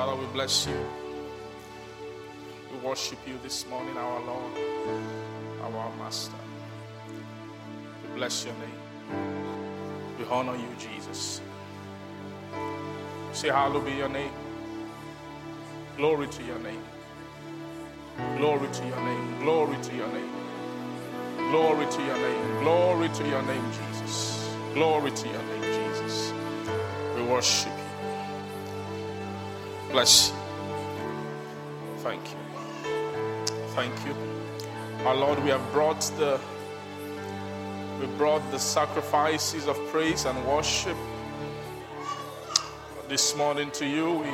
Father, we bless you. We worship you this morning, our Lord, our Master. We bless your name. We honor you, Jesus. Say, Hallowed be your name. Glory to your name. Glory to your name. Glory to your name. Glory to your name. Glory to your name, Jesus. Glory to your name, Jesus. We worship you. Bless you. Thank you. Thank you. Our Lord, we have brought the we brought the sacrifices of praise and worship this morning to you. We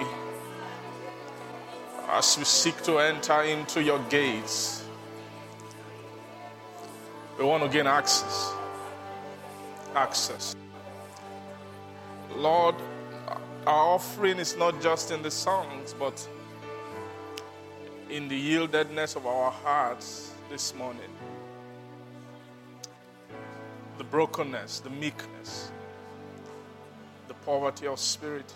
as we seek to enter into your gates. We want to gain access. Access. Lord, our offering is not just in the songs, but in the yieldedness of our hearts this morning. The brokenness, the meekness, the poverty of spirit.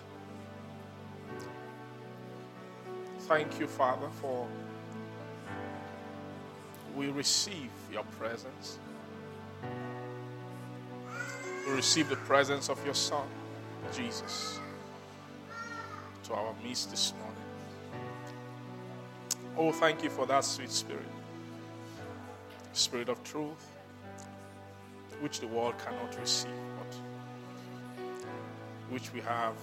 Thank you, Father, for we receive your presence. We receive the presence of your Son, Jesus, to our midst this morning. Oh, thank you for that sweet spirit, spirit of truth, which the world cannot receive, but which we have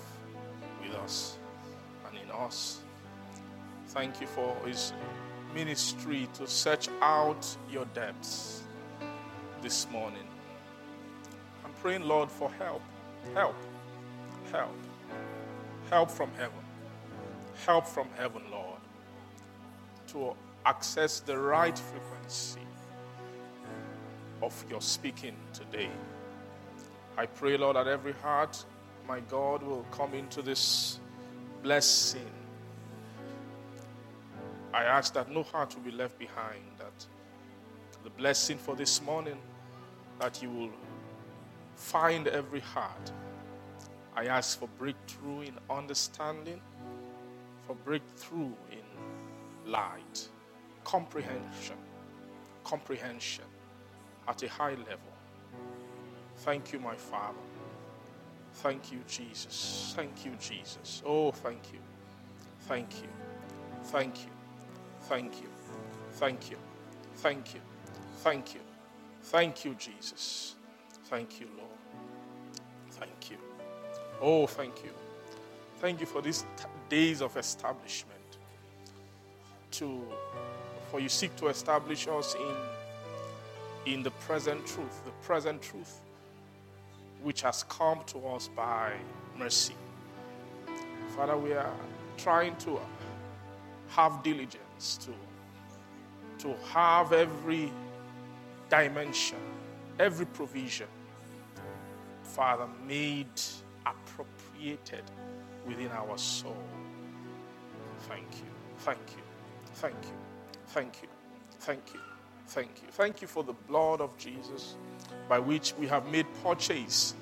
with us and in us. Thank you for his ministry to search out your depths this morning. I'm praying, Lord, for help. Help. Help. Help from heaven. Help from heaven, Lord, to access the right frequency of your speaking today. I pray, Lord, that every heart, my God, will come into this blessing. I ask that no heart will be left behind, that the blessing for this morning, that you will find every heart. I ask for breakthrough in understanding, for breakthrough in light, comprehension, comprehension at a high level. Thank you, my Father. Thank you, Jesus. Thank you, Jesus. Oh, thank you. Thank you. Thank you. Thank you. Thank you. Thank you. Thank you. Thank you, Jesus. Thank you, Lord. Thank you. Oh, thank you. Thank you for these t- days of establishment. To for you seek to establish us in in the present truth, the present truth which has come to us by mercy. Father, we are trying to have diligence to to have every dimension, every provision, Father, made appropriated within our soul. Thank you, thank you, thank you, thank you, thank you, thank you. Thank you for the blood of Jesus by which we have made purchase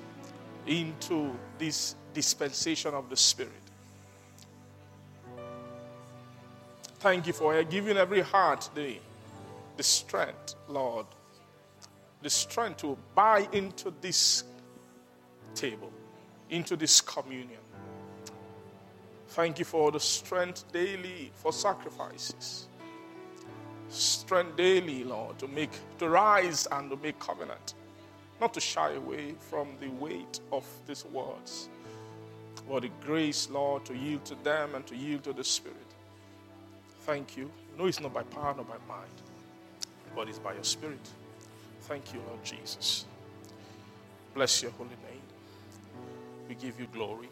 into this dispensation of the Spirit. Thank you for giving every heart the, the strength, Lord, the strength to buy into this table, into this communion. Thank you for the strength daily for sacrifices. Strength daily, Lord, to make to rise and to make covenant. Not to shy away from the weight of these words. But the grace, Lord, to yield to them and to yield to the Spirit. Thank you. No, it's not by power nor by mind, but it's by your Spirit. Thank you, Lord Jesus. Bless your holy name. We give you glory,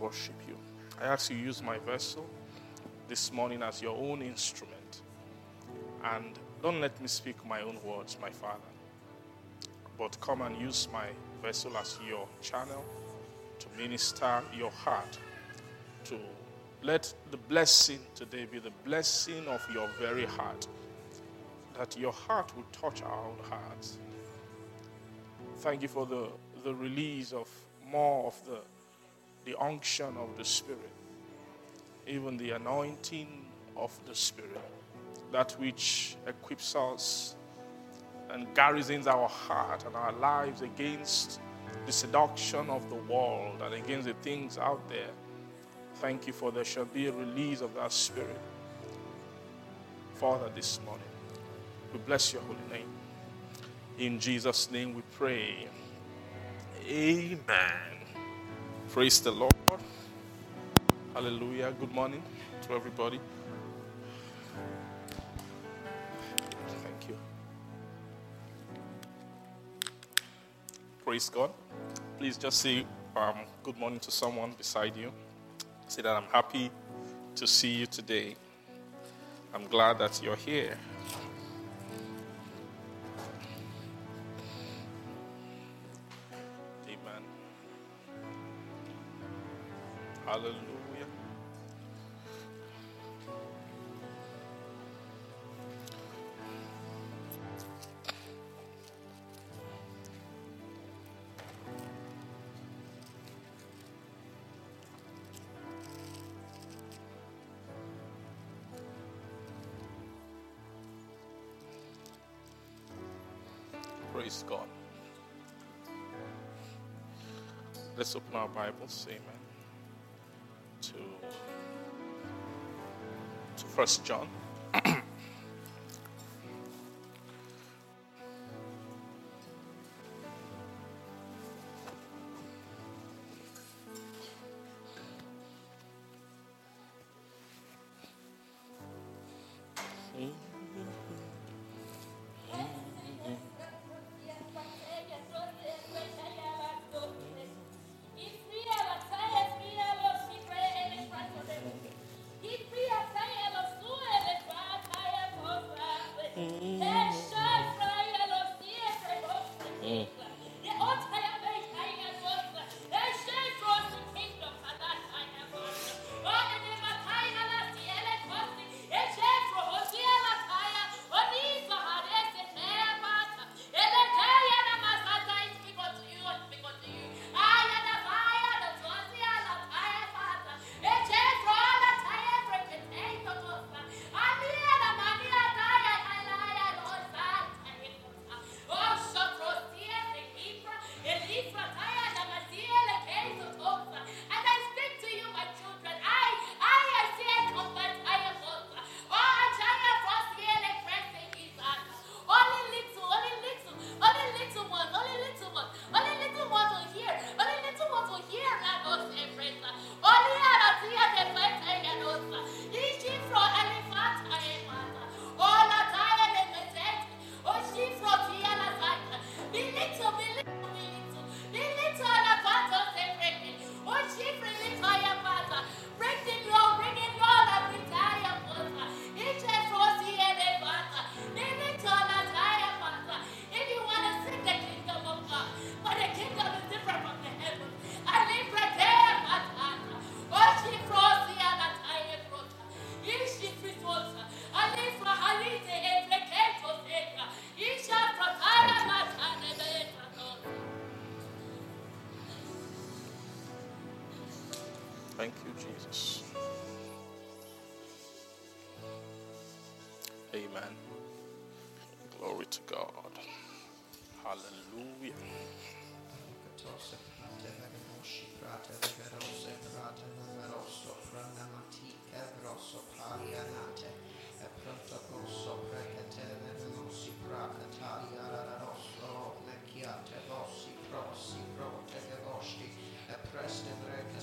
worship you. I ask you use my vessel this morning as your own instrument. And don't let me speak my own words, my Father, but come and use my vessel as your channel to minister your heart, to let the blessing today be the blessing of your very heart, that your heart will touch our own hearts. Thank you for the, the release of more of the, the unction of the Spirit, even the anointing of the Spirit, that which equips us and garrisons our heart and our lives against the seduction of the world and against the things out there. Thank you for there shall be a release of that spirit. Father, this morning, we bless your holy name. In Jesus' name we pray. Amen. Praise the Lord. Hallelujah. Good morning to everybody. Thank you. Praise God. Please just say um, good morning to someone beside you. Say that I'm happy to see you today. I'm glad that you're here. Hallelujah. Praise God. Let's open our Bibles, amen, First John. Thank you, Jesus. Amen. Glory to God. Hallelujah. Pressed in the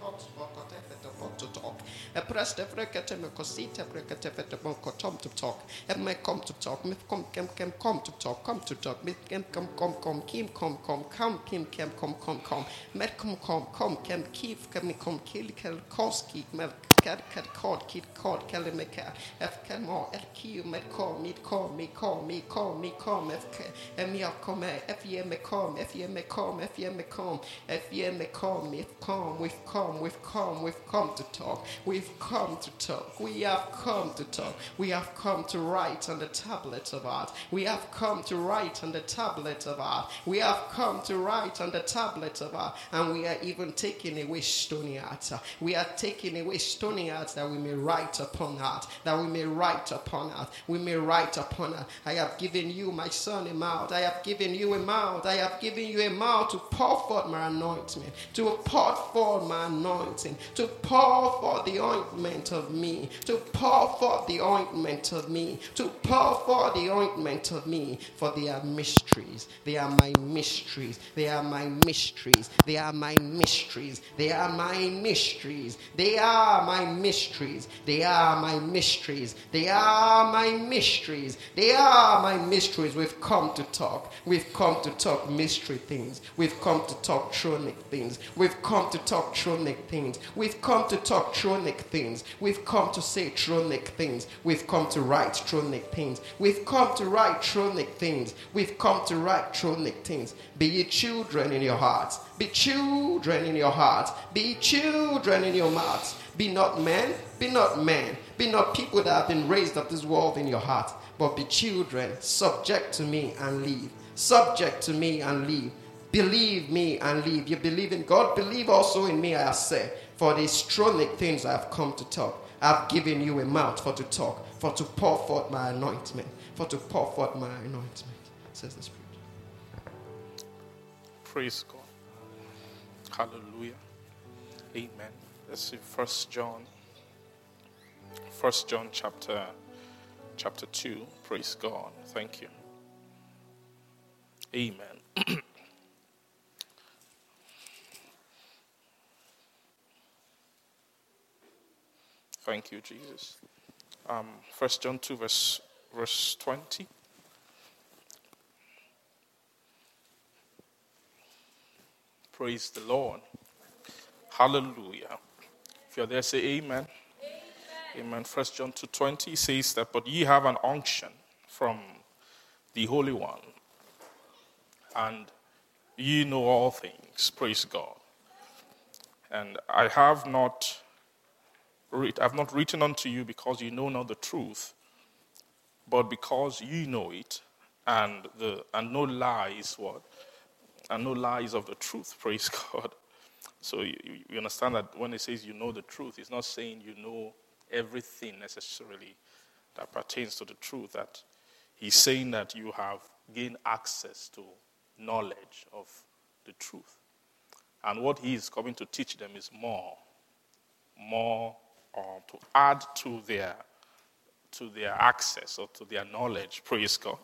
Potsbok och tefetopottotok. Prästefröken temekossitefröken tefetobok och tomtotok. Emme komtotok, kom kem kem komtotok, komtotok, mit kem kom kom kom kim kom kom kam kim kem kom kom kom mer kom kom kom kem kif kem kom kill kel koski mer kad, kad, kad, kid, kad, kalimika, efkama, efkiumet, call me, kami, me, call me, efjemekam, me, call me. if calm, we've come, we've come, we've come to talk, we've come to talk, we have come to talk, we have come to write on the tablet of art, we have come to write on the tablet of art, we have come to write on the tablet of art, and we are even taking away stony art, we are taking away stony hearts that we may write upon art that we may write upon art we may write upon art i have given you my son a mouth. I have given you a mouth. I have given you a mouth to pour forth my anointment to pour forth my anointing to pour forth the ointment of me to pour forth the ointment of me to pour forth the ointment of me. For they are mysteries. They are my mysteries. They are my mysteries. They are my mysteries. They are my mysteries. They are my mysteries. They are my mysteries. They are my mysteries. They are my mysteries. We've come to talk. We've come to talk mystery things. We've come to talk tronic things. We've come to talk tronic things. We've come to talk tronic things. We've come to say tronic things. We've come to write tronic things. We've come to write tronic things. We've come to write tronic things. Be ye children in your hearts. Be children in your hearts. Be children in your mouths be not men be not men be not people that have been raised of this world in your heart but be children subject to me and live subject to me and live believe me and live you believe in god believe also in me i say for these tronic things i have come to talk i've given you a mouth for to talk for to pour forth my anointment for to pour forth my anointment says the spirit Praise God. Hallelujah. Let's see First John. First John chapter chapter 2. Praise God. Thank you. Amen. Thank you, Jesus. Um, First John 2, verse, verse 20. Praise the Lord. Hallelujah. You're there, say amen. Amen. First John 2.20 says that, but ye have an unction from the Holy One, and ye know all things. Praise God. And I have not I've not written unto you because you know not the truth, but because ye know it, and the and no lies what and no lies of the truth. Praise God. So you, you- understand that when it says you know the truth, it's not saying you know everything necessarily that pertains to the truth. That he's saying that you have gained access to knowledge of the truth, and what he is coming to teach them is more, more, or to add to their to their access or to their knowledge. Praise God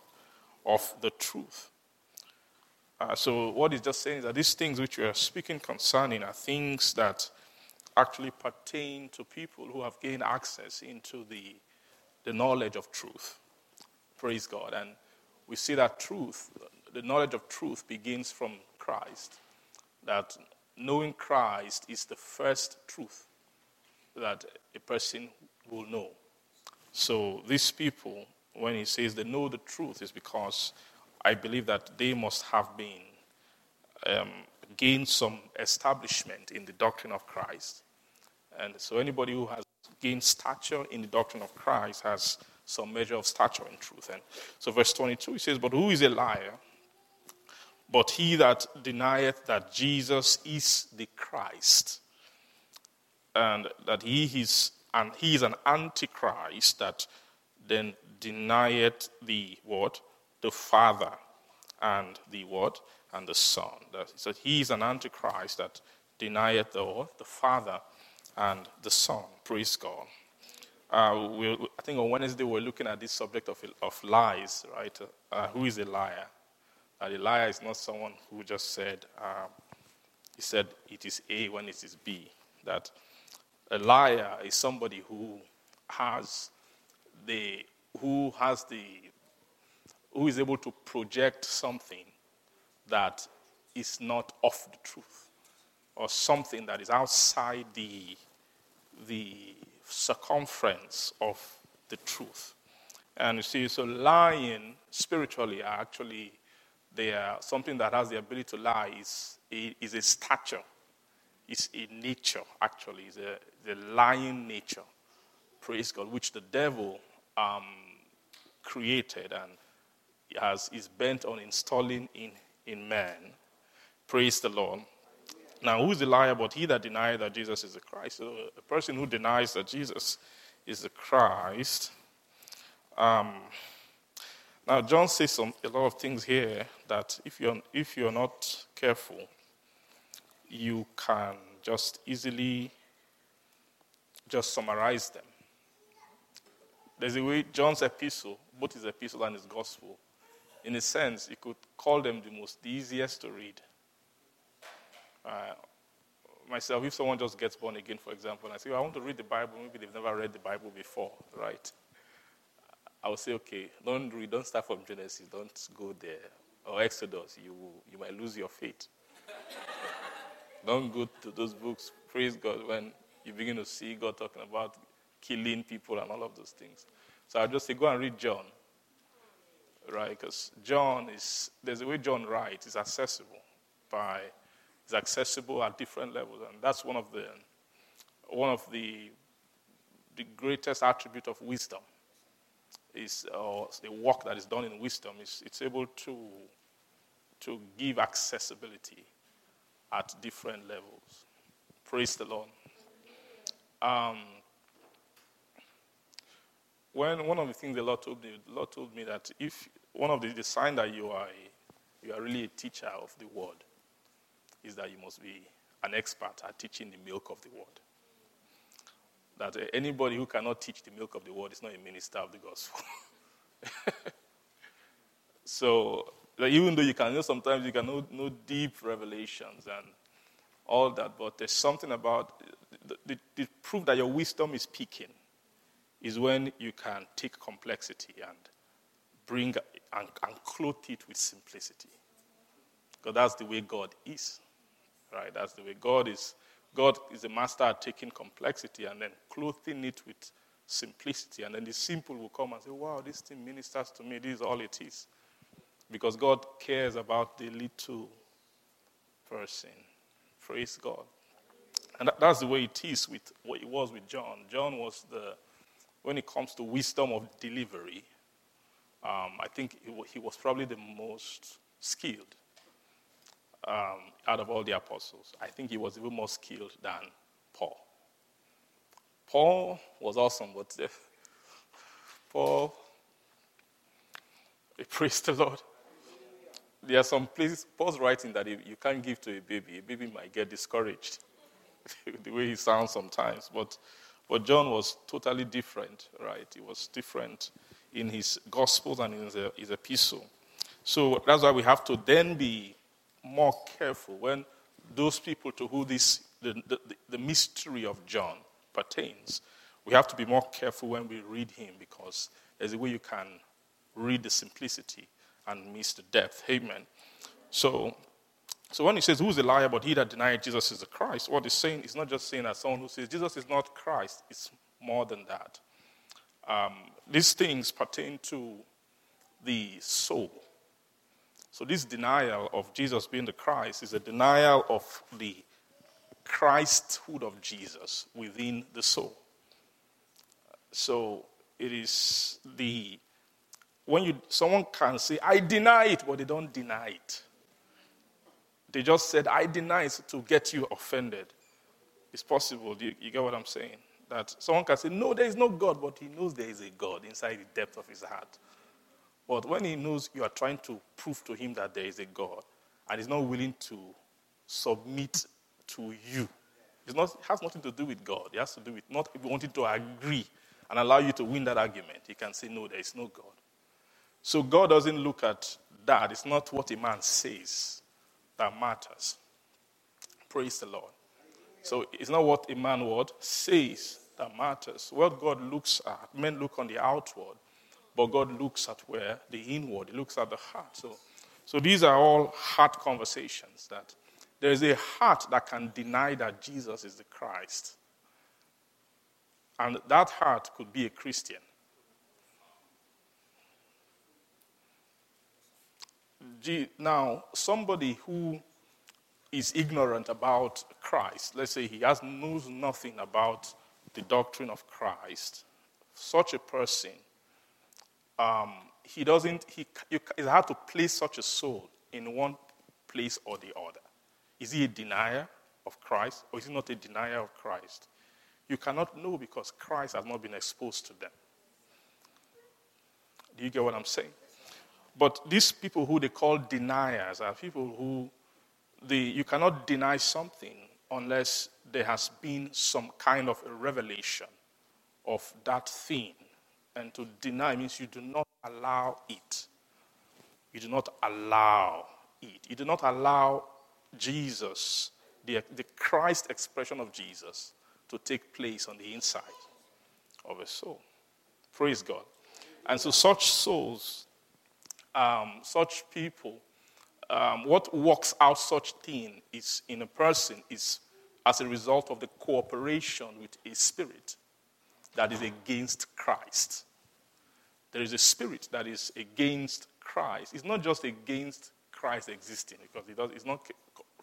of the truth. Uh, so what he's just saying is that these things which we are speaking concerning are things that actually pertain to people who have gained access into the, the knowledge of truth. Praise God. And we see that truth, the knowledge of truth begins from Christ. That knowing Christ is the first truth that a person will know. So these people, when he says they know the truth, is because I believe that they must have been um, gained some establishment in the doctrine of Christ. And so anybody who has gained stature in the doctrine of Christ has some measure of stature in truth. And so verse 22 he says, But who is a liar? But he that denieth that Jesus is the Christ, and that he is and he is an antichrist that then denieth the what? The Father and the what? And the Son. So he is an antichrist that denieth the? The Father and the Son. Praise God. Uh, we, I think on Wednesday we're looking at this subject of, of lies, right? Uh, who is a liar? Uh, a liar is not someone who just said, um, he said it is A when it is B. That A liar is somebody who has the who has the who is able to project something that is not of the truth or something that is outside the the circumference of the truth. And you see, so lying spiritually are actually they are something that has the ability to lie is is a stature, it's a nature actually, it's a the lying nature. Praise God, which the devil um, created and has is bent on installing in in man. Praise the Lord. Now, who is the liar but he that denies that Jesus is the Christ? So, a person who denies that Jesus is the Christ. Um, now, John says some, a lot of things here that if you're, if you're not careful, you can just easily just summarize them. There's a way John's epistle, both his epistle and his gospel, in a sense, you could call them the most the easiest to read. Uh, myself, if someone just gets born again, for example, and I say, well, I want to read the Bible, maybe they've never read the Bible before, right? I will say, okay, don't read, don't start from Genesis, don't go there, or Exodus, you, you might lose your faith. don't go to those books, praise God, when you begin to see God talking about killing people and all of those things. So I just say, go and read John, right? Because John is, there's a way John writes, is accessible by is accessible at different levels, and that's one of the one of the the greatest attribute of wisdom is the work that is done in wisdom is it's able to to give accessibility at different levels. Praise the Lord. Um, when one of the things the Lord told me, the Lord told me that if one of the, the sign that you are a, you are really a teacher of the word is that you must be an expert at teaching the milk of the word. That uh, anybody who cannot teach the milk of the word is not a minister of the gospel. so, even though you can know, sometimes you can know, know, deep revelations and all that, but there's something about the, the, the proof that your wisdom is peaking is when you can take complexity and bring and, and clothe it with simplicity. Because that's the way God is. Right? That's the way God is. God is a master at taking complexity and then clothing it with simplicity. And then the simple will come and say, Wow, this thing ministers to me. This is all it is. Because God cares about the little person. Praise God. And that, that's the way it is with what it was with John. John was the, when it comes to wisdom of delivery, um, I think he was probably the most skilled um, out of all the apostles. I think he was even more skilled than Paul. Paul was awesome, but uh, Paul, praise the Lord. There are some places, Paul's writing that you can't give to a baby. A baby might get discouraged the way he sounds sometimes. But, but John was totally different, right? He was different in his gospels and in his, his epistle. So that's why we have to then be more careful when those people to who this, the, the, the mystery of John pertains. We have to be more careful when we read him because there's a way you can read the simplicity and miss the depth. Amen. So, so when he says, Who's the liar but he that denied Jesus is the Christ? What he's saying is not just saying that someone who says Jesus is not Christ, it's more than that. Um, these things pertain to the soul. So, this denial of Jesus being the Christ is a denial of the Christhood of Jesus within the soul. So, it is the when you someone can say, I deny it, but they don't deny it. They just said, I deny it to get you offended. It's possible. You, you get what I'm saying? That someone can say, No, there is no God, but he knows there is a God inside the depth of his heart. But when he knows you are trying to prove to him that there is a God and he's not willing to submit to you, not, it has nothing to do with God. It has to do with not wanting to agree and allow you to win that argument. He can say, No, there is no God. So God doesn't look at that. It's not what a man says that matters. Praise the Lord. So it's not what a man what says that matters. What God looks at, men look on the outward, but God looks at where the inward. He looks at the heart. So, so these are all heart conversations. That there is a heart that can deny that Jesus is the Christ, and that heart could be a Christian. Now, somebody who is ignorant about Christ, let's say he has knows nothing about the doctrine of Christ, such a person, um, he doesn't, he, you, it's hard to place such a soul in one place or the other. Is he a denier of Christ or is he not a denier of Christ? You cannot know because Christ has not been exposed to them. Do you get what I'm saying? But these people who they call deniers are people who they, you cannot deny something unless there has been some kind of a revelation of that thing. And to deny means you do not allow it. You do not allow it. You do not allow Jesus, the, the Christ expression of Jesus, to take place on the inside of a soul. Praise God. And so, such souls, um, such people, um, what works out such thing is in a person is as a result of the cooperation with a spirit that is against Christ. There is a spirit that is against Christ. It's not just against Christ existing, because he does, he's not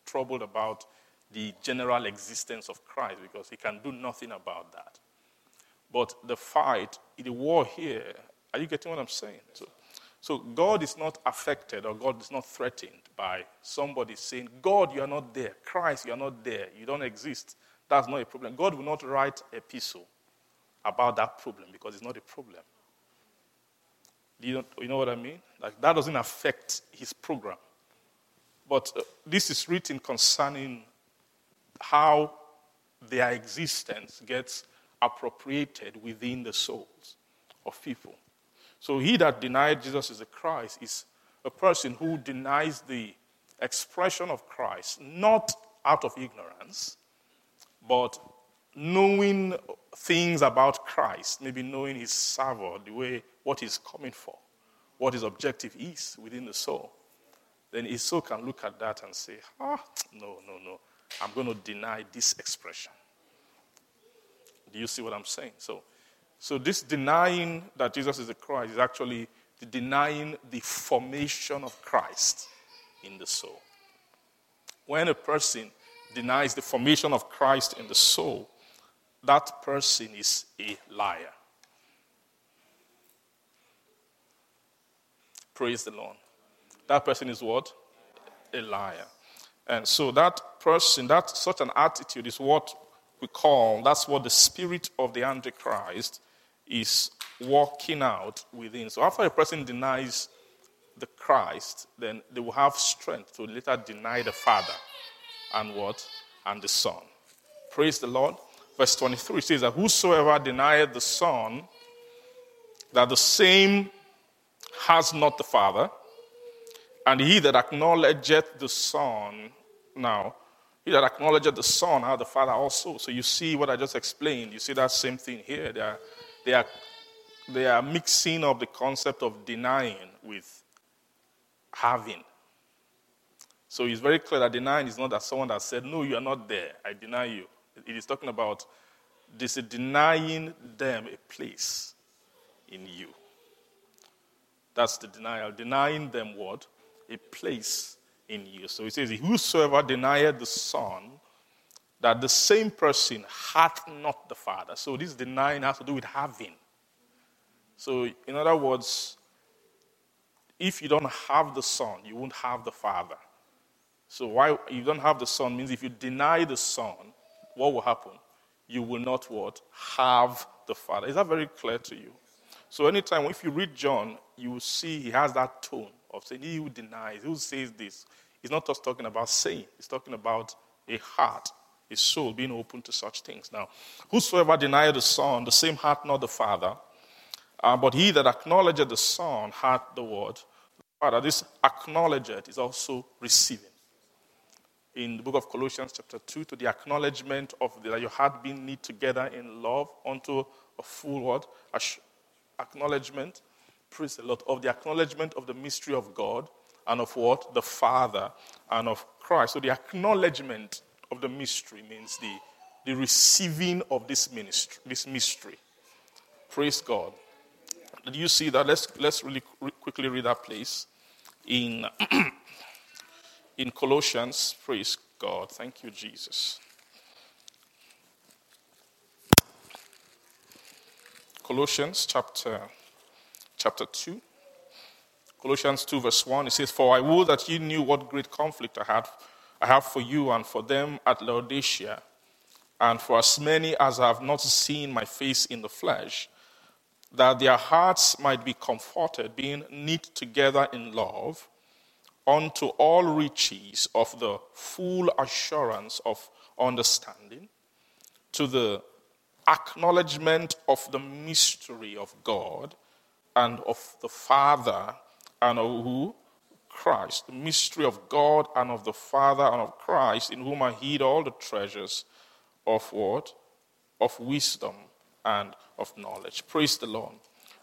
troubled about the general existence of Christ, because he can do nothing about that. But the fight, the war here, are you getting what I'm saying? So, so God is not affected or God is not threatened by somebody saying, God, you are not there. Christ, you are not there. You don't exist. That's not a problem. God will not write a epistle about that problem because it's not a problem. You, know, you know what I mean? Like that doesn't affect his program. But uh, this is written concerning how their existence gets appropriated within the souls of people. So he that denied Jesus is the Christ is a person who denies the expression of Christ, not out of ignorance, but knowing things about Christ, maybe knowing his savor, the way, what he's coming for, what his objective is within the soul, then his soul can look at that and say, ah, no, no, no, I'm going to deny this expression. Do you see what I'm saying? So so, this denying that Jesus is the Christ is actually the denying the formation of Christ in the soul. When a person denies the formation of Christ in the soul, that person is a liar. Praise the Lord. That person is what? A liar. And so that person, that such an attitude is what we call, that's what the spirit of the Antichrist is working out within. So after a person denies the Christ, then they will have strength to later deny the Father and what? And the Son. Praise the Lord. Verse 23 says that whosoever denieth the Son, that the same has not the Father, and he that acknowledgeth the Son, now, he that acknowledgeth the Son has the Father also. So you see what I just explained. You see that same thing here. There they are, they are mixing up the concept of denying with having. So it's very clear that denying is not that someone that said, No, you are not there. I deny you. It is talking about this denying them a place in you. That's the denial. Denying them what? A place in you. So it says, Whosoever denieth the Son that the same person hath not the Father. So this denying has to do with having. So, in other words, if you don't have the Son, you won't have the Father. So, why you don't have the Son means if you deny the Son, what will happen? You will not what? Have the Father. Is that very clear to you? So, anytime if you read John, you will see he has that tone of saying, He who denies, who says this. He's not just talking about saying, he's talking about a heart his soul being open to such things. Now, whosoever denieth the Son, the same hath not the Father. Uh, but he that acknowledgeth the Son hath the word. Father, this acknowledgeth is also receiving. in the book of Colossians, chapter 2, to the acknowledgement of the, that your heart being knit together in love unto a full what? Acknowledgement. Praise the Lord. Of the acknowledgement of the mystery of God and of what? The Father and of Christ. So the acknowledgement of the mystery means the, the receiving of this ministry, this mystery. Praise God. Did you see that? Let's, let's really quickly read that place in, in Colossians. Praise God. Thank you, Jesus. Colossians chapter, chapter 2. Colossians 2, verse 1, it says, For I would that you knew what great conflict I had I have for you and for them at Laodicea, and for as many as have not seen my face in the flesh, that their hearts might be comforted, being knit together in love, unto all riches of the full assurance of understanding, to the acknowledgement of the mystery of God and of the Father and of who? Christ, the mystery of God and of the Father and of Christ, in whom I hid all the treasures of what? Of wisdom and of knowledge. Praise the Lord.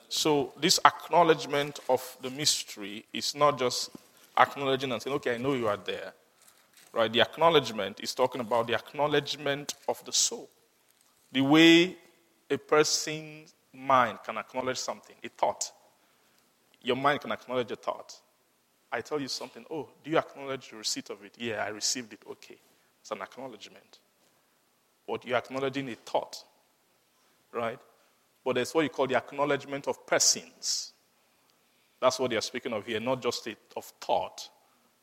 So, this acknowledgement of the mystery is not just acknowledging and saying, okay, I know you are there. Right? The acknowledgement is talking about the acknowledgement of the soul. The way a person's mind can acknowledge something, a thought. Your mind can acknowledge a thought. I tell you something, oh, do you acknowledge the receipt of it? Yeah, I received it. Okay. It's an acknowledgement. But you're acknowledging a thought, right? But there's what you call the acknowledgement of persons. That's what they are speaking of here, not just a, of thought,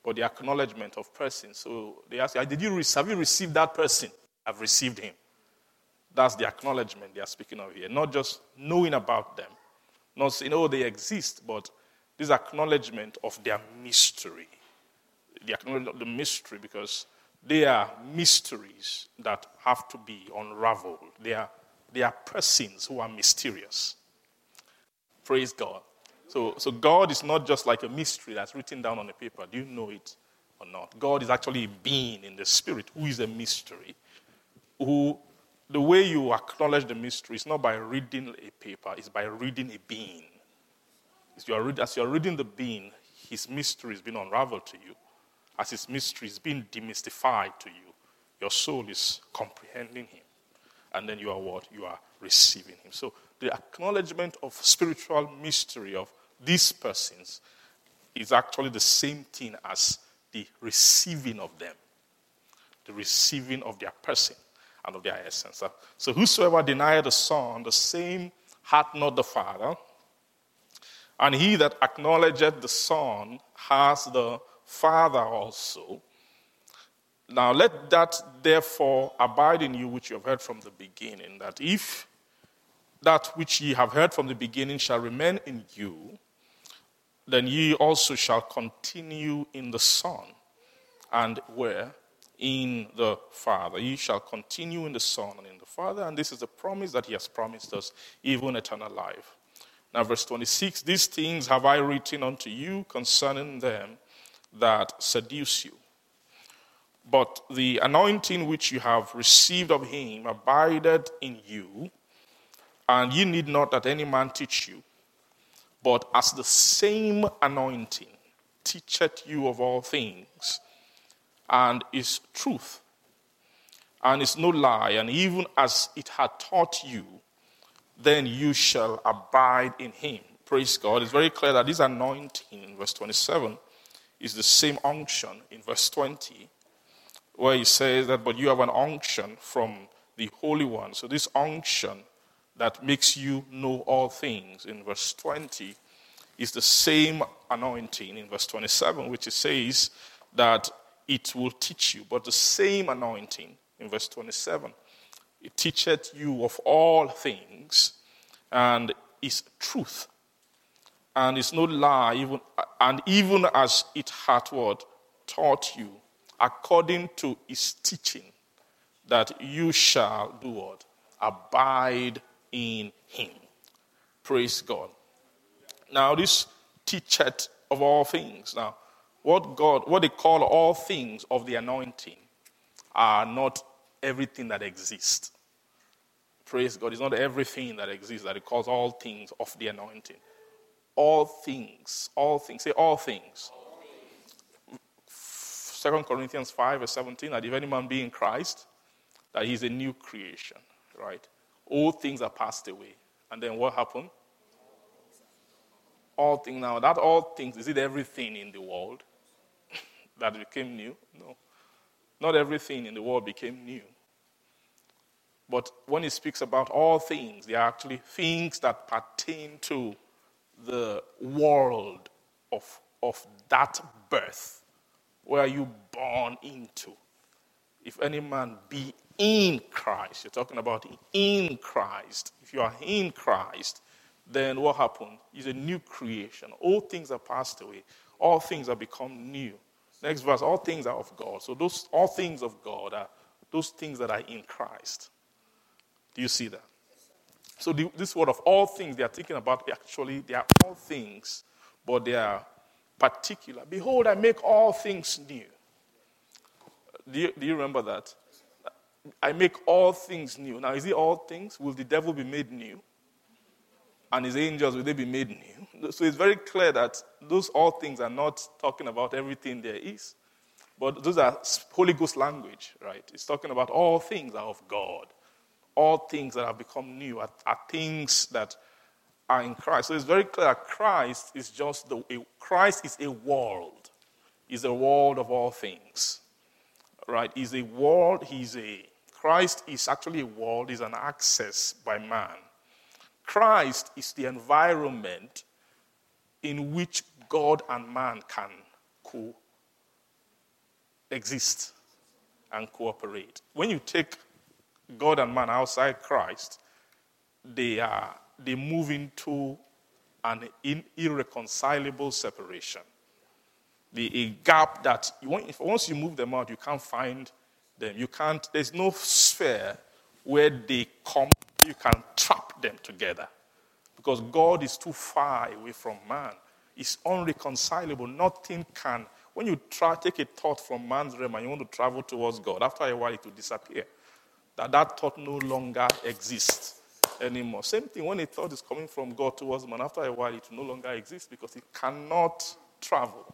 but the acknowledgement of persons. So they ask, Did you have you received that person? I've received him. That's the acknowledgement they are speaking of here, not just knowing about them, not saying, oh, they exist, but this acknowledgement of their mystery. The acknowledgement of the mystery because they are mysteries that have to be unraveled. They are, they are persons who are mysterious. Praise God. So, so God is not just like a mystery that's written down on a paper. Do you know it or not? God is actually a being in the spirit who is a mystery. Who the way you acknowledge the mystery is not by reading a paper, it's by reading a being. As you, are, as you are reading the being, his mystery is being unraveled to you. As his mystery is being demystified to you, your soul is comprehending him. And then you are what? You are receiving him. So the acknowledgement of spiritual mystery of these persons is actually the same thing as the receiving of them, the receiving of their person and of their essence. So whosoever denied the Son, the same hath not the Father. And he that acknowledgeth the Son has the Father also. Now let that therefore abide in you which you have heard from the beginning, that if that which ye have heard from the beginning shall remain in you, then ye also shall continue in the Son, and where? In the Father. Ye shall continue in the Son and in the Father, and this is the promise that He has promised us, even eternal life. Now, verse 26 These things have I written unto you concerning them that seduce you. But the anointing which you have received of him abideth in you, and ye need not that any man teach you. But as the same anointing teacheth you of all things, and is truth, and is no lie, and even as it had taught you, then you shall abide in him. Praise God. It's very clear that this anointing in verse 27 is the same unction in verse 20, where he says that, but you have an unction from the Holy One. So, this unction that makes you know all things in verse 20 is the same anointing in verse 27, which it says that it will teach you, but the same anointing in verse 27 it teacheth you of all things, and is truth, and is no lie, even, and even as it hath what taught you, according to his teaching, that you shall do what? Abide in him. Praise God. Now, this teacheth of all things. Now, what God, what they call all things of the anointing are not everything that exists. Praise God. It's not everything that exists that it calls all things of the anointing. All things, all things. Say all things. Second Corinthians 5 verse 17, that if any man be in Christ, that he's a new creation, right? All things are passed away. And then what happened? All things now, that all things, is it everything in the world that became new? No. Not everything in the world became new. But when he speaks about all things, they are actually things that pertain to the world of, of that birth. Where are you born into? If any man be in Christ, you're talking about in Christ. If you are in Christ, then what happened? Is a new creation. All things are passed away. All things have become new. Next verse, all things are of God. So those all things of God are those things that are in Christ. Do you see that? So the, this word of all things they are thinking about actually they are all things, but they are particular. Behold, I make all things new. Do you, do you remember that? I make all things new. Now, is it all things? Will the devil be made new? And his angels, will they be made new? So it's very clear that those all things are not talking about everything there is. But those are Holy Ghost language, right? It's talking about all things are of God all things that have become new are, are things that are in Christ. So it's very clear Christ is just the a, Christ is a world. Is a world of all things. Right? He's a world, he's a Christ is actually a world, is an access by man. Christ is the environment in which God and man can coexist and cooperate. When you take God and man outside Christ, they are they move into an irreconcilable separation. The a gap that you want, if, once you move them out, you can't find them. You can't. There's no sphere where they come. You can trap them together because God is too far away from man. It's unreconcilable. Nothing can. When you try take a thought from man's realm and you want to travel towards God, after a while it will disappear that that thought no longer exists anymore. Same thing when a thought is coming from God towards man, after a while it no longer exists because it cannot travel.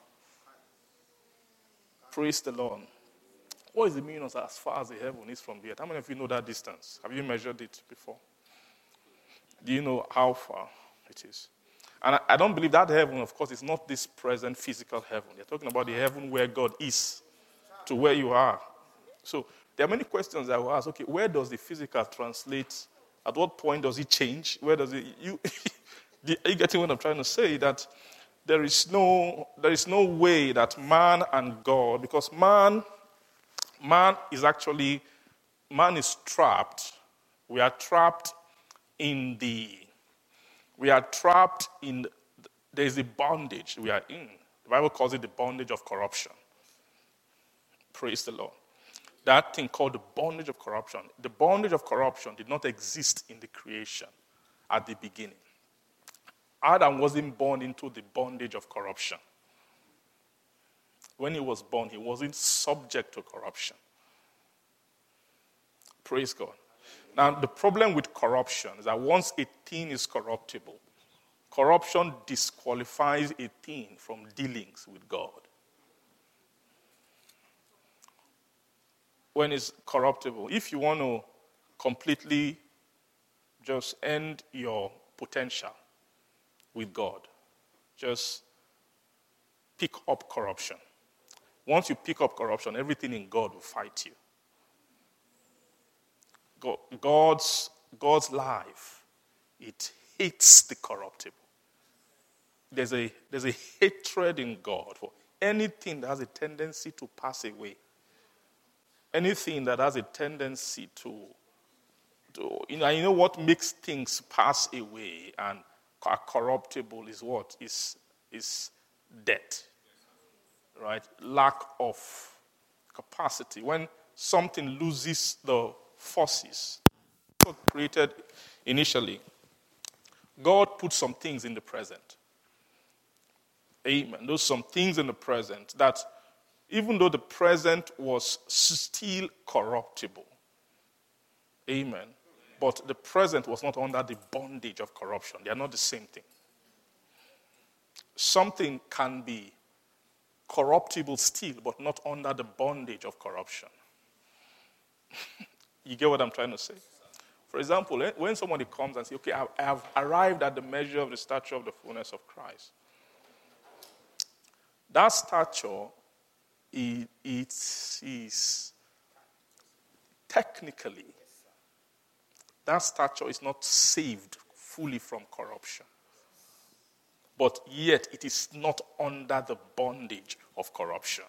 Praise the Lord. What is the meaning of as far as the heaven is from the earth? How many of you know that distance? Have you measured it before? Do you know how far it is? And I, don't believe that heaven, of course, is not this present physical heaven. They're talking about the heaven where God is to where you are. So there are many questions I will ask. Okay, where does the physical translate? At what point does it change? Where does it? You, are you getting what I'm trying to say? That there is no there is no way that man and God, because man, man is actually man is trapped. We are trapped in the we are trapped in there is a bondage we are in. The Bible calls it the bondage of corruption. Praise the Lord that thing called the bondage of corruption. The bondage of corruption did not exist in the creation at the beginning. Adam wasn't born into the bondage of corruption. When he was born, he wasn't subject to corruption. Praise God. Now, the problem with corruption is that once a thing is corruptible, corruption disqualifies a thing from dealings with God. When it's corruptible. If you want to completely just end your potential with God, just pick up corruption. Once you pick up corruption, everything in God will fight you. God's, God's life, it hates the corruptible. There's a, there's a hatred in God for anything that has a tendency to pass away anything that has a tendency to, to you know, you know what makes things pass away and are corruptible is what? Is, is death, right? Lack of capacity. When something loses the forces created initially, God put some things in the present. Amen. Those some things in the present that even though the present was still corruptible. Amen. But the present was not under the bondage of corruption. They are not the same thing. Something can be corruptible still, but not under the bondage of corruption. you get what I'm trying to say? For example, eh, when somebody comes and says, Okay, I have arrived at the measure of the stature of the fullness of Christ, that stature it, is technically, that stature is not saved fully from corruption. But yet, it is not under the bondage of corruption.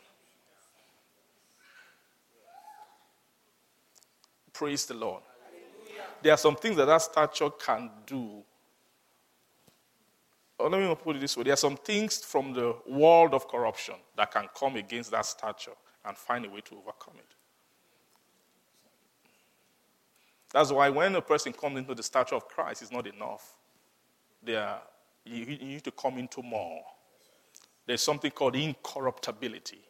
Praise the Lord. There are some things that that stature can do or let me put it this way there are some things from the world of corruption that can come against that stature and find a way to overcome it. That's why when a person comes into the stature of Christ, it's not enough. There, you, you need to come into more. There's something called incorruptibility.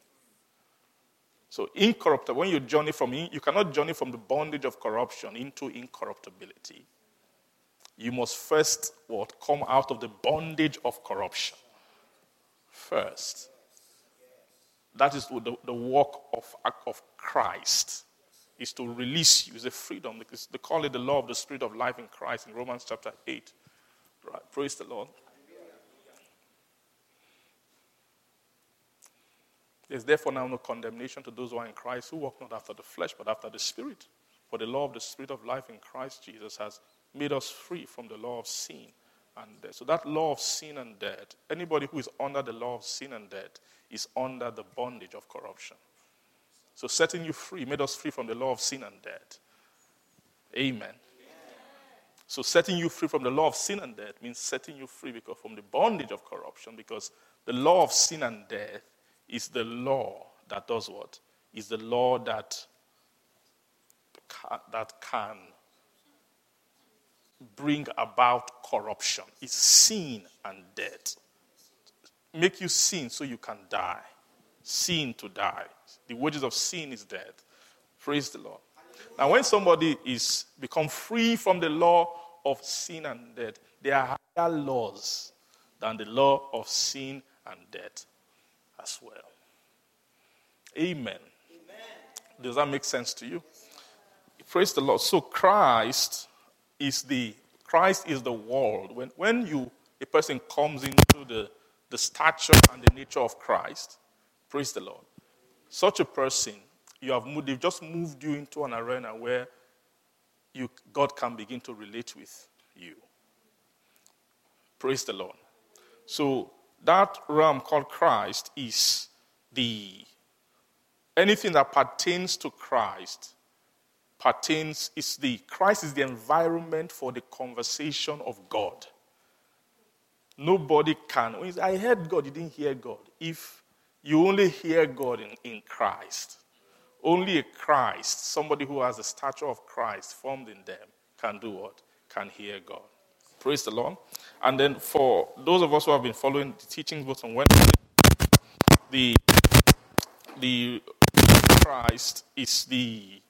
So, incorruptible, when you journey from, you cannot journey from the bondage of corruption into incorruptibility you must first what come out of the bondage of corruption. First. That is the, the work of, of christ is to release you. Is a freedom. Because they call it the law of the spirit of life in christ in romans chapter 8 right. Praise the lord. There's therefore now no condemnation to those who are in Christ who walk not after the flesh but after the Spirit. For the law of the Spirit of life in Christ Jesus has made us free from the law of sin and death. So that law of sin and death, anybody who is under the law of sin and death is under the bondage of corruption. So setting you free made us free from the law of sin and death. Amen. So setting you free from the law of sin and death means setting you free because from the bondage of corruption because the law of sin and death is the law that does what? Is the law that that can bring about corruption. It's sin and death. Make you sin so you can die. Sin to die. The wages of sin is death. Praise the Lord. Now, when somebody is become free from the law of sin and death, there are higher laws than the law of sin and death as well. Amen. Amen. Does that make sense to you? Praise the Lord. So Christ is the Christ is the world. When, when you a person comes into the, the stature and the nature of Christ, praise the Lord. Such a person, you have moved, they've just moved you into an arena where you, God can begin to relate with you. Praise the Lord. So that realm called Christ is the anything that pertains to Christ pertains is the Christ is the environment for the conversation of God. Nobody can. I heard God, you didn't hear God. If you only hear God in, in Christ, only a Christ, somebody who has the stature of Christ formed in them, can do what? Can hear God. Praise the Lord. And then for those of us who have been following the teachings both on Wednesday, the the Christ is the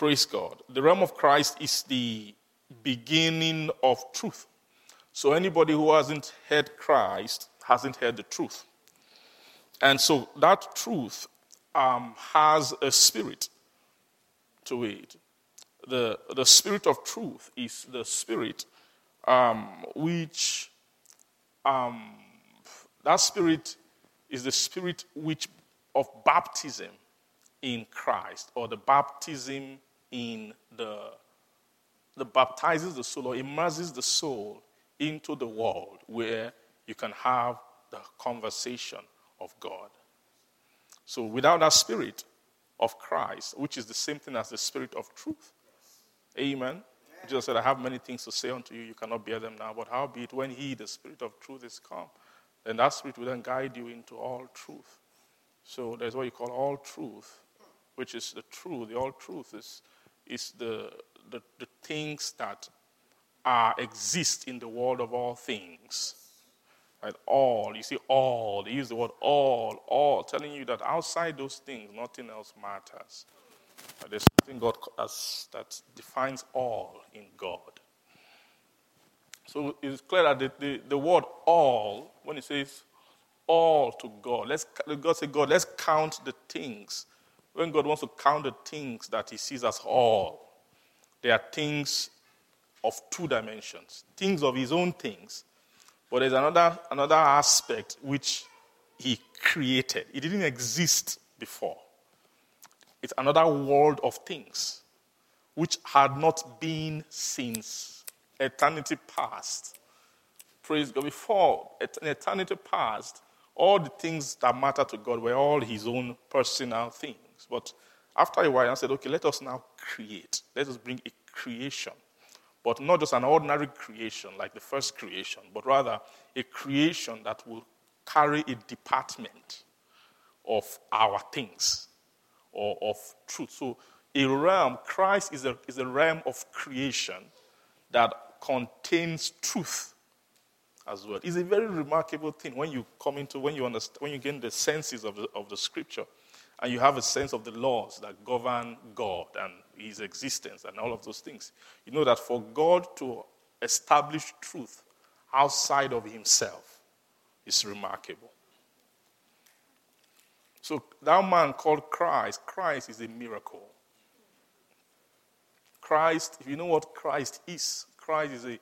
Praise God. The realm of Christ is the beginning of truth. So anybody who hasn't heard Christ hasn't heard the truth. And so that truth um, has a spirit to it. The, the spirit of truth is the spirit um, which, um, that spirit is the spirit which of baptism in Christ or the baptism in the, the baptizes the soul or immerses the soul into the world where you can have the conversation of God. So without that spirit of Christ, which is the same thing as the spirit of truth, amen. Jesus said, I have many things to say unto you, you cannot bear them now, but howbeit when he, the spirit of truth, is come, then that spirit will then guide you into all truth. So there's what you call all truth, which is the truth. The all truth is is the, the, the things that are, exist in the world of all things. Right? All. You see, all. They use the word all, all, telling you that outside those things, nothing else matters. Right? There's something God has, that defines all in God. So it's clear that the, the, the word all, when it says all to God, let's, God say, God, let's count the things. When God wants to count the things that He sees as all, there are things of two dimensions things of His own things but there's another, another aspect which he created. It didn't exist before. It's another world of things which had not been since eternity past. Praise God. Before eternity past, all the things that matter to God were all his own personal things. But after a while, I said, okay, let us now create. Let us bring a creation but not just an ordinary creation like the first creation, but rather a creation that will carry a department of our things or of truth. So, a realm, Christ is a, is a realm of creation that contains truth as well. It's a very remarkable thing when you come into, when you understand, when you gain the senses of the, of the scripture and you have a sense of the laws that govern God and his existence and all of those things. You know that for God to establish truth outside of himself is remarkable. So that man called Christ, Christ is a miracle. Christ, if you know what Christ is, Christ is a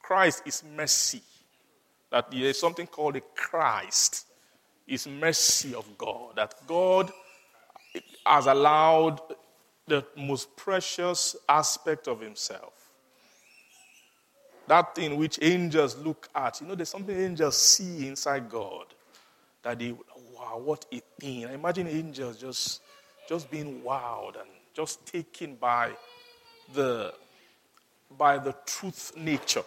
Christ is mercy. That there is something called a Christ, is mercy of God. That God has allowed the most precious aspect of himself. That thing which angels look at. You know, there's something angels see inside God. That they, wow, what a thing. I imagine angels just, just being wowed and just taken by the, by the truth nature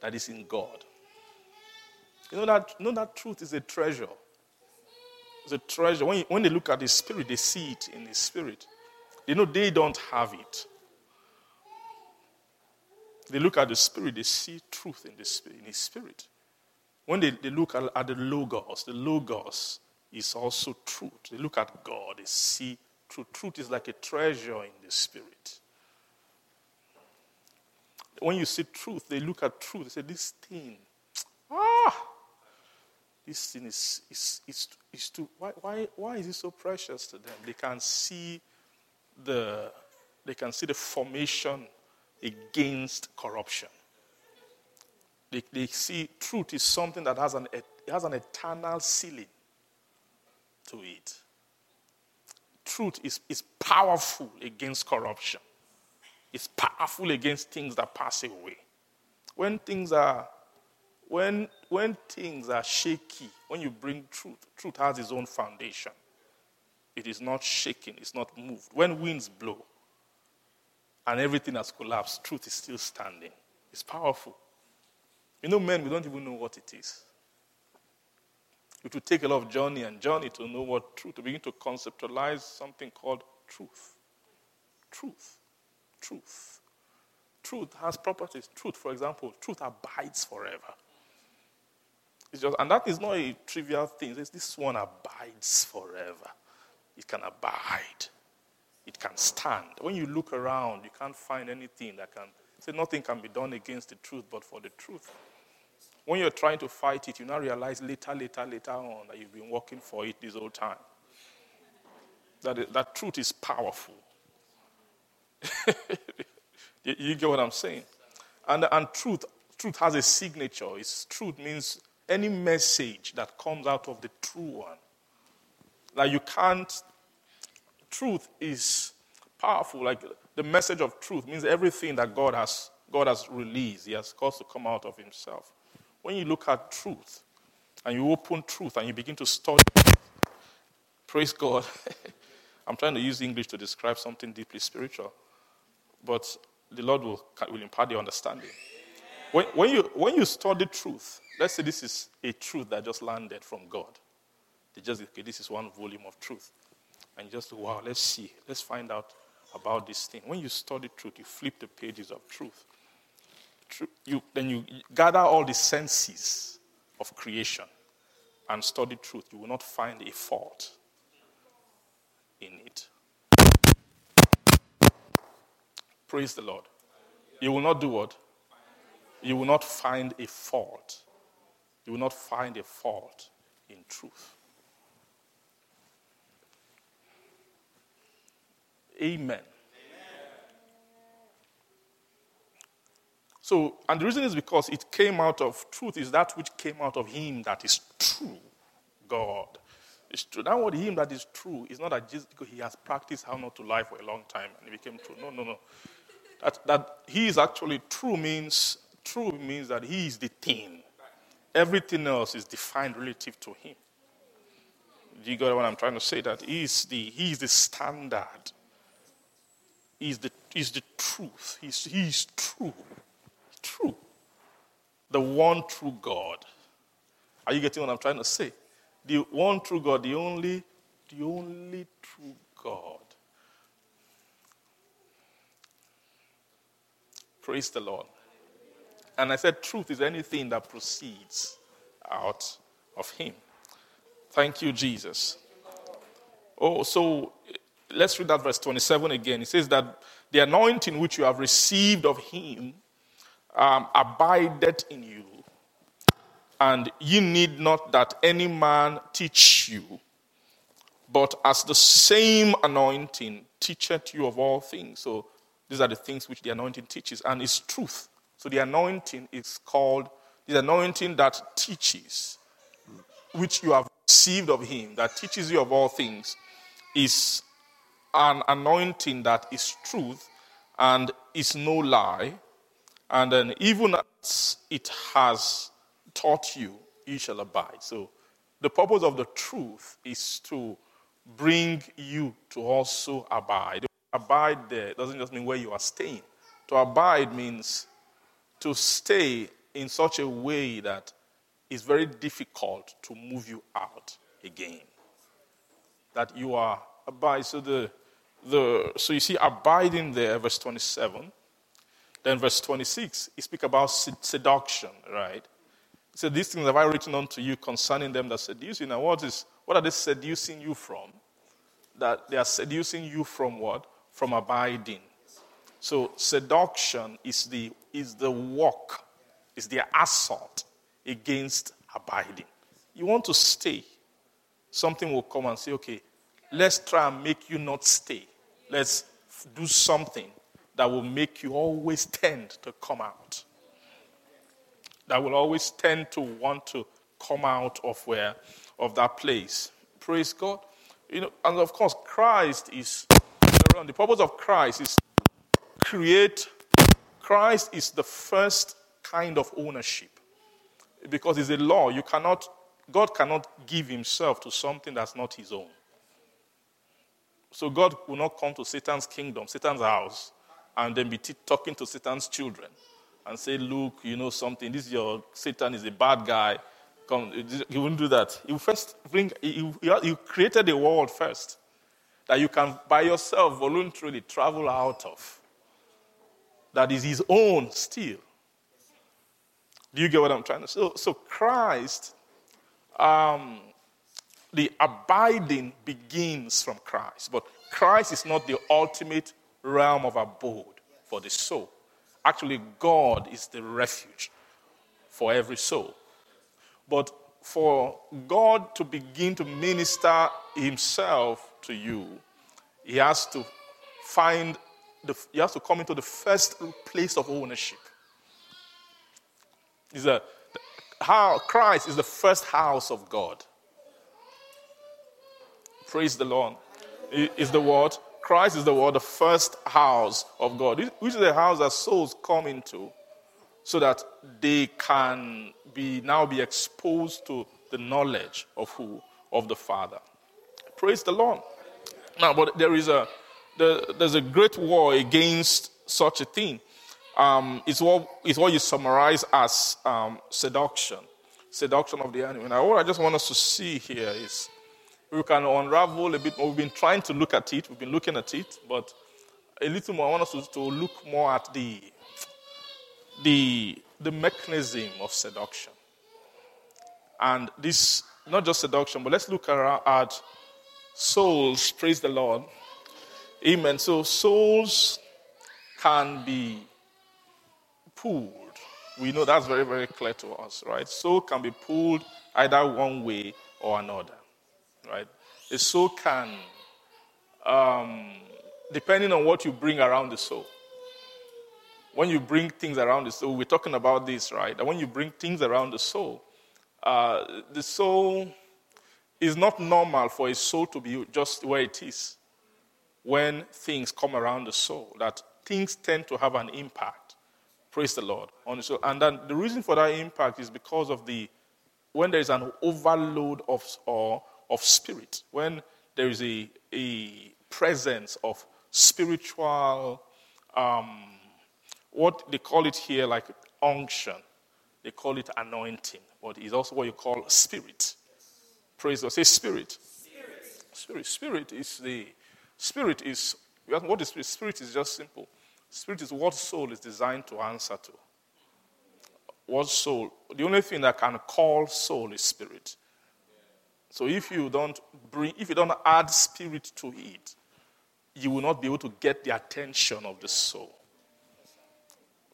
that is in God. You know that, you know that truth is a treasure. It's a treasure. When, you, when they look at the spirit, they see it in the spirit. They know they don't have it. They look at the spirit, they see truth in the spirit, in spirit. When they, they look at, at the logos, the logos is also truth. They look at God, they see truth. Truth is like a treasure in the spirit. When you see truth, they look at truth, they say, This thing, ah, this thing is, is, is, is too, why, why, why is it so precious to them? They can see the, they can see the formation against corruption. They, they see truth is something that has an, has an eternal ceiling to it. Truth is, is powerful against corruption. It's powerful against things that pass away. When things are when, when things are shaky, when you bring truth, truth has its own foundation. It is not shaken, it's not moved. When winds blow and everything has collapsed, truth is still standing. It's powerful. You know, men, we don't even know what it is. It will take a lot of journey and journey to know what truth, to begin to conceptualize something called truth. Truth. Truth. Truth has properties. Truth, for example, truth abides forever. It's just, and that is not a trivial thing. this one abides forever. It can abide. It can stand. When you look around, you can't find anything that can say nothing can be done against the truth but for the truth. When you're trying to fight it, you now realize later, later, later on that you've been working for it this whole time. That, that truth is powerful. you, you, get what I'm saying? And, and truth, truth has a signature. It's, truth means any message that comes out of the true one like you can't, truth is powerful. Like the message of truth means everything that God has, God has released, He has caused to come out of Himself. When you look at truth and you open truth and you begin to study, praise God. I'm trying to use English to describe something deeply spiritual, but the Lord will, will impart the understanding. When, when, you, when you study truth, let's say this is a truth that just landed from God. They just, okay, this is one volume of truth. And just, wow, let's see. Let's find out about this thing. When you study truth, you flip the pages of truth. you, then you gather all the senses of creation and study truth, you will not find a fault in it. Praise the Lord. You will not do what? You will not find a fault. You will not find a fault in truth. Amen. So, and the reason is because it came out of truth, is that which came out of him that is true. God is true. That word him that is true is not that just because he has practiced how not to lie for a long time and it became true. No, no, no. That, that he is actually true means true means that he is the thing. Everything else is defined relative to him. Do you get what I'm trying to say? That he is the, he is the standard. He is the, he is the truth. He's, he is true true. The one true God. Are you getting what I'm trying to say? The one true God, the only, the only true God. Praise the Lord. And I said, truth is anything that proceeds out of Him. Thank you, Jesus. Oh, so let's read that verse 27 again. It says that the anointing which you have received of Him um, abideth in you, and ye need not that any man teach you, but as the same anointing teacheth you of all things. So these are the things which the anointing teaches, and is truth. So the anointing is called the anointing that teaches, which you have received of him, that teaches you of all things, is an anointing that is truth and is no lie and then, even as it has taught you, you shall abide. So, the purpose of the truth is to bring you to also abide. Abide there doesn't just mean where you are staying. To abide means to stay in such a way that it's very difficult to move you out again. That you are abide. So the the so you see abiding there, verse 27 then verse 26, he speaks about seduction, right? He said, These things have I written unto you concerning them that seduce you. Now, what, is, what are they seducing you from? That they are seducing you from what? From abiding. So seduction is the, is the walk, is the assault against abiding. You want to stay. Something will come and say, okay, let's try and make you not stay. Let's do something that will make you always tend to come out. That will always tend to want to come out of where, of that place. Praise God. You know, and of course, Christ is the purpose of Christ is create. Christ is the first kind of ownership because it's a law. You cannot, God cannot give Himself to something that's not His own. So God will not come to Satan's kingdom, Satan's house, and then be t- talking to Satan's children and say, Look, you know something, this is your Satan is a bad guy. Come, he wouldn't do that. He first bring, you created a world first that you can by yourself voluntarily travel out of. That is his own still. Do you get what I'm trying to say? So, so Christ, um, the abiding begins from Christ, but Christ is not the ultimate realm of abode for the soul. Actually, God is the refuge for every soul. But for God to begin to minister Himself to you, He has to find, the, He has to come into the first place of ownership. Is a, how Christ is the first house of God. Praise the Lord. Is the word Christ is the word, the first house of God, which is the house that souls come into so that they can be now be exposed to the knowledge of who? Of the Father. Praise the Lord. Now, but there is a there's a great war against such a thing. Um, it's, what, it's what you summarize as um, seduction, seduction of the enemy. Now, what I just want us to see here is we can unravel a bit more. We've been trying to look at it, we've been looking at it, but a little more. I want us to, to look more at the, the, the mechanism of seduction. And this, not just seduction, but let's look at souls. Praise the Lord. Amen. So souls can be pulled. We know that's very, very clear to us, right? Soul can be pulled either one way or another, right? A soul can, um, depending on what you bring around the soul. When you bring things around the soul, we're talking about this, right? And when you bring things around the soul, uh, the soul is not normal for a soul to be just where it is when things come around the soul, that things tend to have an impact. Praise the Lord. On the soul. And then the reason for that impact is because of the when there is an overload of, or, of spirit, when there is a, a presence of spiritual, um, what they call it here, like unction, they call it anointing, but it's also what you call spirit. Praise God. Say spirit. Spirit. Spirit, spirit is the spirit is what is spirit? Spirit is just simple. Spirit is what soul is designed to answer to. What soul? The only thing that can call soul is spirit. So if you don't bring, if you don't add spirit to it, you will not be able to get the attention of the soul.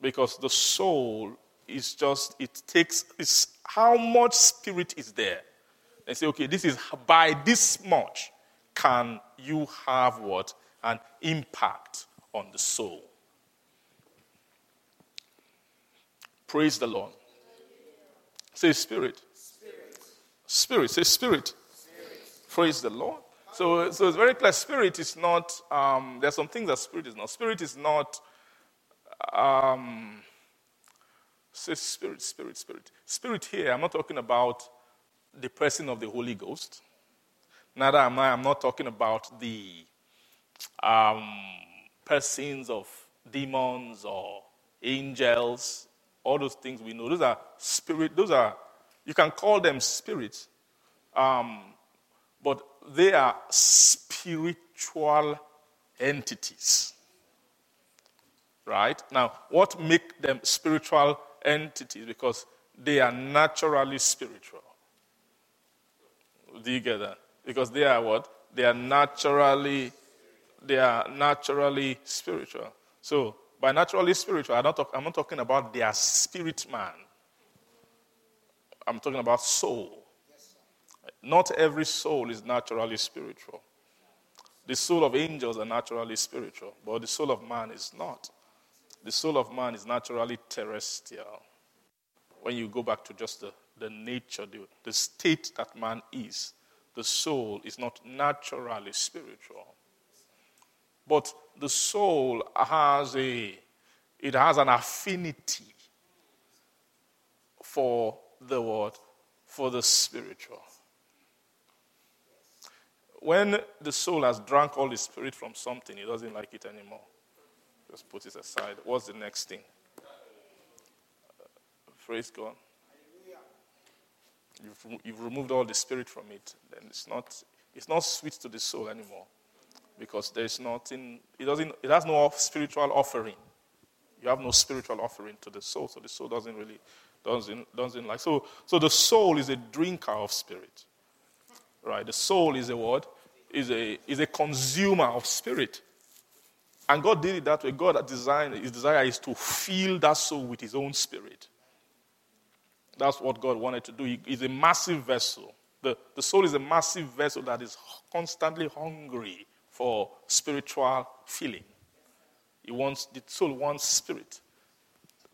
Because the soul is just, it takes, it's how much spirit is there. And say, okay, this is by this much can you have what? An impact on the soul. Praise the Lord. Say spirit. Spirit. spirit. Say spirit. spirit. Praise the Lord. So, so it's very clear. Spirit is not. Um, there are some things that spirit is not. Spirit is not. Um, say spirit, spirit, spirit. Spirit here. I'm not talking about the person of the Holy Ghost. Neither am I. I'm not talking about the um, persons of demons or angels all those things we know. Those are spirit, those are, you can call them spirits, um, but they are spiritual entities. Right? Now, what make them spiritual entities? Because they are naturally spiritual. Do you get that? Because they are what? They are naturally, they are naturally spiritual. So by naturally spiritual, I'm not, talk, I'm not talking about their spirit man. I'm talking about soul. Not every soul is naturally spiritual. The soul of angels are naturally spiritual, but the soul of man is not. The soul of man is naturally terrestrial. When you go back to just the, the nature, the, the state that man is, the soul is not naturally spiritual. But the soul has a it has an affinity for the word, for the spiritual. When the soul has drunk all the spirit from something, it doesn't like it anymore. Just put it aside. What's the next thing? Uh, praise God. You've, you've removed all the spirit from it, then it's not, it's not sweet to the soul anymore because there's nothing, it, doesn't, it has no spiritual offering. You have no spiritual offering to the soul, so the soul doesn't really, doesn't, doesn't like. So, so the soul is a drinker of spirit. Right? The soul is a what? Is a, is a consumer of spirit. And God did it that way. God designed, his desire is to fill that soul with his own spirit. That's what God wanted to do. He is a massive vessel. The, the soul is a massive vessel that is constantly hungry for spiritual feeling. He wants, the soul wants spirit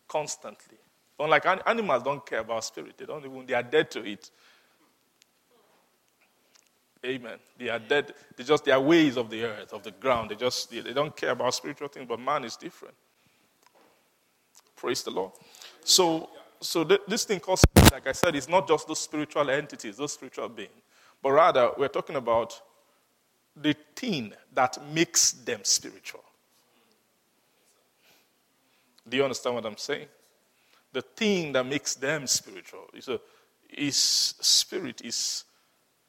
constantly. Unlike animals don't care about spirit. They don't even, they are dead to it. Amen. They are dead. They just, they are ways of the earth, of the ground. They just, they, they don't care about spiritual things, but man is different. Praise the Lord. So, so th- this thing called, like I said, is not just those spiritual entities, those spiritual beings, but rather we're talking about the thing that makes them spiritual. Do you understand what I'm saying? The thing that makes them spiritual is, a, is spirit, is,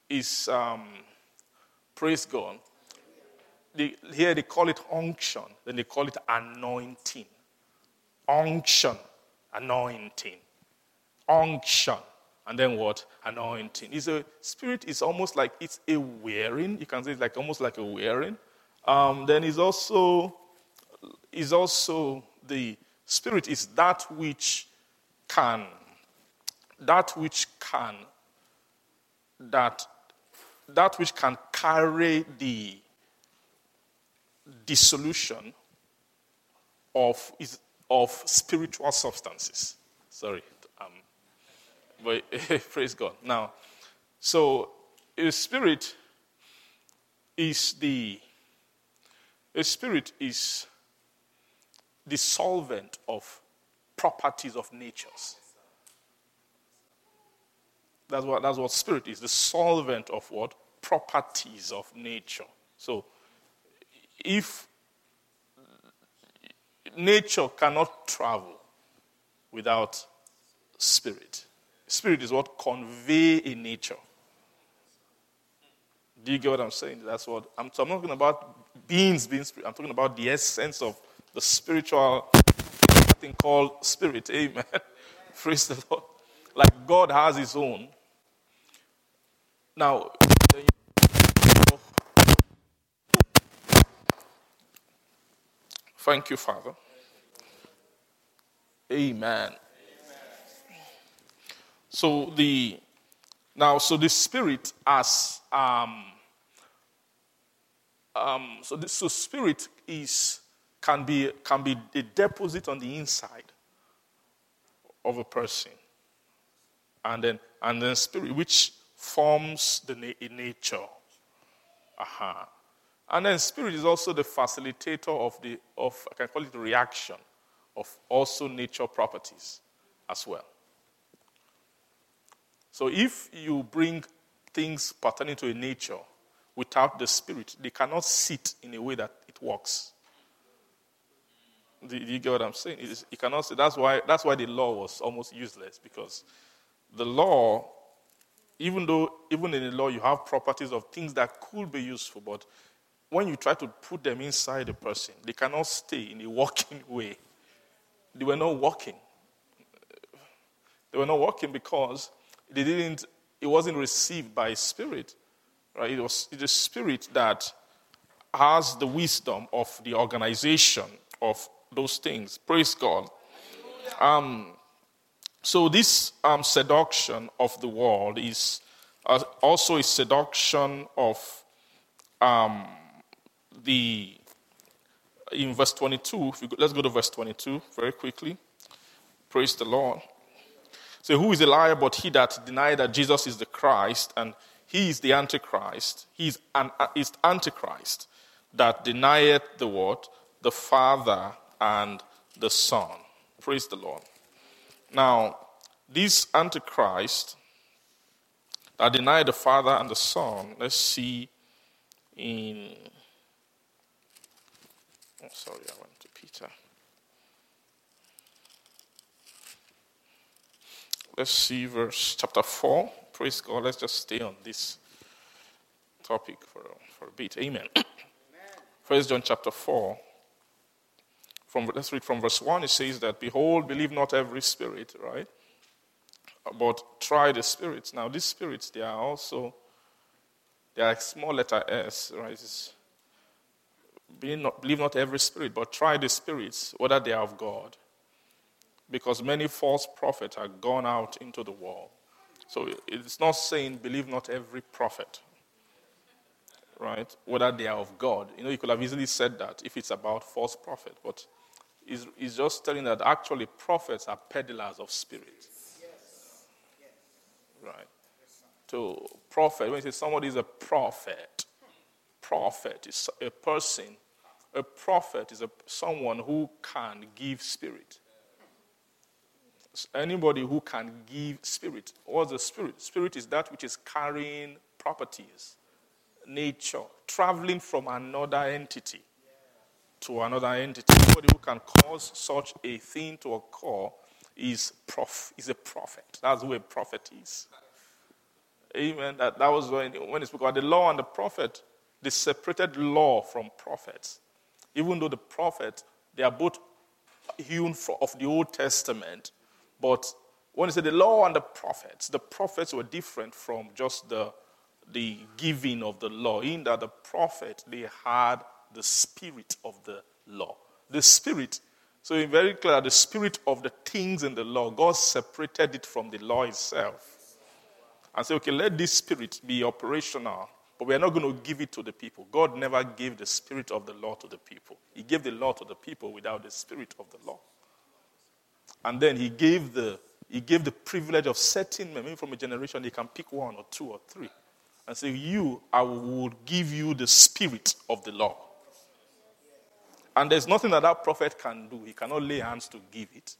is um, praise God. They, here they call it unction, then they call it anointing. Unction, anointing. Unction, And then what? Anointing. Is a spirit is almost like it's a wearing. You can say it's like almost like a wearing. Um, then is also is also the spirit is that which can that which can that that which can carry the dissolution of, of spiritual substances. Sorry. Um, but praise God. Now, so a spirit is the a spirit is the solvent of properties of natures. That's what, that's what spirit is the solvent of what? Properties of nature. So, if nature cannot travel without spirit, spirit is what convey a nature. Do you get what I'm saying? That's what I'm, so I'm not talking about beings being spirit. I'm talking about the essence of the spiritual thing called spirit. Amen. Praise the Lord. Like God has his own. Now, thank you, Father. Amen. So the now, so the spirit as um, um, so the so spirit is can be can be a deposit on the inside of a person, and then and then spirit which forms the na- nature. Uh-huh. And then spirit is also the facilitator of the of I can call it reaction of also nature properties as well. So if you bring things pertaining to a nature without the spirit, they cannot sit in a way that it works. Do you get what I'm saying? you cannot say that's why that's why the law was almost useless because the law even though even in the law you have properties of things that could be useful, but when you try to put them inside a person, they cannot stay in a working way. They were not working. They were not working because they didn't. It wasn't received by spirit, right? It was the spirit that has the wisdom of the organization of those things. Praise God. Um, so, this um, seduction of the world is uh, also a seduction of um, the. In verse 22, go, let's go to verse 22 very quickly. Praise the Lord. So, who is a liar but he that denied that Jesus is the Christ and he is the Antichrist? He is an uh, is Antichrist that denieth the word, the Father and the Son. Praise the Lord. Now, this Antichrist that deny the Father and the Son, let's see in. Oh, sorry, I went to Peter. Let's see verse chapter 4. Praise God. Let's just stay on this topic for, for a bit. Amen. First John chapter 4 from, let's read from verse 1. It says that, Behold, believe not every spirit, right? But try the spirits. Now, these spirits, they are also, they are small letter S, right? It's, not, believe not every spirit, but try the spirits, whether they are of God. Because many false prophets are gone out into the world. So it's not saying believe not every prophet, right? Whether they are of God. You know, you could have easily said that if it's about false prophet, but is just telling that actually prophets are peddlers of spirit. Yes. Right. To prophet, when you say somebody is a prophet, prophet is a person. A prophet is a, someone who can give spirit. Anybody who can give spirit. What's the spirit? Spirit is that which is carrying properties, nature, traveling from another entity to another entity. Anybody who can cause such a thing to occur is, prof, is a prophet. That's who a prophet is. Amen. That, that was when, when it spoke about the law and the prophet, they separated law from prophets. Even though the prophets, they are both hewn of the Old Testament, but When you say the law and the prophets, the prophets were different from just the, the giving of the law, in that the prophet, they had the spirit of the law. The spirit, so very clear, the spirit of the things in the law, God separated it from the law itself. And say, okay, let this spirit be operational but we are not going to give it to the people. God never gave the spirit of the law to the people. He gave the law to the people without the spirit of the law. And then he gave the he gave the privilege of setting men, from a generation, they can pick one or two or three, and say, You, I will give you the spirit of the law. And there's nothing that that prophet can do. He cannot lay hands to give it.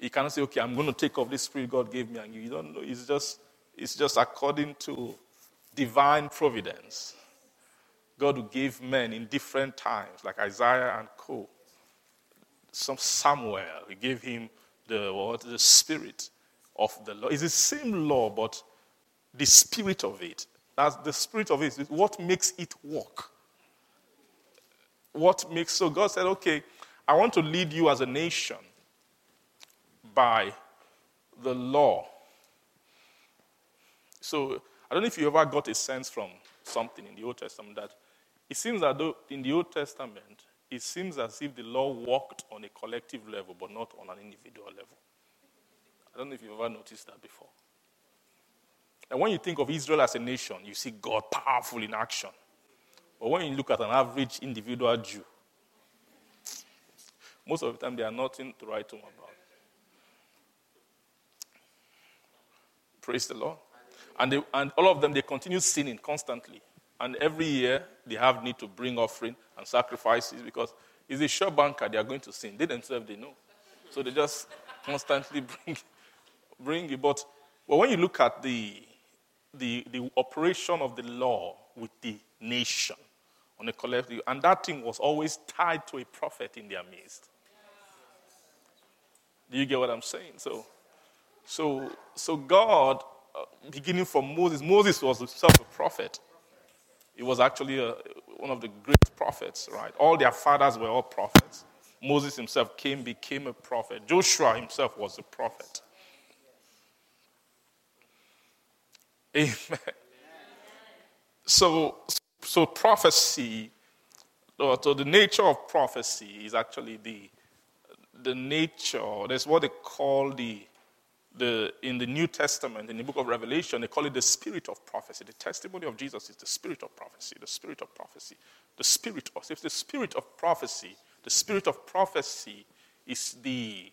He cannot say, Okay, I'm going to take off this spirit God gave me and you. You don't know. It's just, it's just according to divine providence. God will give men in different times, like Isaiah and Co. Some Samuel, he gave him the what the spirit of the law. It's the same law, but the spirit of it. That's the spirit of it is what makes it work. What makes so God said, okay, I want to lead you as a nation by the law. So I don't know if you ever got a sense from something in the Old Testament that it seems that though in the Old Testament, it seems as if the law worked on a collective level, but not on an individual level. I don't know if you've ever noticed that before. And when you think of Israel as a nation, you see God powerful in action. But when you look at an average individual Jew, most of the time they are nothing to write home about. Praise the Lord. And, they, and all of them, they continue sinning constantly. And every year, they have need to bring offering and sacrifices because it's a sure banker they are going to sin. They themselves, they know. So they just constantly bring, bring it. But, when you look at the, the, the operation of the law with the nation on a collective, and that thing was always tied to a prophet in their midst. Do you get what I'm saying? So, so, so God Uh, beginning from Moses. Moses was himself a prophet. He was actually a, one of the great prophets, right? All their fathers were all prophets. Moses himself came, became a prophet. Joshua himself was a prophet. Amen. So, so prophecy, so the nature of prophecy is actually the, the nature, that's what they call the the, in the New Testament, in the book of Revelation, they call it the spirit of prophecy. The testimony of Jesus is the spirit of prophecy, the spirit of prophecy. The spirit of, if the spirit of prophecy, the spirit of prophecy is the,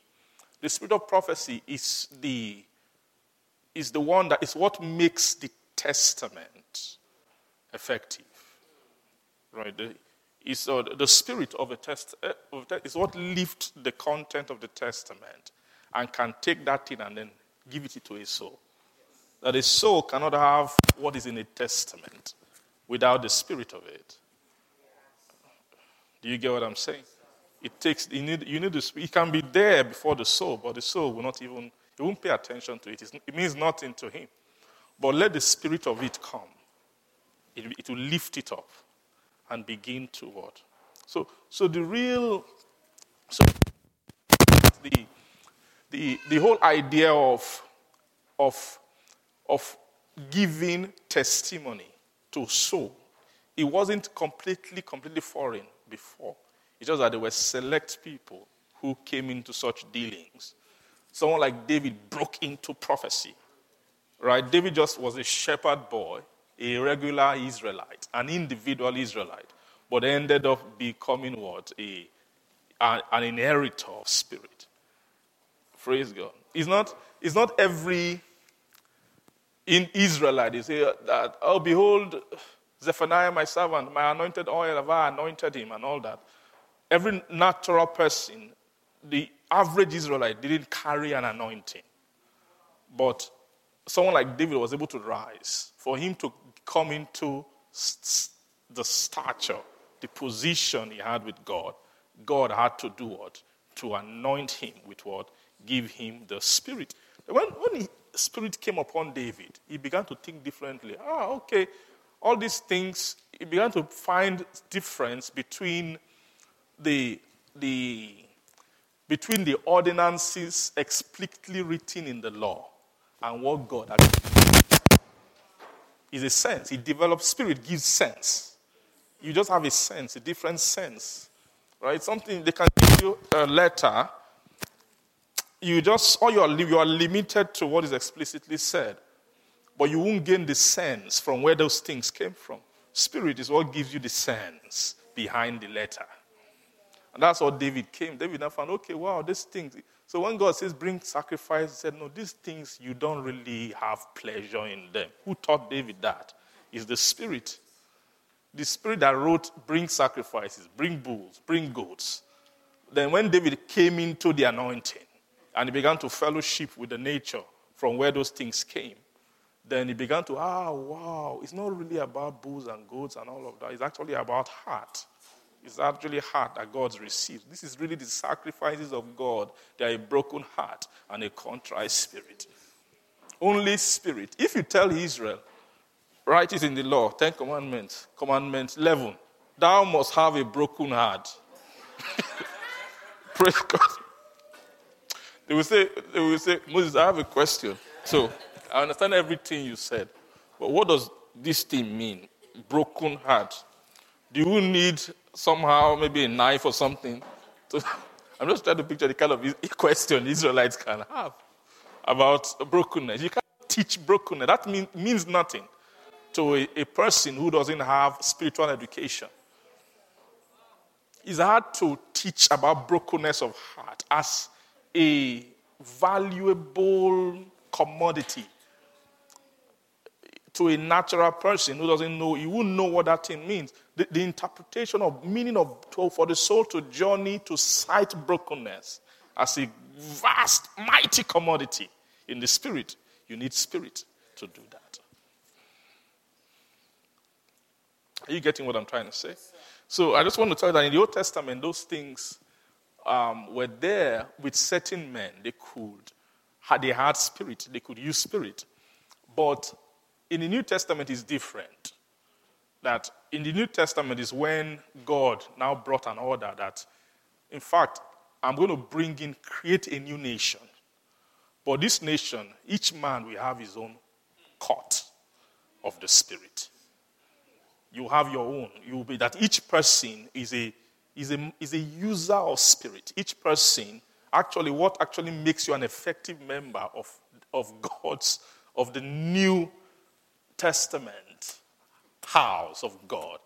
the spirit of prophecy is the, is the one that is what makes the testament effective. Right? The, is uh, the spirit of a test uh, is what lifts the content of the testament and can take that thing and then give it to a soul. That a soul cannot have what is in a testament without the spirit of it. Do you get what I'm saying? It takes you need you need to it can be there before the soul, but the soul will not even it won't pay attention to it. It means nothing to him. But let the spirit of it come. It, it will lift it up and begin to what? So so the real so the the, the whole idea of, of, of giving testimony to soul, it wasn't completely, completely foreign before. It's just that there were select people who came into such dealings. Someone like David broke into prophecy. Right? David just was a shepherd boy, a regular Israelite, an individual Israelite, but ended up becoming what? A, an inheritor of spirit. Praise God. It's not, it's not every in Israelite they say that, oh, behold, Zephaniah, my servant, my anointed oil, have I anointed him, and all that. Every natural person, the average Israelite, didn't carry an anointing. But someone like David was able to rise. For him to come into the stature, the position he had with God, God had to do what? To anoint him with what? Give him the Spirit. When, when the Spirit came upon David, he began to think differently. Ah, okay. All these things, he began to find difference between the, the, between the ordinances explicitly written in the law and what God actually is a sense. It develops spirit, gives sense. You just have a sense, a different sense. Right? Something they can give you a letter. You just or you are you are limited to what is explicitly said. But you won't gain the sense from where those things came from. Spirit is what gives you the sense behind the letter. And that's what David came. David now found, okay, wow, these things. So when God says bring sacrifice, he said, no, these things you don't really have pleasure in them. Who taught David that? Is the Spirit. The Spirit that wrote, bring sacrifices, bring bulls, bring goats. Then when David came into the anointing and he began to fellowship with the nature from where those things came, then he began to, ah, wow, it's not really about bulls and goats and all of that. It's actually about heart. It's actually heart that God receives. This is really the sacrifices of God. They are a broken heart and a contrite spirit. Only spirit. If you tell Israel, write it in the law, Ten Commandments, Commandment 11, thou must have a broken heart. Praise God. They will say, they will say, Moses, I have a question. So, I understand everything you said, but what does this thing mean? Broken heart. Do you need somehow maybe a knife or something? So, I'm just trying to picture the kind of question Israelites can have about brokenness. You can't teach brokenness. That mean, means nothing to a, a person who doesn't have spiritual education. It's hard to teach about brokenness of heart as a valuable commodity to a natural person who doesn't know, you won't know what that thing means. The, the interpretation of meaning of for the soul to journey to sight brokenness as a vast, mighty commodity in the spirit. You need spirit to do that. Are you getting what I'm trying to say? So I just want to tell you that in the Old Testament, those things um, were there with certain men. They could, had, they had spirit, they could use spirit. But in the New Testament is different. That in the New Testament is when God now brought an order that, in fact, I'm going to bring in, create a new nation. But this nation, each man will have his own court of the Spirit. You have your own. You will be that each person is a, is a, is a user of spirit. Each person, actually, what actually makes you an effective member of, of God's, of the new Testament house of God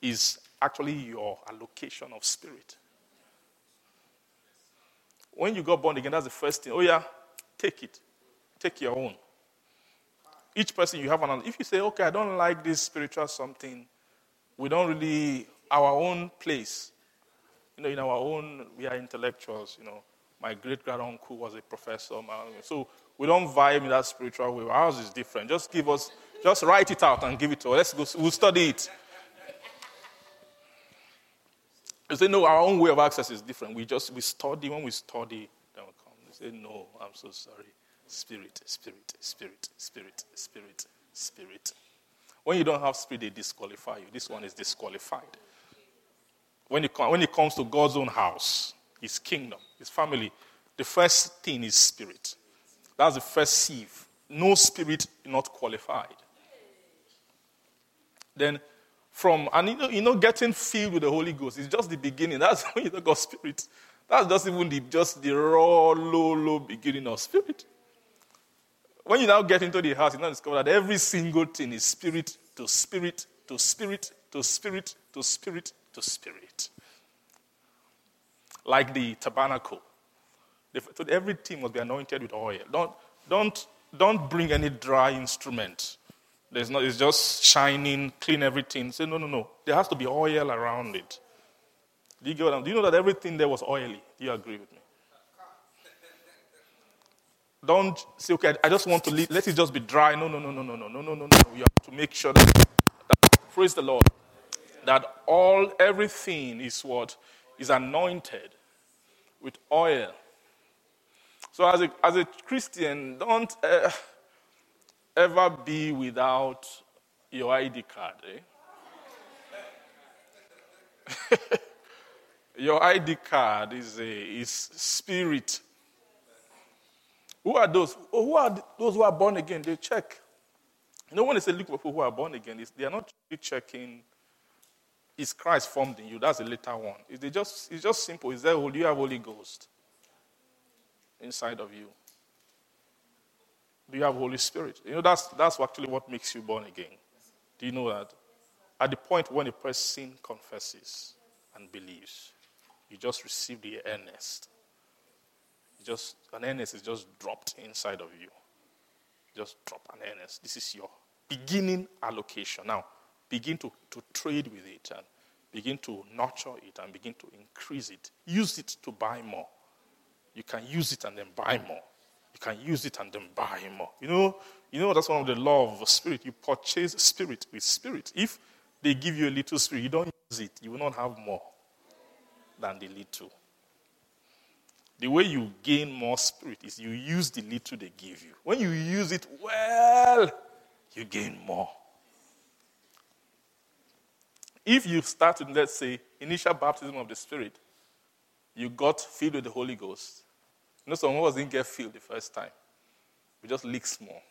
is actually your allocation of spirit. When you got born again, that's the first thing. Oh, yeah, take it. Take your own. Each person you have an. If you say, okay, I don't like this spiritual something, we don't really, our own place, you know, in our own, we are intellectuals, you know. My great grand uncle was a professor. So we don't vibe in that spiritual way. Ours is different. Just give us just write it out and give it to us. Let's go. We'll study it. They say, no, our own way of access is different. We just, we study. When we study, then we come. They say, no, I'm so sorry. Spirit, spirit, spirit, spirit, spirit, spirit. When you don't have spirit, they disqualify you. This one is disqualified. When it, when it comes to God's own house, His kingdom, His family, the first thing is spirit. That's the first sieve. No spirit, not qualified then from, and you know, you know, getting filled with the Holy Ghost is just the beginning. That's when you know God's Spirit. That's just even the, just the raw, low, low beginning of Spirit. When you now get into the house, you now discover that every single thing is Spirit to Spirit to Spirit to Spirit to Spirit to Spirit. Like the tabernacle. So everything must be anointed with oil. Don't, don't, don't bring any dry instrument there's not, it's just shining, clean everything. Say, no, no, no. There has to be oil around it. Do you, get what I'm, do you know that everything there was oily? Do you agree with me? Don't say, okay, I just want to leave, let it just be dry. No, no, no, no, no, no, no, no, no, no. You have to make sure that, that praise the Lord, that all, everything is what is anointed with oil. So as a, as a Christian, don't, uh, ever be without your ID card. Eh? Your ID card is a is spirit. Who are those? Oh, who are those who are born again? They check. You know, when they say look for people who are born again, they are not checking is Christ formed in you? That's the later one. It's just, it's just simple. Is there do you have Holy Ghost inside of you? Do you have Holy Spirit? You know, that's, that's actually what makes you born again. Do you know that? At the point when a person confesses and believes, you just receive the earnest. Just an earnest is just dropped inside of you. Just drop an earnest. This is your beginning allocation. Now, begin to, to trade with it and begin to nurture it and begin to increase it. Use it to buy more. You can use it and then buy more. You can use it and then buy more. You know, you know that's one of the law of spirit. You purchase spirit with spirit. If they give you a little spirit, you don't use it, you will not have more than the little. The way you gain more spirit is you use the little they give you. When you use it well, you gain more. If you start with, let's say, initial baptism of the Spirit, you got filled with the Holy Ghost. You know, some of us didn't get filled the first time. We just leak small.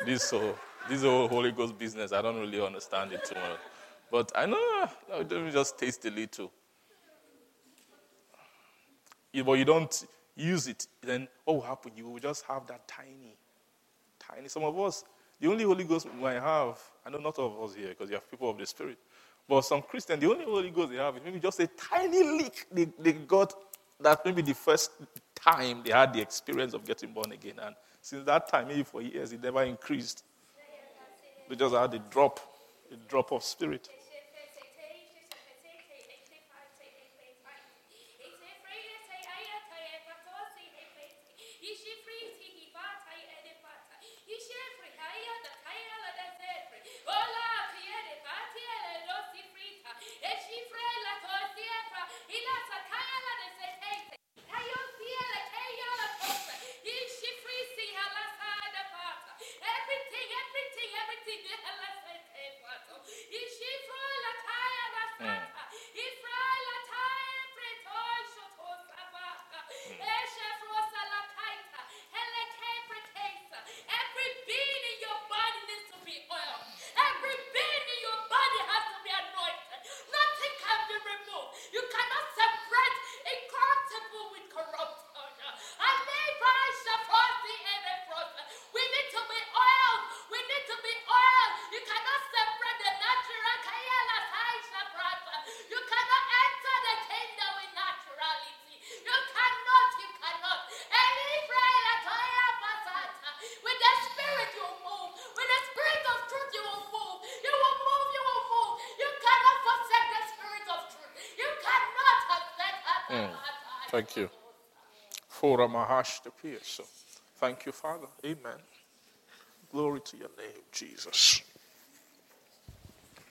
this so this whole Holy Ghost business, I don't really understand it too much. But I know, ah, let me just taste a little. But you don't use it, then what will happen? You will just have that tiny tiny. Some of us, the only Holy Ghost might have, I know not of us here because you have people of the Spirit, but some Christians, the only Holy Ghost they have is maybe just a tiny leak they, they got that maybe the first time they had the experience of getting born again. And since that time, maybe for years, it never increased. They just had a drop, a drop of spirit. Pierce. Thank you, Father. Amen. Glory to your name, Jesus.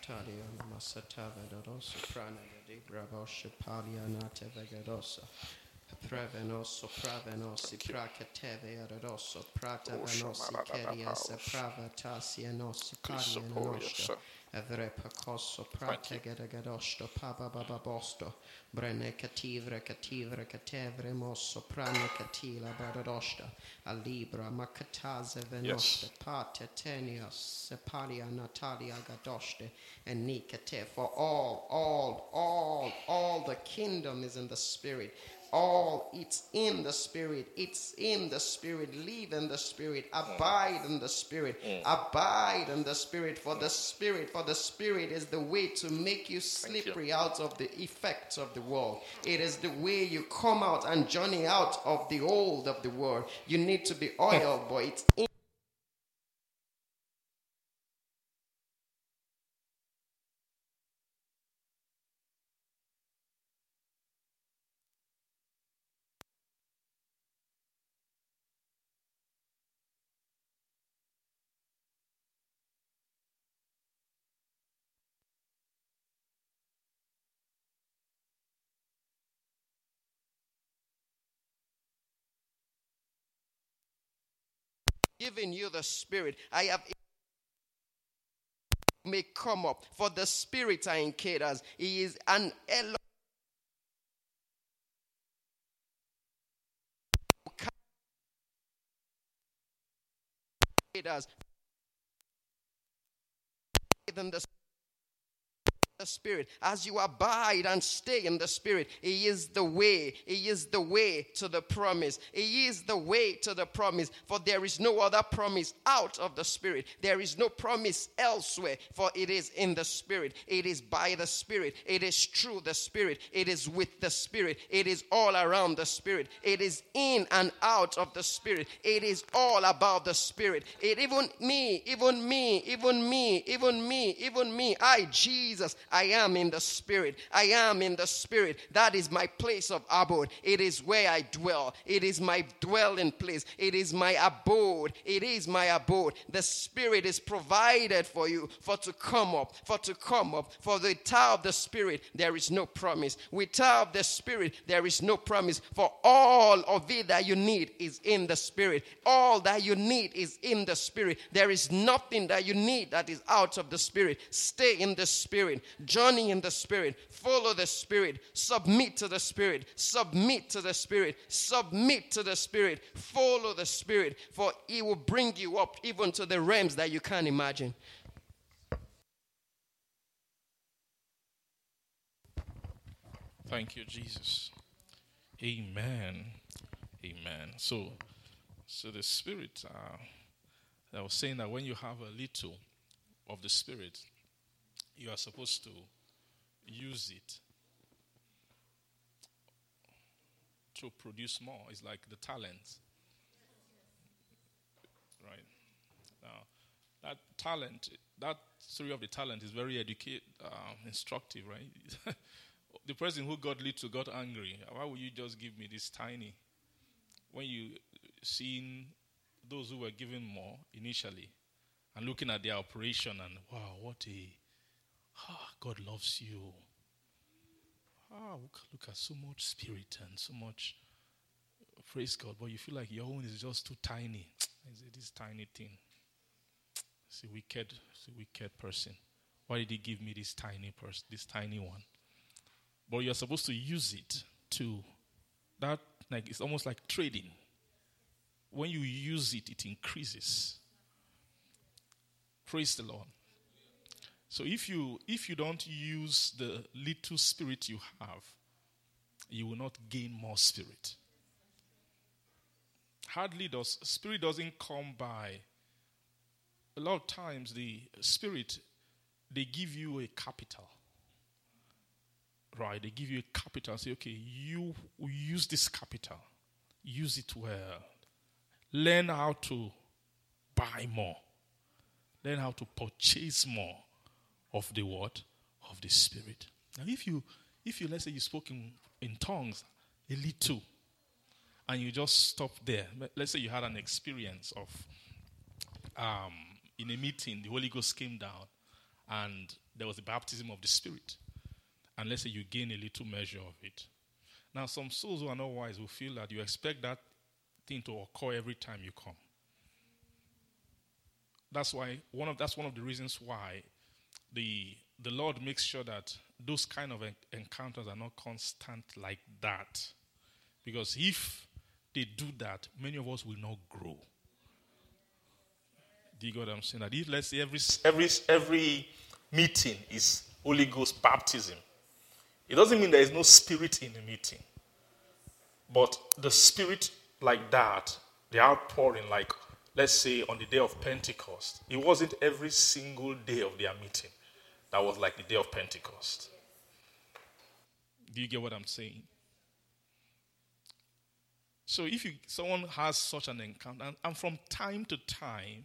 Prata venosi, keriasa, pravatasi, enosi, parianosta. Evrepa kosso prate gedagadosto paba baba bosto brene cativre cativre catevre mosso prane catila baradosta a libra macataze venoste pate tenios sepalia natalia gadoste and nikate for all all all all the kingdom is in the spirit all. It's in the spirit. It's in the spirit. Live in the spirit. Abide in the spirit. Mm. abide in the spirit for the spirit for the spirit is the way to make you slippery you. out of the effects of the world. It is the way you come out and journey out of the old of the world. You need to be oiled but it's in given you the Spirit. I have may come up. For the Spirit I in Kedas. He is an. Kedas. Than the the Spirit. As you abide and stay in the Spirit, He is the way. He is the way to the promise. He is the way to the promise. For there is no other promise out of the Spirit. There is no promise elsewhere, for it is in the Spirit. It is by the Spirit. It is through the Spirit. It is with the Spirit. It is all around the Spirit. It is in and out of the Spirit. It is all about the Spirit. It even me, even me, even me, even me, even me. I, Jesus, I am in the Spirit. I am in the Spirit. That is my place of abode. It is where I dwell. It is my dwelling place. It is my abode. It is my abode. The Spirit is provided for you for to come up, for to come up. For the tower of the Spirit, there is no promise. Without the Spirit, there is no promise. For all of it that you need is in the Spirit. All that you need is in the Spirit. There is nothing that you need that is out of the Spirit. Stay in the Spirit journey in the Spirit, follow the Spirit, submit to the Spirit, submit to the Spirit, submit to the Spirit, follow the Spirit, for He will bring you up even to the realms that you can't imagine. Thank you, Jesus. Amen. Amen. So, so the Spirit, uh, I was saying that when you have a little of the Spirit, you are supposed to use it to produce more. It's like the talent. Right. Now, that talent, that story of the talent is very educate, uh, instructive, right? the person who got little got angry. Why would you just give me this tiny? When you seen those who were given more initially and looking at their operation and wow, what a Ah, God loves you. Ah, look at so much spirit and so much praise God, but you feel like your own is just too tiny. Is it this tiny thing? It's a wicked, it's a wicked person. Why did he give me this tiny person, this tiny one? But you're supposed to use it to that like it's almost like trading. When you use it, it increases. Praise the Lord. So if you if you don't use the little spirit you have, you will not gain more spirit. Hardly does spirit doesn't come by. A lot of times the spirit they give you a capital. Right? They give you a capital. Say, okay, you use this capital. Use it well. Learn how to buy more. Learn how to purchase more of the word of the spirit. Now, if you, if you let's say you spoke in, in tongues a little, and you just stop there. Let's say you had an experience of um, in a meeting, the Holy Ghost came down, and there was a baptism of the Spirit, and let's say you gain a little measure of it. Now, some souls who are not wise will feel that you expect that thing to occur every time you come. That's why one of that's one of the reasons why the the Lord makes sure that those kind of encounters are not constant like that. Because if they do that, many of us will not grow. Do you get what I'm saying? That if let's say every every every meeting is Holy Ghost baptism, it doesn't mean there is no spirit in the meeting. But the spirit like that, the outpouring, like let's say on the day of Pentecost, it wasn't every single day of their meeting. That was like the day of Pentecost. Do you get what I'm saying? So if you, someone has such an encounter, and, and from time to time,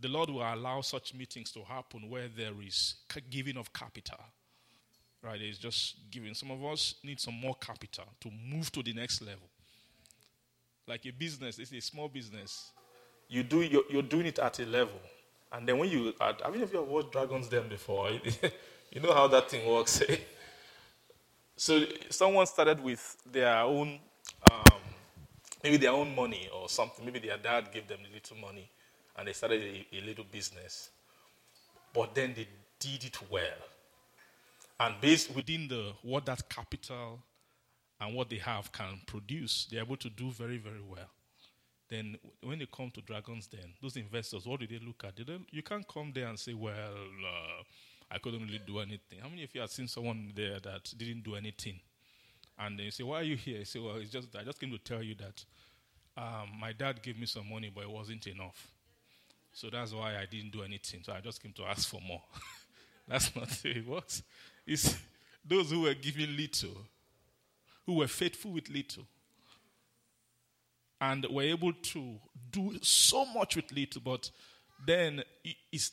the Lord will allow such meetings to happen where there is giving of capital. Right? It's just giving. Some of us need some more capital to move to the next level. Like a business, it's a small business. You do, you're, you're doing it at a level. And then when you, have any of you watched Dragon's Den before? you know how that thing works. Eh? so someone started with their own, um, maybe their own money or something. Maybe their dad gave them a little money, and they started a, a little business. but then they did it well. And based within the what that capital and what they have can produce, they're able to do very, very well. Then when they come to Dragons Den, those investors, what do they look at? They you can't come there and say, well, uh, I couldn't really do anything. How many of you have seen someone there that didn't do anything? And then you say, why are you here? You say, well, it's just, I just came to tell you that um, my dad gave me some money, but it wasn't enough. So that's why I didn't do anything. So I just came to ask for more. that's not way it works. It's those who were giving little, who were faithful with little, and were able to do so much with little, but then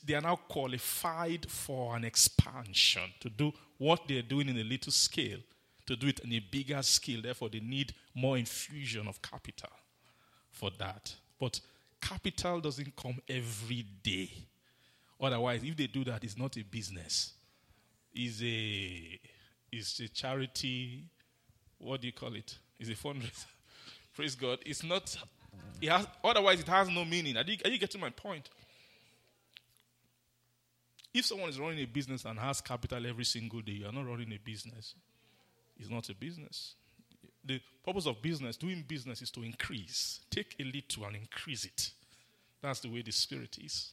they are now qualified for an expansion to do what they're doing in a little scale, to do it in a bigger scale. Therefore, they need more infusion of capital for that. But capital doesn't come every day. Otherwise, if they do that, it's not a business. It's a, it's a charity. What do you call it? It's a fundraiser. Praise God. It's not, it has, otherwise, it has no meaning. Are you, are you getting my point? If someone is running a business and has capital every single day, you're not running a business. It's not a business the purpose of business, doing business, is to increase. Take a little and increase it. That's the way the Spirit is.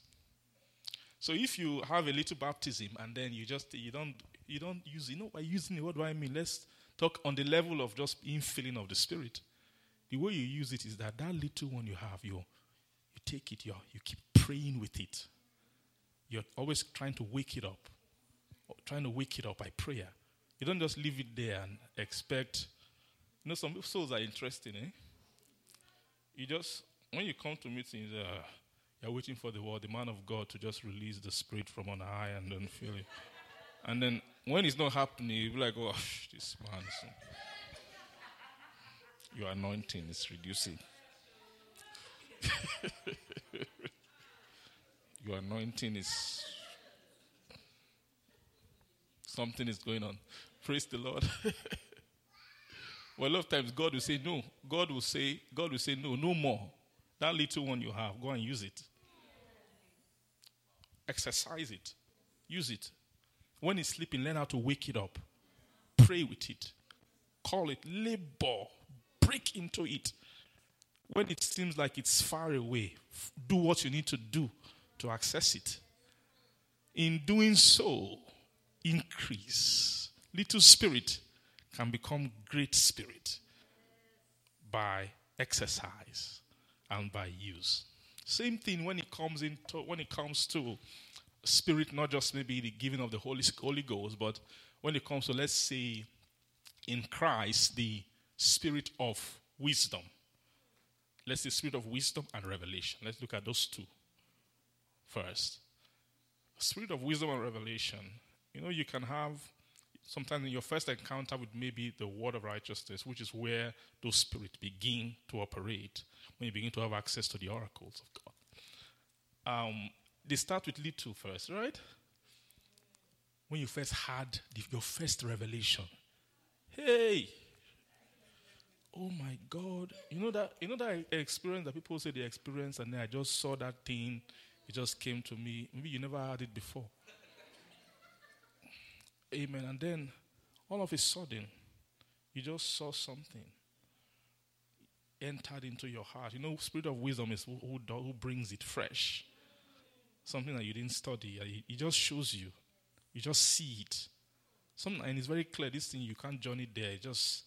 So if you have a little baptism and then you just you don't you don't use you know by using it, what do I mean? Let's talk on the level of just infilling of the Spirit. The way you use it is that that little one you have, you you take it, you you keep praying with it. You're always trying to wake it up, trying to wake it up by prayer. You don't just leave it there and expect you know, some souls are interesting, eh? You just, when you come to meetings, uh, you're waiting for the word, the man of God to just release the spirit from on high and then feel it. And then when it's not happening, you'll be like, oh, this man. Your anointing is reducing. your anointing is. Something is going on. Praise the Lord. Well, a lot of times God will say no. God will say, God will say no, no more. That little one you have, go and use it. Exercise it. Use it. When it's sleeping, learn how to wake it up. Pray with it. Call it labor. Break into it. When it seems like it's far away, do what you need to do to access it. In doing so, increase. Little spirit can become great spirit by exercise and by use. Same thing when it comes into when it comes to spirit, not just maybe the giving of the Holy Holy Ghost, but when it comes to let's say in Christ the spirit of wisdom. Let's say spirit of wisdom and revelation. Let's look at those two first. Spirit of wisdom and revelation. You know, you can have sometimes in your first encounter with maybe the word of righteousness, which is where those spirits begin to operate, when you begin to have access to the oracles of God. Um, they start with little first, right? When you first had the, your first revelation, hey, oh my God, you know that you know that experience that people say they experience, and then I just saw that thing, it just came to me. Maybe you never had it before. Amen. And then all of a sudden, you just saw something entered into your heart. You know, spirit of wisdom is who, who, who brings it fresh. Something that you didn't study. It just shows you. You just see it. Something, and it's very clear. This thing you can't journey there. It just,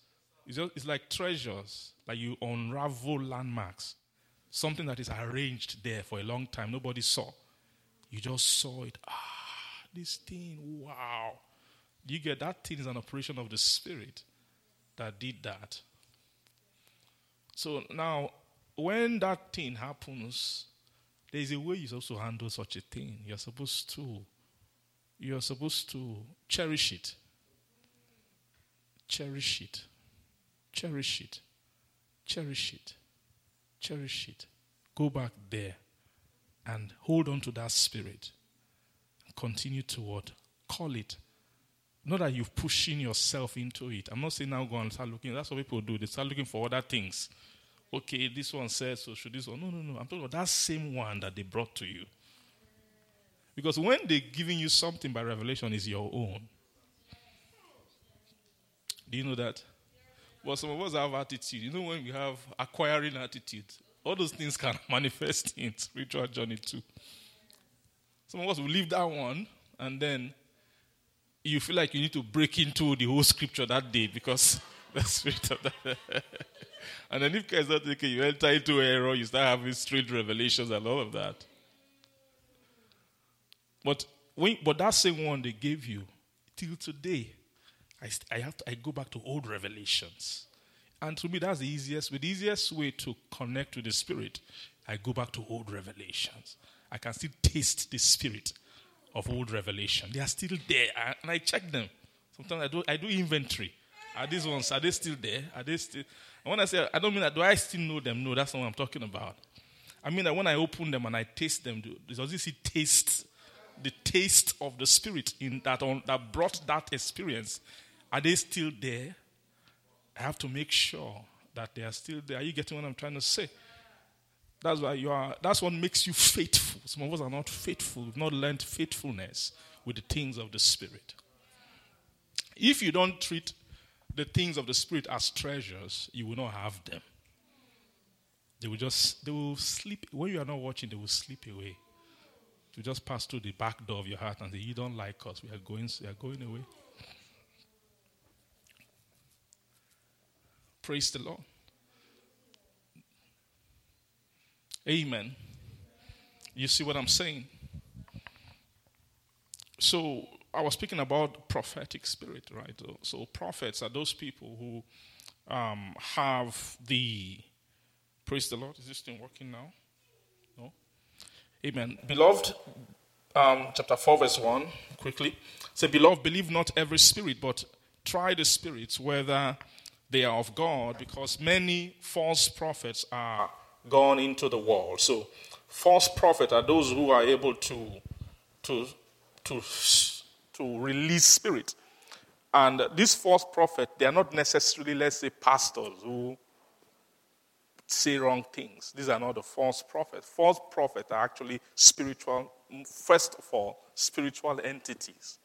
it's just it's like treasures. Like you unravel landmarks. Something that is arranged there for a long time. Nobody saw. You just saw it. Ah, this thing. Wow. You get that thing is an operation of the Spirit that did that. So now, when that thing happens, there is a way you're supposed to handle such a thing. You're supposed to, you're supposed to cherish it. Cherish it. Cherish it. Cherish it. Cherish it. Go back there and hold on to that spirit. Continue to what? Call it not that you're pushing yourself into it. I'm not saying now go and start looking. That's what people do. They start looking for other things. Okay, this one says so. Should this one? No, no, no. I'm talking about that same one that they brought to you. Because when they're giving you something by revelation, is your own. Do you know that? But some of us have attitude. You know, when we have acquiring attitude, all those things can manifest in spiritual journey too. Some of us will leave that one, and then you feel like you need to break into the whole scripture that day because the spirit of that. and then if care is not taken, you enter into error, you start having strange revelations and all of that. But when, but that same one they gave you till today, I, I have to, I go back to old revelations. And to me, that's the easiest, the easiest way to connect with the Spirit. I go back to old revelations. I can still taste the Spirit of old revelation. They are still there, and I check them. Sometimes I do, I do inventory. Are these ones, are they still there? Are they still? And when I say, I don't mean that, do I still know them? No, that's not what I'm talking about. I mean that when I open them and I taste them, does this taste, the taste of the Spirit in that, on, that brought that experience? Are they still there? I have to make sure that they are still there. Are you getting what I'm trying to say? That's why you are. That's what makes you faithful. Some of us are not faithful. We've not learned faithfulness with the things of the Spirit. If you don't treat the things of the Spirit as treasures, you will not have them. They will just they will sleep when you are not watching. They will sleep away. To just pass through the back door of your heart and say, "You don't like us. We are going. We are going away." Praise the Lord. Amen. You see what I'm saying? So, I was speaking about prophetic spirit, right? So, prophets are those people who um, have the. Praise the Lord. Is this thing working now? No? Amen. Beloved, um, chapter 4, verse 1, quickly. Say, Beloved, believe not every spirit, but try the spirits whether they are of God because many false prophets are gone into the world. So, false prophets are those who are able to, to, to, to release spirit. And these false prophets, they are not necessarily, let's say, pastors who say wrong things. These are not the false prophets. False prophets are actually spiritual, first of all, spiritual entities.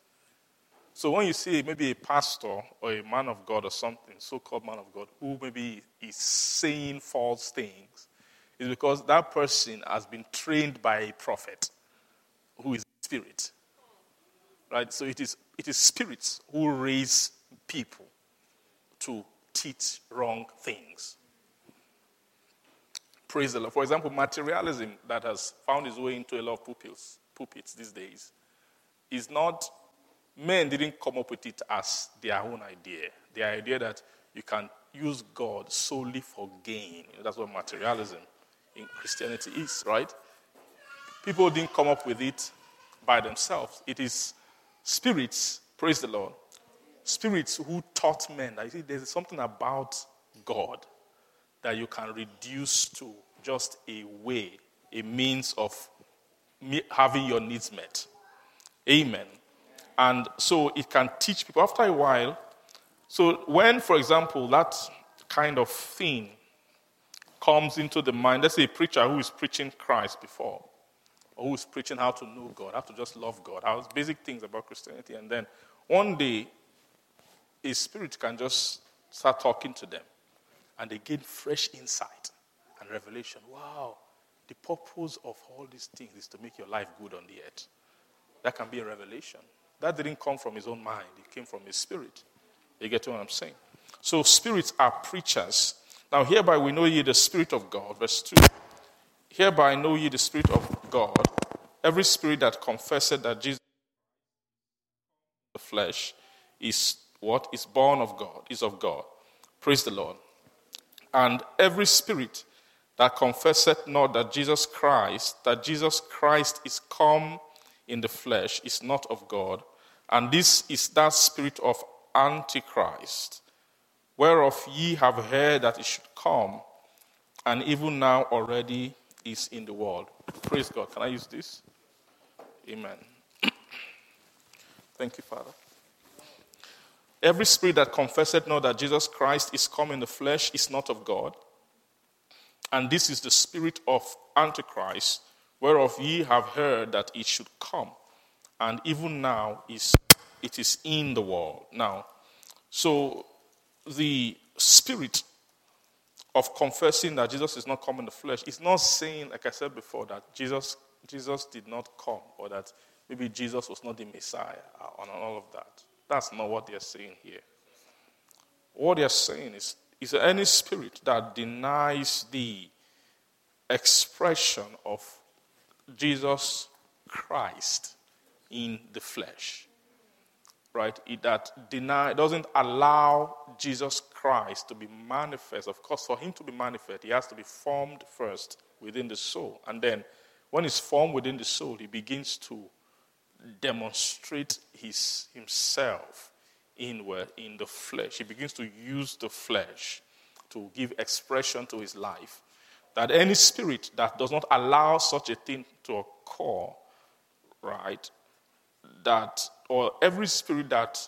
So when you see maybe a pastor or a man of God or something, so-called man of God, who maybe is saying false things, it's because that person has been trained by a prophet who is spirit. Right? So it is it is spirits who raise people to teach wrong things. Praise the Lord. For example, materialism that has found its way into a lot of pulpits, pulpits these days is not men didn't come up with it as their own idea. The idea that you can use God solely for gain. That's what materialism in Christianity is, right? People didn't come up with it by themselves. It is spirits, praise the Lord, spirits who taught men that there's something about God that you can reduce to just a way, a means of having your needs met. Amen. And so it can teach people after a while. So, when, for example, that kind of thing comes into the mind, let's say a preacher who is preaching Christ before, or who is preaching how to know God, how to just love God, how basic things about Christianity, and then one day a spirit can just start talking to them, and they gain fresh insight and revelation. Wow, the purpose of all these things is to make your life good on the earth. That can be a revelation. That didn't come from his own mind, it came from his spirit. You get what I'm saying? So, spirits are preachers. Now, hereby we know ye the Spirit of God. Verse 2. Hereby know ye the Spirit of God. Every spirit that confesseth that Jesus the flesh is what is born of God, is of God. Praise the Lord. And every spirit that confesseth not that Jesus Christ, that Jesus Christ is come in the flesh, is not of God. And this is that spirit of Antichrist, whereof ye have heard that it should come, and even now already is in the world. Praise God. Can I use this? Amen. Thank you, Father. Every spirit that confesseth not that Jesus Christ is come in the flesh is not of God. And this is the spirit of Antichrist, whereof ye have heard that it should come and even now is it is in the world. Now, so the spirit of confessing that Jesus is not come in the flesh is not saying, like I said before, that Jesus Jesus did not come or that maybe Jesus was not the Messiah and all of that. That's not what they're saying here. What they're saying is, is any spirit that denies the expression of Jesus Christ in the flesh, right? It, that deny doesn't allow Jesus Christ to be manifest. Of course, for him to be manifest, he has to be formed first within the soul, and then when he's formed within the soul, he begins to demonstrate his, himself inward in the flesh. He begins to use the flesh to give expression to his life. That any spirit that does not allow such a thing to occur, right, that, or every spirit that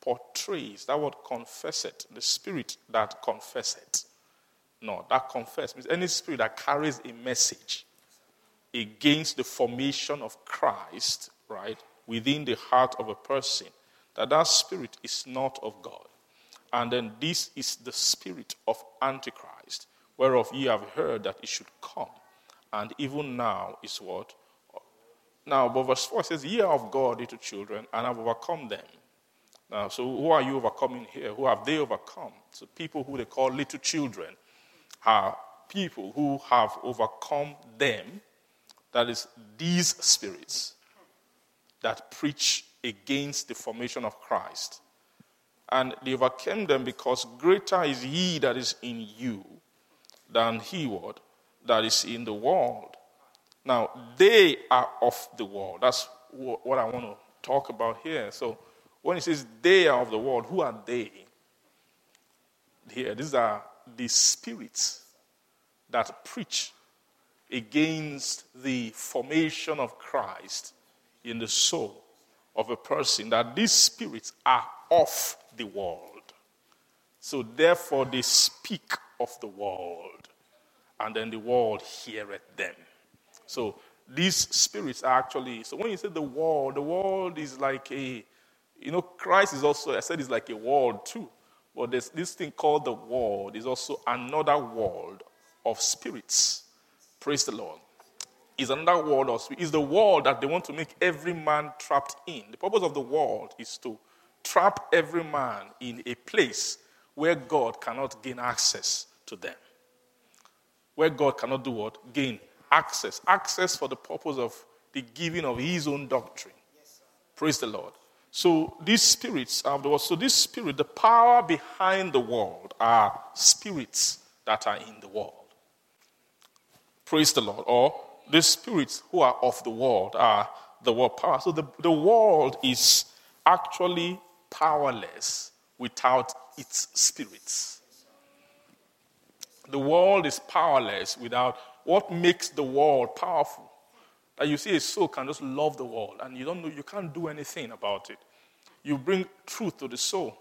portrays, that word confess it, the spirit that confess it. No, that confess means any spirit that carries a message against the formation of Christ, right, within the heart of a person, that that spirit is not of God. And then this is the spirit of Antichrist, whereof ye have heard that it should come, and even now is what? Now, but verse 4 says, Ye are of God, little children, and have overcome them. Now, so who are you overcoming here? Who have they overcome? So people who they call little children are people who have overcome them that is, these spirits that preach against the formation of Christ. And they overcame them because greater is he that is in you than he what that is in the world. Now, they are of the world. That's what I want to talk about here. So, when he says they are of the world, who are they? Here, these are the spirits that preach against the formation of Christ in the soul of a person, that these spirits are of the world. So therefore, they speak of the world, and then the world heareth them. So these spirits are actually, so when you say the world, the world is like a, you know, Christ is also, I said, is like a world too. But there's this thing called the world is also another world of spirits Praise the Lord. Is another world of is the world that they want to make every man trapped in. The purpose of the world is to trap every man in a place where God cannot gain access to them. Where God cannot do what? Gain access. Access for the purpose of the giving of his own doctrine. Praise the Lord. So these spirits of the world, so this spirit, the power behind the world are spirits that are in the world. Praise the Lord. Or the spirits who are of the world are the world power. So the, the world is actually powerless without its spirits. The world is powerless without what makes the world powerful. That you see a soul can just love the world and you don't know you can't do anything about it. You bring truth to the soul.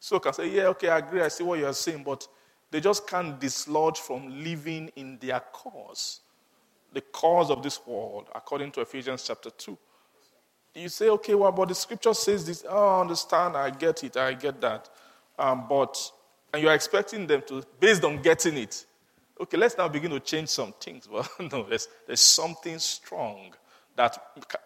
Soul can say, Yeah, okay, I agree, I see what you're saying, but they just can't dislodge from living in their cause, the cause of this world, according to Ephesians chapter 2. You say, okay, well, but the scripture says this. Oh, I understand. I get it. I get that. Um, but, and you're expecting them to, based on getting it, okay, let's now begin to change some things. Well, no, there's, there's something strong that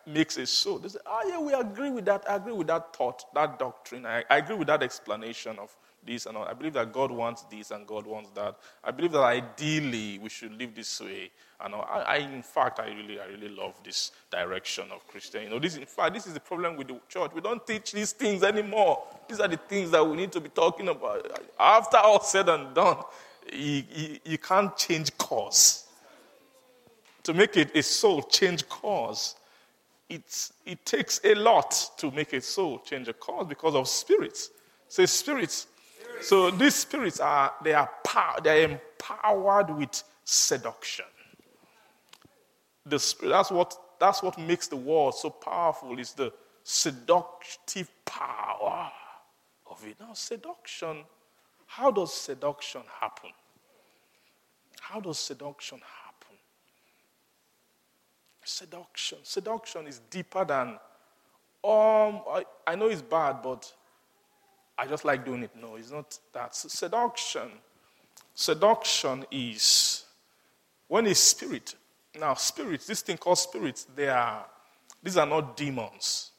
makes it so. They say, oh, yeah, we agree with that. I agree with that thought, that doctrine. I, I agree with that explanation of this and all. I believe that God wants this and God wants that. I believe that ideally we should live this way. And I, I, in fact, I really, I really love this direction of Christian. You know, this, in fact, this is the problem with the church. We don't teach these things anymore. These are the things that we need to be talking about. After all said and done, you, you can't change course. To make it a soul change course, it's, it takes a lot to make a soul change a course because of spirits. Say, spirits so these spirits are they are power, they are empowered with seduction. The spirit, that's what that's what makes the world so powerful is the seductive power of it. Now, seduction, how does seduction happen? How does seduction happen? Seduction. Seduction is deeper than Um, I, I know it's bad, but I just like doing it. No, it's not that. Seduction. Seduction is when a spirit, now spirits, this thing called spirits, they are, these are not demons.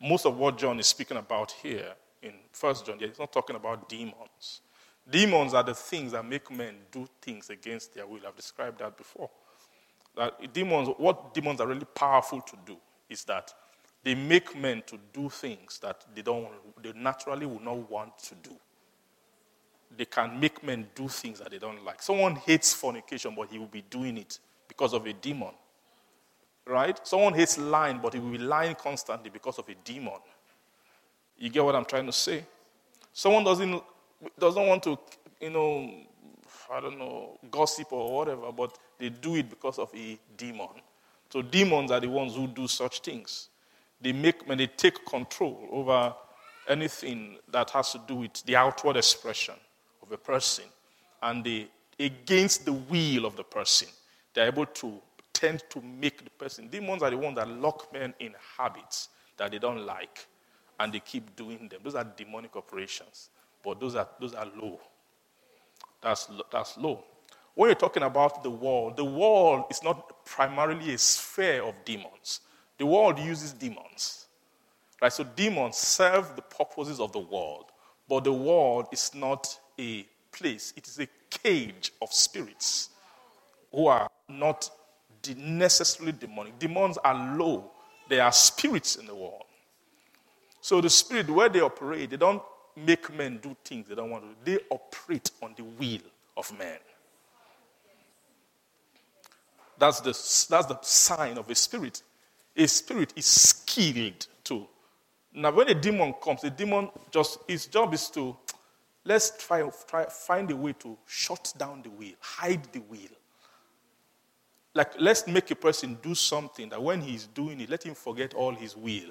Most of what John is speaking about here in First John, he's not talking about demons. Demons are the things that make men do things against their will. I've described that before. That demons, what demons are really powerful to do is that they make men to do things that they don't they naturally would not want to do. They can make men do things that they don't like. Someone hates fornication, but he will be doing it because of a demon. Right? Someone hates lying, but he will be lying constantly because of a demon. You get what I'm trying to say? Someone doesn't doesn't want to, you know, I don't know, gossip or whatever, but they do it because of a demon. So demons are the ones who do such things. They make when they take control over anything that has to do with the outward expression of a person, and they against the will of the person, they're able to tend to make the person. Demons are the ones that lock men in habits that they don't like, and they keep doing them. Those are demonic operations, but those are those are low. That's that's low. When you're talking about the world, the world is not primarily a sphere of demons. The world uses demons. Right? So demons serve the purposes of the world, but the world is not a place, it is a cage of spirits who are not necessarily demonic. Demons are low, they are spirits in the world. So the spirit, where they operate, they don't make men do things they don't want to do, they operate on the will of man. That's the, that's the sign of a spirit. A spirit is skilled to. Now, when a demon comes, the demon just, his job is to, let's try, try find a way to shut down the will, hide the will. Like, let's make a person do something that when he's doing it, let him forget all his will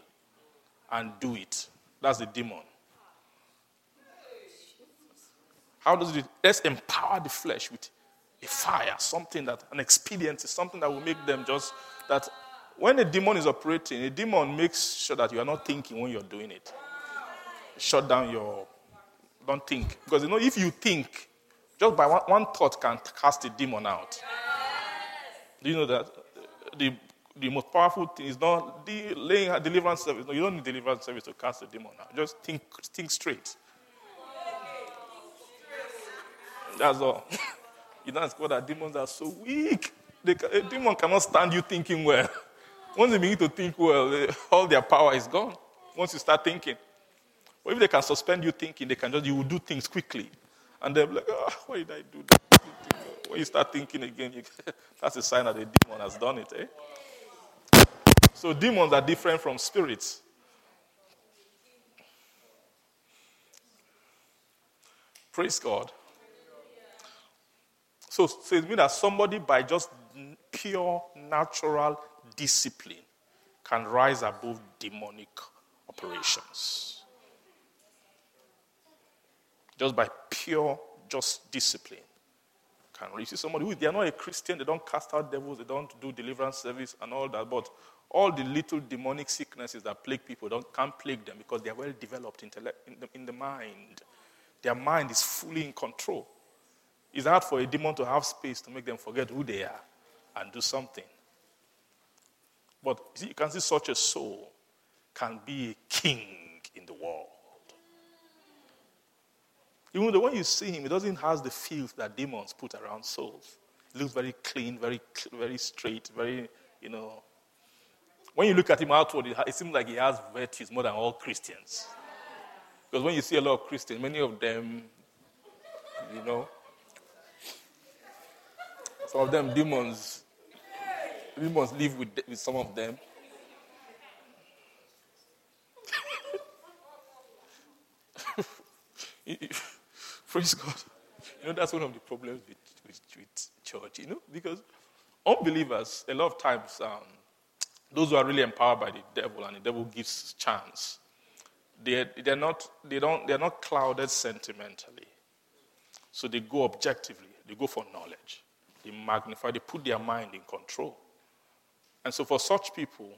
and do it. That's the demon. How does it? Let's empower the flesh with a fire, something that, an expediency, something that will make them just, that when a demon is operating, a demon makes sure that you are not thinking when you're doing it. Shut down your, don't think. Because you know, if you think, just by one, one thought can cast a demon out. Do you know that? The, the most powerful thing is not the laying deliverance service. No, you don't need deliverance service to cast a demon out. Just think, think straight. That's all. you don't ask what that demons are so weak. They, a demon cannot stand you thinking well. Once they begin to think well, all their power is gone. Once you start thinking. But if they can suspend you thinking, they can just, you will do things quickly. And they'll be like, oh, why did I do that? When you start thinking again, you, that's a sign that the demon has done it. Eh? So demons are different from spirits. Praise God. So, so it means that somebody by just pure natural discipline can rise above demonic operations. Just by pure, just discipline. Can you see somebody who they are not a Christian, they don't cast out devils, they don't do deliverance service and all that, but all the little demonic sicknesses that plague people don't can't plague them because they are well developed intellect in the, in the mind. Their mind is fully in control. It's hard for a demon to have space to make them forget who they are and do something. But see, you can see such a soul can be a king in the world. Even though when you see him, he doesn't have the filth that demons put around souls. He looks very clean, very, very straight, very, you know. When you look at him outward, it seems like he has virtues more than all Christians. Because when you see a lot of Christians, many of them, you know, some of them demons must live with, with some of them. Praise God. You know, that's one of the problems with, with, with church, you know, because unbelievers, a lot of times, um, those who are really empowered by the devil and the devil gives chance, they, they're, not, they don't, they're not clouded sentimentally. So they go objectively, they go for knowledge. They magnify, they put their mind in control. And so, for such people,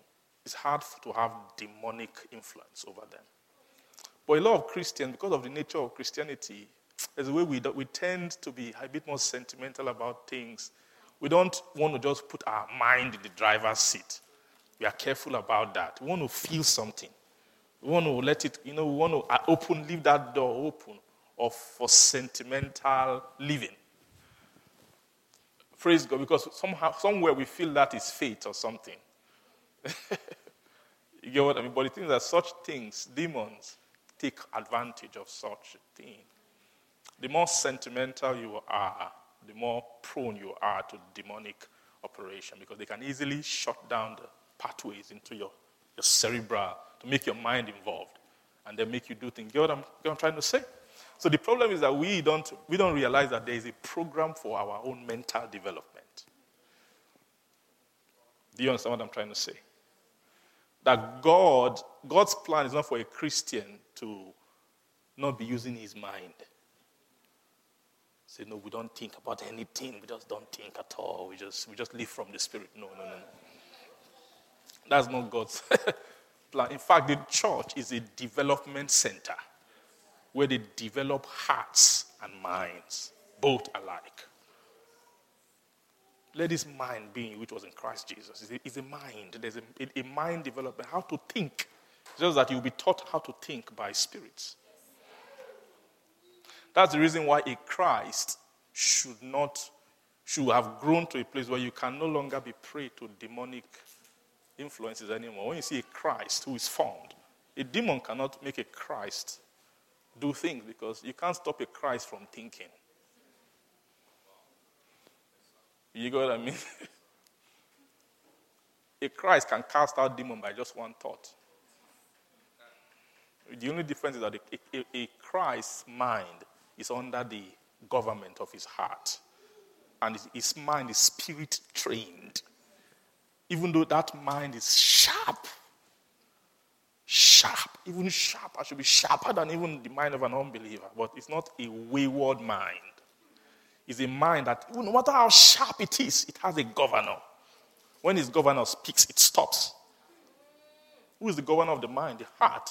it's hard to have demonic influence over them. But a lot of Christians, because of the nature of Christianity, there's a way we, we tend to be a bit more sentimental about things. We don't want to just put our mind in the driver's seat. We are careful about that. We want to feel something. We want to let it, you know, we want to uh, open, leave that door open of, for sentimental living. Praise God, because somehow, somewhere we feel that is fate or something. you get what I mean? But the thing is that such things, demons, take advantage of such a thing. The more sentimental you are, the more prone you are to demonic operation because they can easily shut down the pathways into your, your cerebral to make your mind involved and then make you do things. Know what I'm, know what I'm trying to say? So the problem is that we don't, we don't realize that there is a program for our own mental development. Do you understand what I'm trying to say? That God, God's plan is not for a Christian to not be using his mind. Say, no, we don't think about anything. We just don't think at all. We just, we just live from the Spirit. No, no, no, no. That's not God's plan. In fact, the church is a development center where they develop hearts and minds, both alike. Let this mind be which was in Christ Jesus. It's a, it's a mind. There's a, a, mind development, how to think. Just that you'll be taught how to think by spirits. That's the reason why a Christ should not, should have grown to a place where you can no longer be prey to demonic influences anymore. When you see a Christ who is formed, a demon cannot make a Christ do things because you can't stop a Christ from thinking. You get what I mean? a Christ can cast out demon by just one thought. The only difference is that a, a, a Christ's mind is under the government of his heart. And his mind is spirit trained. Even though that mind is sharp, sharp, even sharp. I should be sharper than even the mind of an unbeliever. But it's not a wayward mind. It's a mind that, no matter how sharp it is, it has a governor. When his governor speaks, it stops. Who is the governor of the mind? The heart.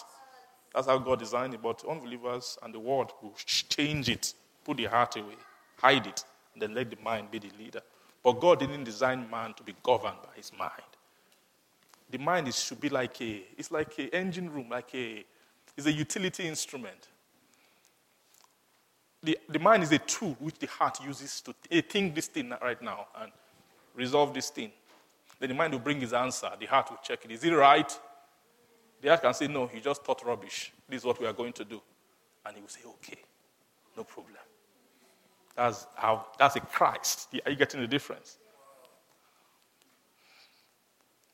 That's how God designed it. But unbelievers and the world will change it, put the heart away, hide it, and then let the mind be the leader. But God didn't design man to be governed by his mind. The mind is, should be like a, it's like an engine room, like a, it's a utility instrument. The, the mind is a tool which the heart uses to think this thing right now and resolve this thing. Then the mind will bring his answer. The heart will check it. Is it right? The heart can say, No, you just thought rubbish. This is what we are going to do. And he will say, Okay, no problem. That's how that's a Christ. Are you getting the difference?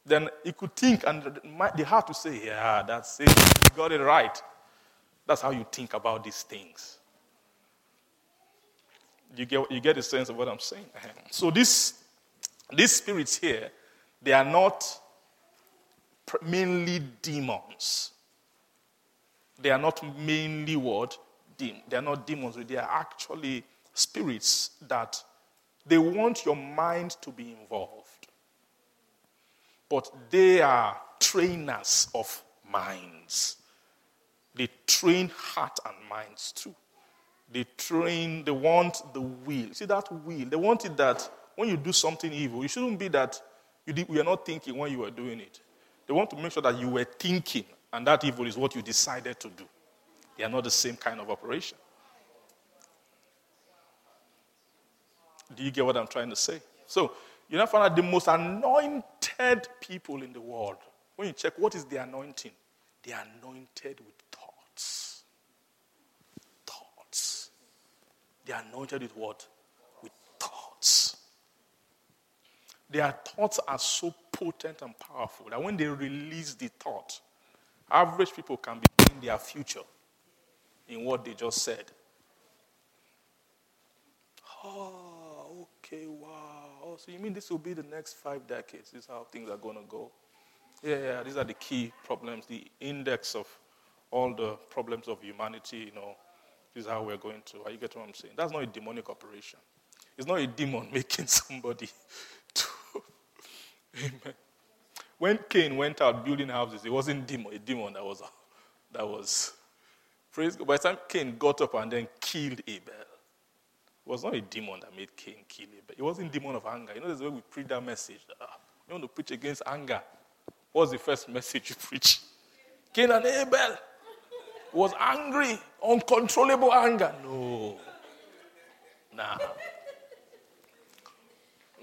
Then he could think, and they have to say, Yeah, that's it. You got it right. That's how you think about these things. You get, you get a sense of what I'm saying? So, this, these spirits here, they are not mainly demons. They are not mainly what? They are not demons, they are actually spirits that they want your mind to be involved. But they are trainers of minds. They train heart and minds too. They train, they want the will. See that will? They want it that when you do something evil, it shouldn't be that you, did, you are not thinking when you are doing it. They want to make sure that you were thinking, and that evil is what you decided to do. They are not the same kind of operation. Do you get what I'm trying to say? So, you know, find out the most anointed people in the world. When you check what is the anointing, they are anointed with thoughts. Thoughts. They are anointed with what? With thoughts. Their thoughts are so potent and powerful that when they release the thought, average people can be in their future in what they just said. Oh, okay, wow. Oh, so you mean this will be the next five decades? This is how things are going to go. Yeah, yeah, these are the key problems, the index of all the problems of humanity, you know. This is how we're going to. Are you get what I'm saying? That's not a demonic operation. It's not a demon making somebody to. Amen. when Cain went out building houses, it wasn't demon, a demon that was that was praise God. By the time Cain got up and then killed Abel, was not a demon that made Cain kill him, but It wasn't demon of anger. You know, there's a way we preach that message. Ah, you want to preach against anger. What's the first message you preach? Cain and Abel was angry, uncontrollable anger. No. Nah.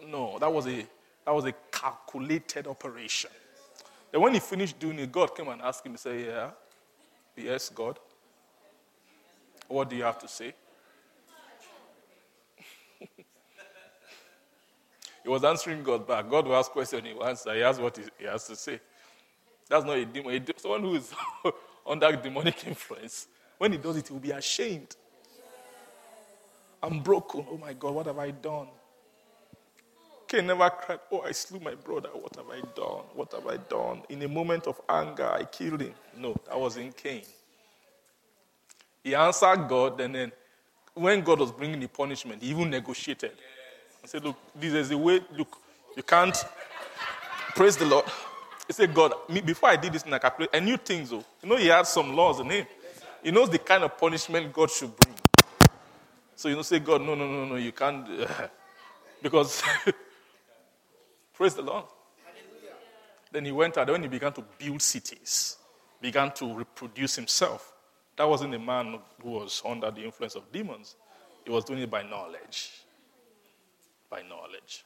No, that was a that was a calculated operation. Then when he finished doing it, God came and asked him, he said, Yeah, yes, God. What do you have to say? He was answering God back. God will ask question, he will answer. He has what he has to say. That's not a demon. Someone who is under demonic influence, when he does it, he will be ashamed. I'm broken. Oh my God, what have I done? Cain never cried, Oh, I slew my brother. What have I done? What have I done? In a moment of anger, I killed him. No, that was in Cain. He answered God, and then when God was bringing the punishment, he even negotiated. He said, Look, this is the way, look, you can't praise the Lord. He said, God, me, before I did this, I, calculated, I knew things, though. You know, he had some laws in him. He knows the kind of punishment God should bring. So, you know, say, God, no, no, no, no, you can't. Because Praise the Lord. Hallelujah. Then he went out, and when he began to build cities, began to reproduce himself. That wasn't a man who was under the influence of demons. He was doing it by knowledge. By knowledge.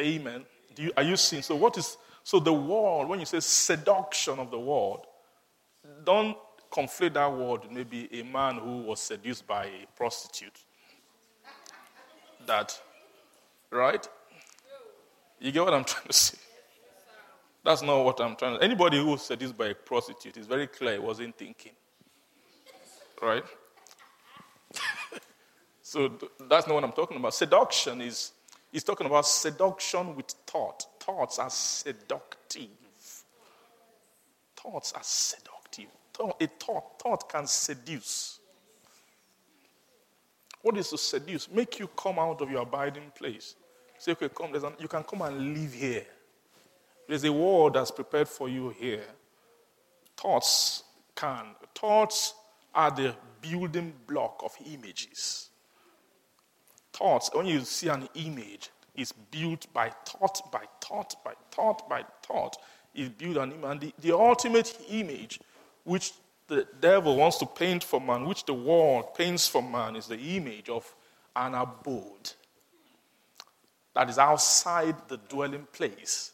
Amen. You, are you seeing? So, what is so the world? When you say seduction of the world, don't conflate that word maybe a man who was seduced by a prostitute. That Right? You get what I'm trying to say? That's not what I'm trying to Anybody who said this by a prostitute is very clear he wasn't thinking. Right? So that's not what I'm talking about. Seduction is he's talking about seduction with thought. Thoughts are seductive. Thoughts are seductive. A thought, thought can seduce. What is to seduce? Make you come out of your abiding place. Say, okay, come, an, you can come and live here. There's a world that's prepared for you here. Thoughts can. Thoughts are the building block of images. Thoughts, when you see an image, it's built by thought, by thought, by thought, by thought. It's built an image. And the, the ultimate image, which the devil wants to paint for man, which the world paints for man, is the image of an abode that is outside the dwelling place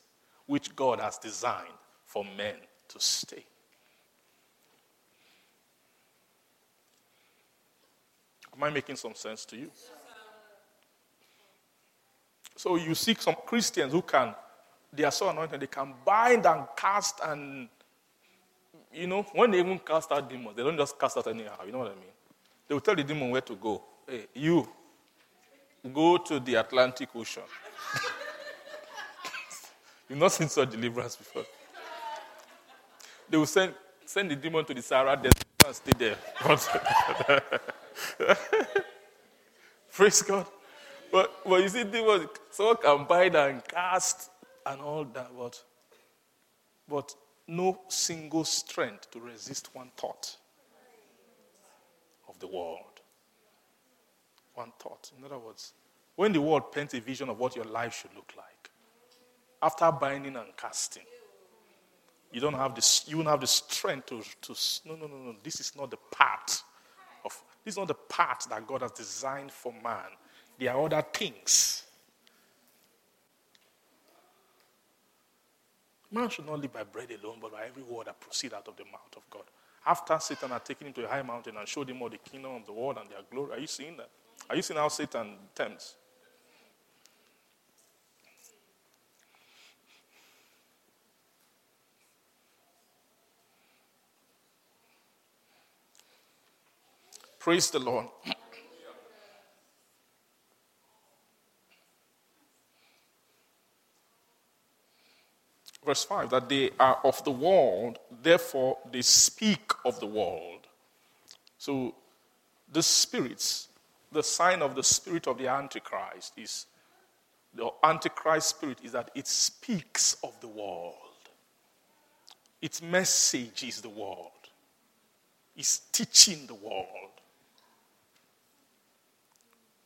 which God has designed for men to stay. Am I making some sense to you? So you see some Christians who can, they are so anointed, they can bind and cast and, you know, when they even cast out demons, they don't just cast out anyhow, you know what I mean? They will tell the demon where to go. Hey, you, Go to the Atlantic Ocean. You've not seen such deliverance before. They will send, send the demon to the Sahara Desert and stay there. Praise God. But, but you see, demons, someone can bind and cast and all that, but, but no single strength to resist one thought of the world one thought. In other words, when the world paints a vision of what your life should look like, after binding and casting, you don't have this, you don't have the strength to, to no, no, no, no. This is not the part of this is not the part that God has designed for man. There are other things. Man should not live by bread alone, but by every word that proceeds out of the mouth of God. After Satan had taken him to a high mountain and showed him all the kingdom of the world and their glory, are you seeing that? Are you seeing how Satan tempts? Praise the Lord. Verse 5 that they are of the world, therefore they speak of the world. So the spirits the sign of the spirit of the Antichrist is the Antichrist spirit is that it speaks of the world. Its message is the world. It's teaching the world.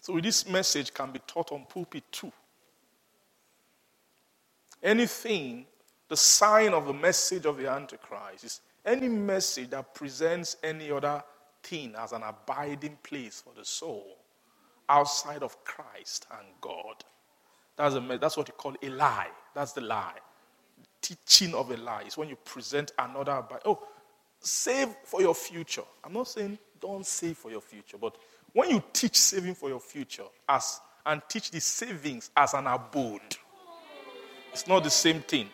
So this message can be taught on pulpit too. Anything, the sign of the message of the Antichrist is any message that presents any other thing as an abiding place for the soul outside of Christ and God. That's, a, that's what you call a lie. That's the lie. Teaching of a lie is when you present another. Oh, save for your future. I'm not saying don't save for your future, but when you teach saving for your future as and teach the savings as an abode, it's not the same thing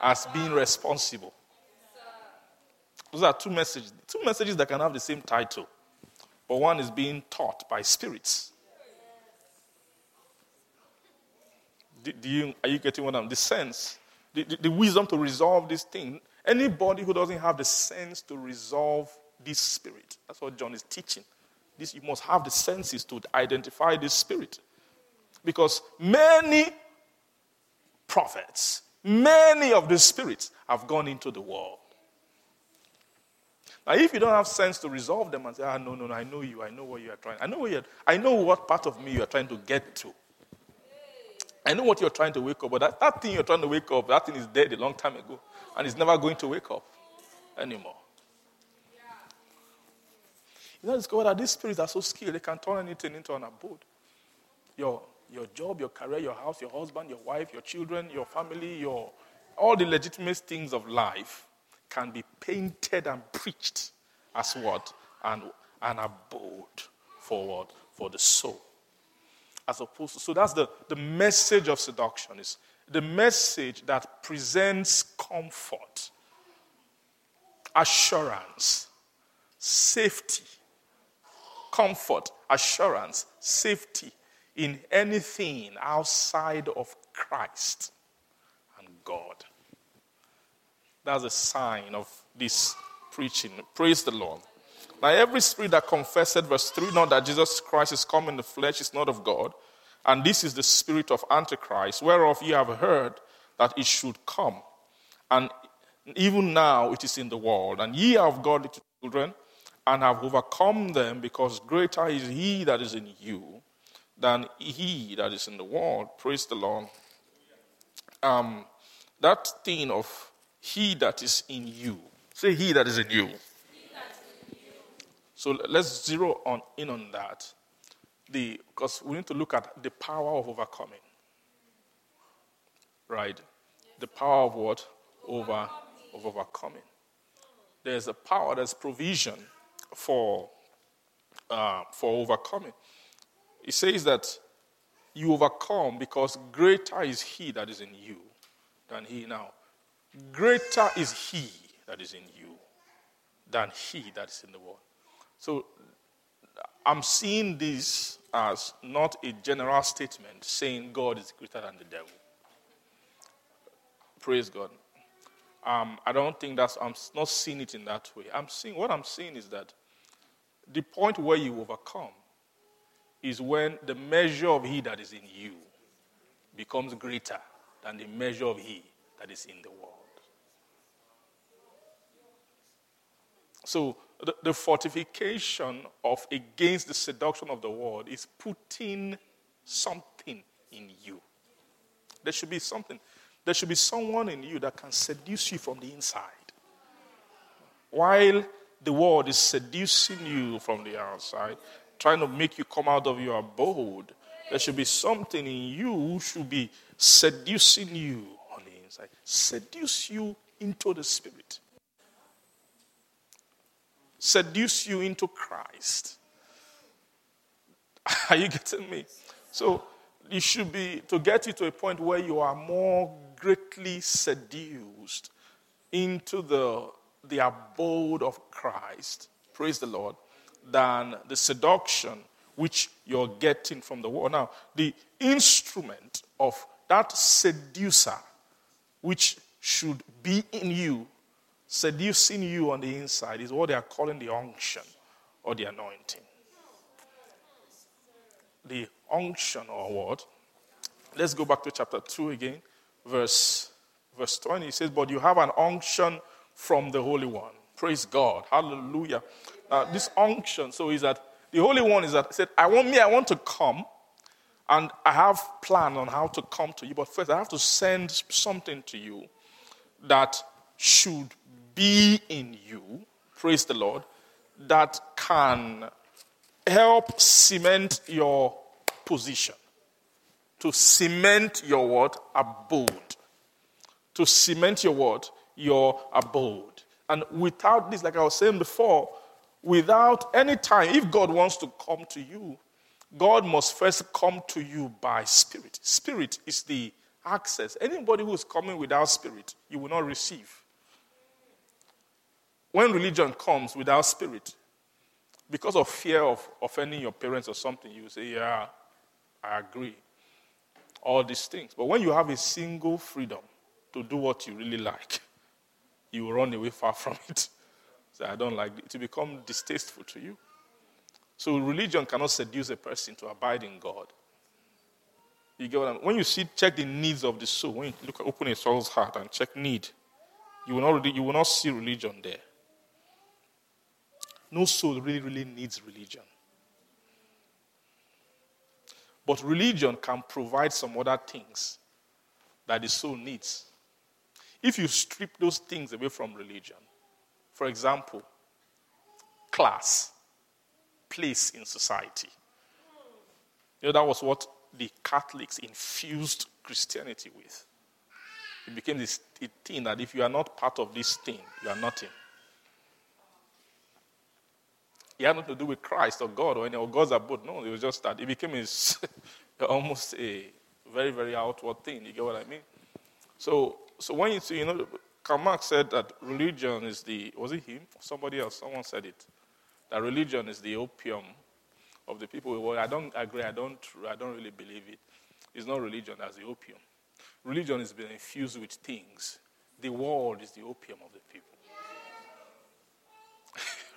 as being responsible. Those are two messages. Two messages that can have the same title, but one is being taught by spirits. Do, do you, are you getting what I'm? The sense, the, the, the wisdom to resolve this thing. Anybody who doesn't have the sense to resolve this spirit, that's what John is teaching. This you must have the senses to identify this spirit, because many prophets, many of the spirits have gone into the world. Now, if you don't have sense to resolve them and say, ah, no, no, no, I know you, I know what you are trying, I know what I know what part of me you are trying to get to. I know what you're trying to wake up, but that, that thing you're trying to wake up, that thing is dead a long time ago, and it's never going to wake up anymore. You know, discover that these spirits are so skilled, they can turn anything into an abode. Your, your job, your career, your house, your husband, your wife, your children, your family, your, all the legitimate things of life can be painted and preached as what? And an abode for what? For the soul. As opposed to, so that's the, the message of seduction is the message that presents comfort, assurance, safety, comfort, assurance, safety in anything outside of Christ and God. That's a sign of this preaching. Praise the Lord. Now, every spirit that confessed, verse 3, not that Jesus Christ is come in the flesh is not of God. And this is the spirit of Antichrist, whereof ye have heard that it should come. And even now it is in the world. And ye are of God, children, and have overcome them, because greater is he that is in you than he that is in the world. Praise the Lord. Um, that thing of he that is in you. Say, He that is in you. So let's zero on in on that. The because we need to look at the power of overcoming. Right? The power of what? Over of overcoming. There's a power, there's provision for uh, for overcoming. It says that you overcome because greater is he that is in you than he now. Greater is he that is in you than he that is in the world. So I'm seeing this as not a general statement saying God is greater than the devil. Praise God. Um, I don't think that's, I'm not seeing it in that way. I'm seeing, what I'm seeing is that the point where you overcome is when the measure of he that is in you becomes greater than the measure of he that is in the world. So the, the fortification of against the seduction of the world is putting something in you. There should be something. There should be someone in you that can seduce you from the inside. While the world is seducing you from the outside, trying to make you come out of your abode, there should be something in you should be seducing you on the inside. Seduce you into the spirit seduce you into Christ. Are you getting me? So you should be to get you to a point where you are more greatly seduced into the, the abode of Christ. Praise the Lord. Than the seduction which you're getting from the world. Now, the instrument of that seducer which should be in you seducing you on the inside is what they are calling the unction or the anointing. The unction or what? Let's go back to chapter 2 again, verse, verse 20. He says, But you have an unction from the Holy One. Praise God. Hallelujah. Uh, this unction, so is that the Holy One is that said, I want me, I want to come, and I have plan on how to come to you, but first I have to send something to you that should be in you, praise the Lord, that can help cement your position. To cement your what? Abode. To cement your what? Your abode. And without this, like I was saying before, without any time, if God wants to come to you, God must first come to you by spirit. Spirit is the access. Anybody who is coming without spirit, you will not receive. When religion comes without spirit, because of fear of offending your parents or something, you say, Yeah, I agree. All these things. But when you have a single freedom to do what you really like, you will run away far from it. So I don't like it. To become distasteful to you. So religion cannot seduce a person to abide in God. You get what I mean? When you see, check the needs of the soul. When you look, open a soul's heart and check need, you will not, you will not see religion there. No soul really, really needs religion. But religion can provide some other things that the soul needs. If you strip those things away from religion, for example, class, place in society. You know, that was what the Catholics infused Christianity with. It became this thing that if you are not part of this thing, you are nothing. It had nothing to do with Christ or God or any or God's abode. No, it was just that it became a, almost a very, very outward thing. You get what I mean? So, so when you see, you know, Karl Marx said that religion is the, was it him? Somebody else, someone said it. That religion is the opium of the people. Well, I don't agree. I don't, I don't really believe it. It's not religion as the opium. Religion is being infused with things. The world is the opium of the people.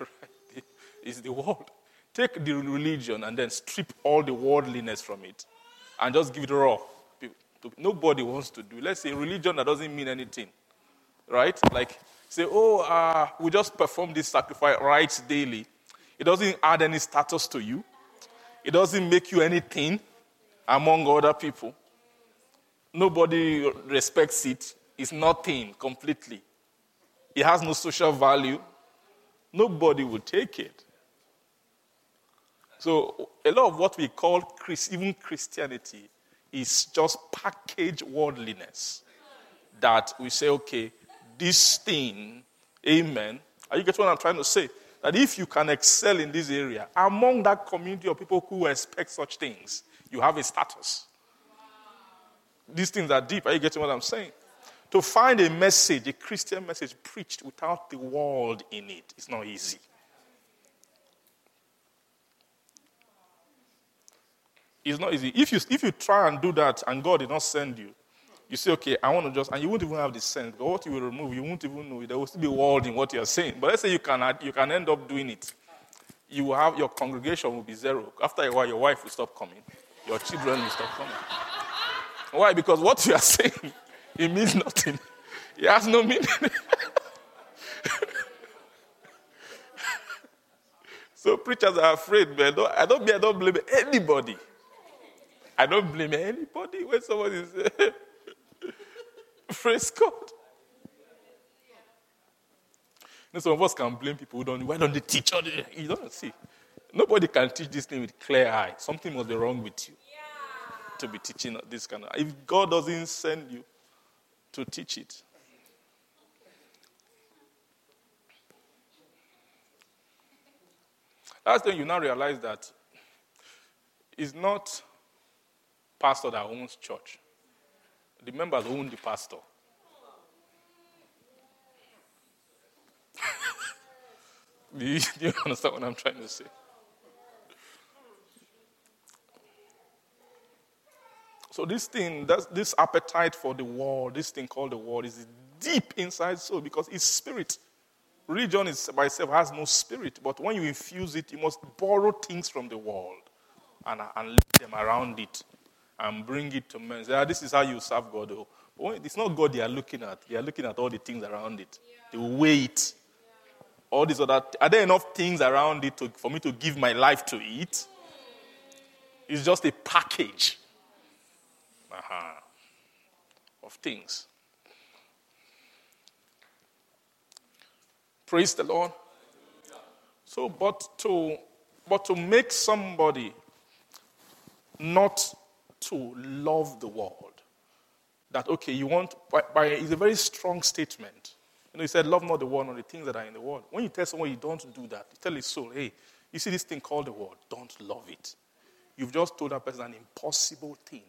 right? is the world. Take the religion and then strip all the worldliness from it and just give it raw. Nobody wants to do. Let's say religion that doesn't mean anything, right? Like say, oh, uh, we just perform this sacrifice rites daily. It doesn't add any status to you. It doesn't make you anything among other people. Nobody respects it. It's nothing completely. It has no social value. Nobody will take it. So a lot of what we call even Christianity is just packaged worldliness. That we say, okay, this thing, amen. Are you getting what I'm trying to say? That if you can excel in this area, among that community of people who expect such things, you have a status. These things are deep. Are you getting what I'm saying? To find a message, a Christian message preached without the world in it, it, is not easy. It's not easy. If you, if you try and do that and God did not send you, you say, okay, I want to just, and you won't even have the sense. But what you will remove, you won't even know. There will still be world in what you are saying. But let's say you can, you can end up doing it. You will have, your congregation will be zero. After a while, your wife will stop coming. Your children will stop coming. Why? Because what you are saying, it means nothing. It has no meaning. so preachers are afraid, man. I don't, I don't blame anybody. I don't blame anybody when somebody is. Praise God. Know, some of us can blame people who don't. Why don't they teach? You don't see. Nobody can teach this thing with clear eye. Something must be wrong with you yeah. to be teaching this kind of. If God doesn't send you to teach it, that's when you now realize that it's not pastor that owns church. The members own the pastor. do, you, do you understand what I'm trying to say? So this thing, this appetite for the world, this thing called the world, is deep inside soul because it's spirit. Religion is by itself has no spirit, but when you infuse it, you must borrow things from the world and, and leave them around it and bring it to men. Say, ah, this is how you serve God. Oh. It's not God they are looking at. They are looking at all the things around it. The weight. All these other. Are there enough things around it to, for me to give my life to it? It's just a package uh-huh, of things. Praise the Lord. So, but to but to make somebody not to love the world, that okay, you want by, by is a very strong statement. You know, he said, "Love not the world, nor the things that are in the world." When you tell someone you don't do that, you tell his soul, "Hey, you see this thing called the world? Don't love it." You've just told that person an impossible thing.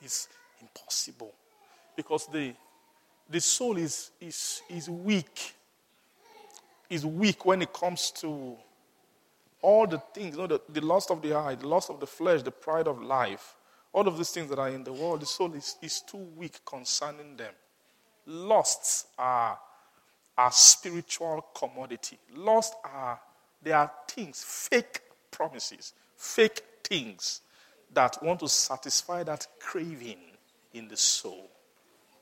It's impossible because the the soul is is is weak is weak when it comes to all the things, you know, the, the lust of the eye, the lust of the flesh, the pride of life, all of these things that are in the world, the soul is, is too weak concerning them. Lusts are, are spiritual commodity. Lusts are, they are things, fake promises, fake things that want to satisfy that craving in the soul.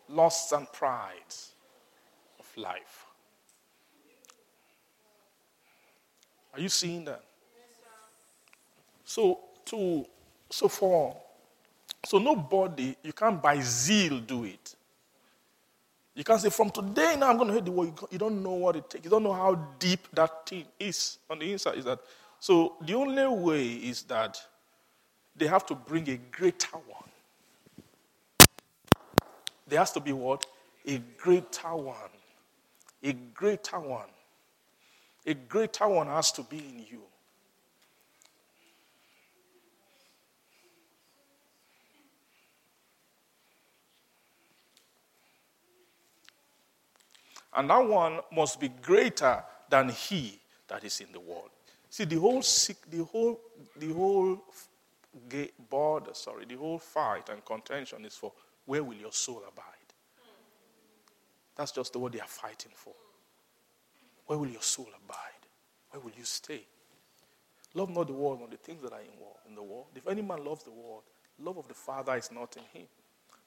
Lusts and prides of life. Are you seeing that? So to so for so nobody you can't by zeal do it. You can't say from today now I'm going to hate the world. You, you don't know what it takes. You don't know how deep that thing is on the inside. Is that so? The only way is that they have to bring a greater one. There has to be what a greater one, a greater one a greater one has to be in you. And that one must be greater than he that is in the world. See, the whole sick, the whole, the whole border, sorry, the whole fight and contention is for where will your soul abide? That's just word they are fighting for. Where will your soul abide? Where will you stay? Love not the world, nor the things that are in, the world. If any man loves the world, love of the Father is not in him.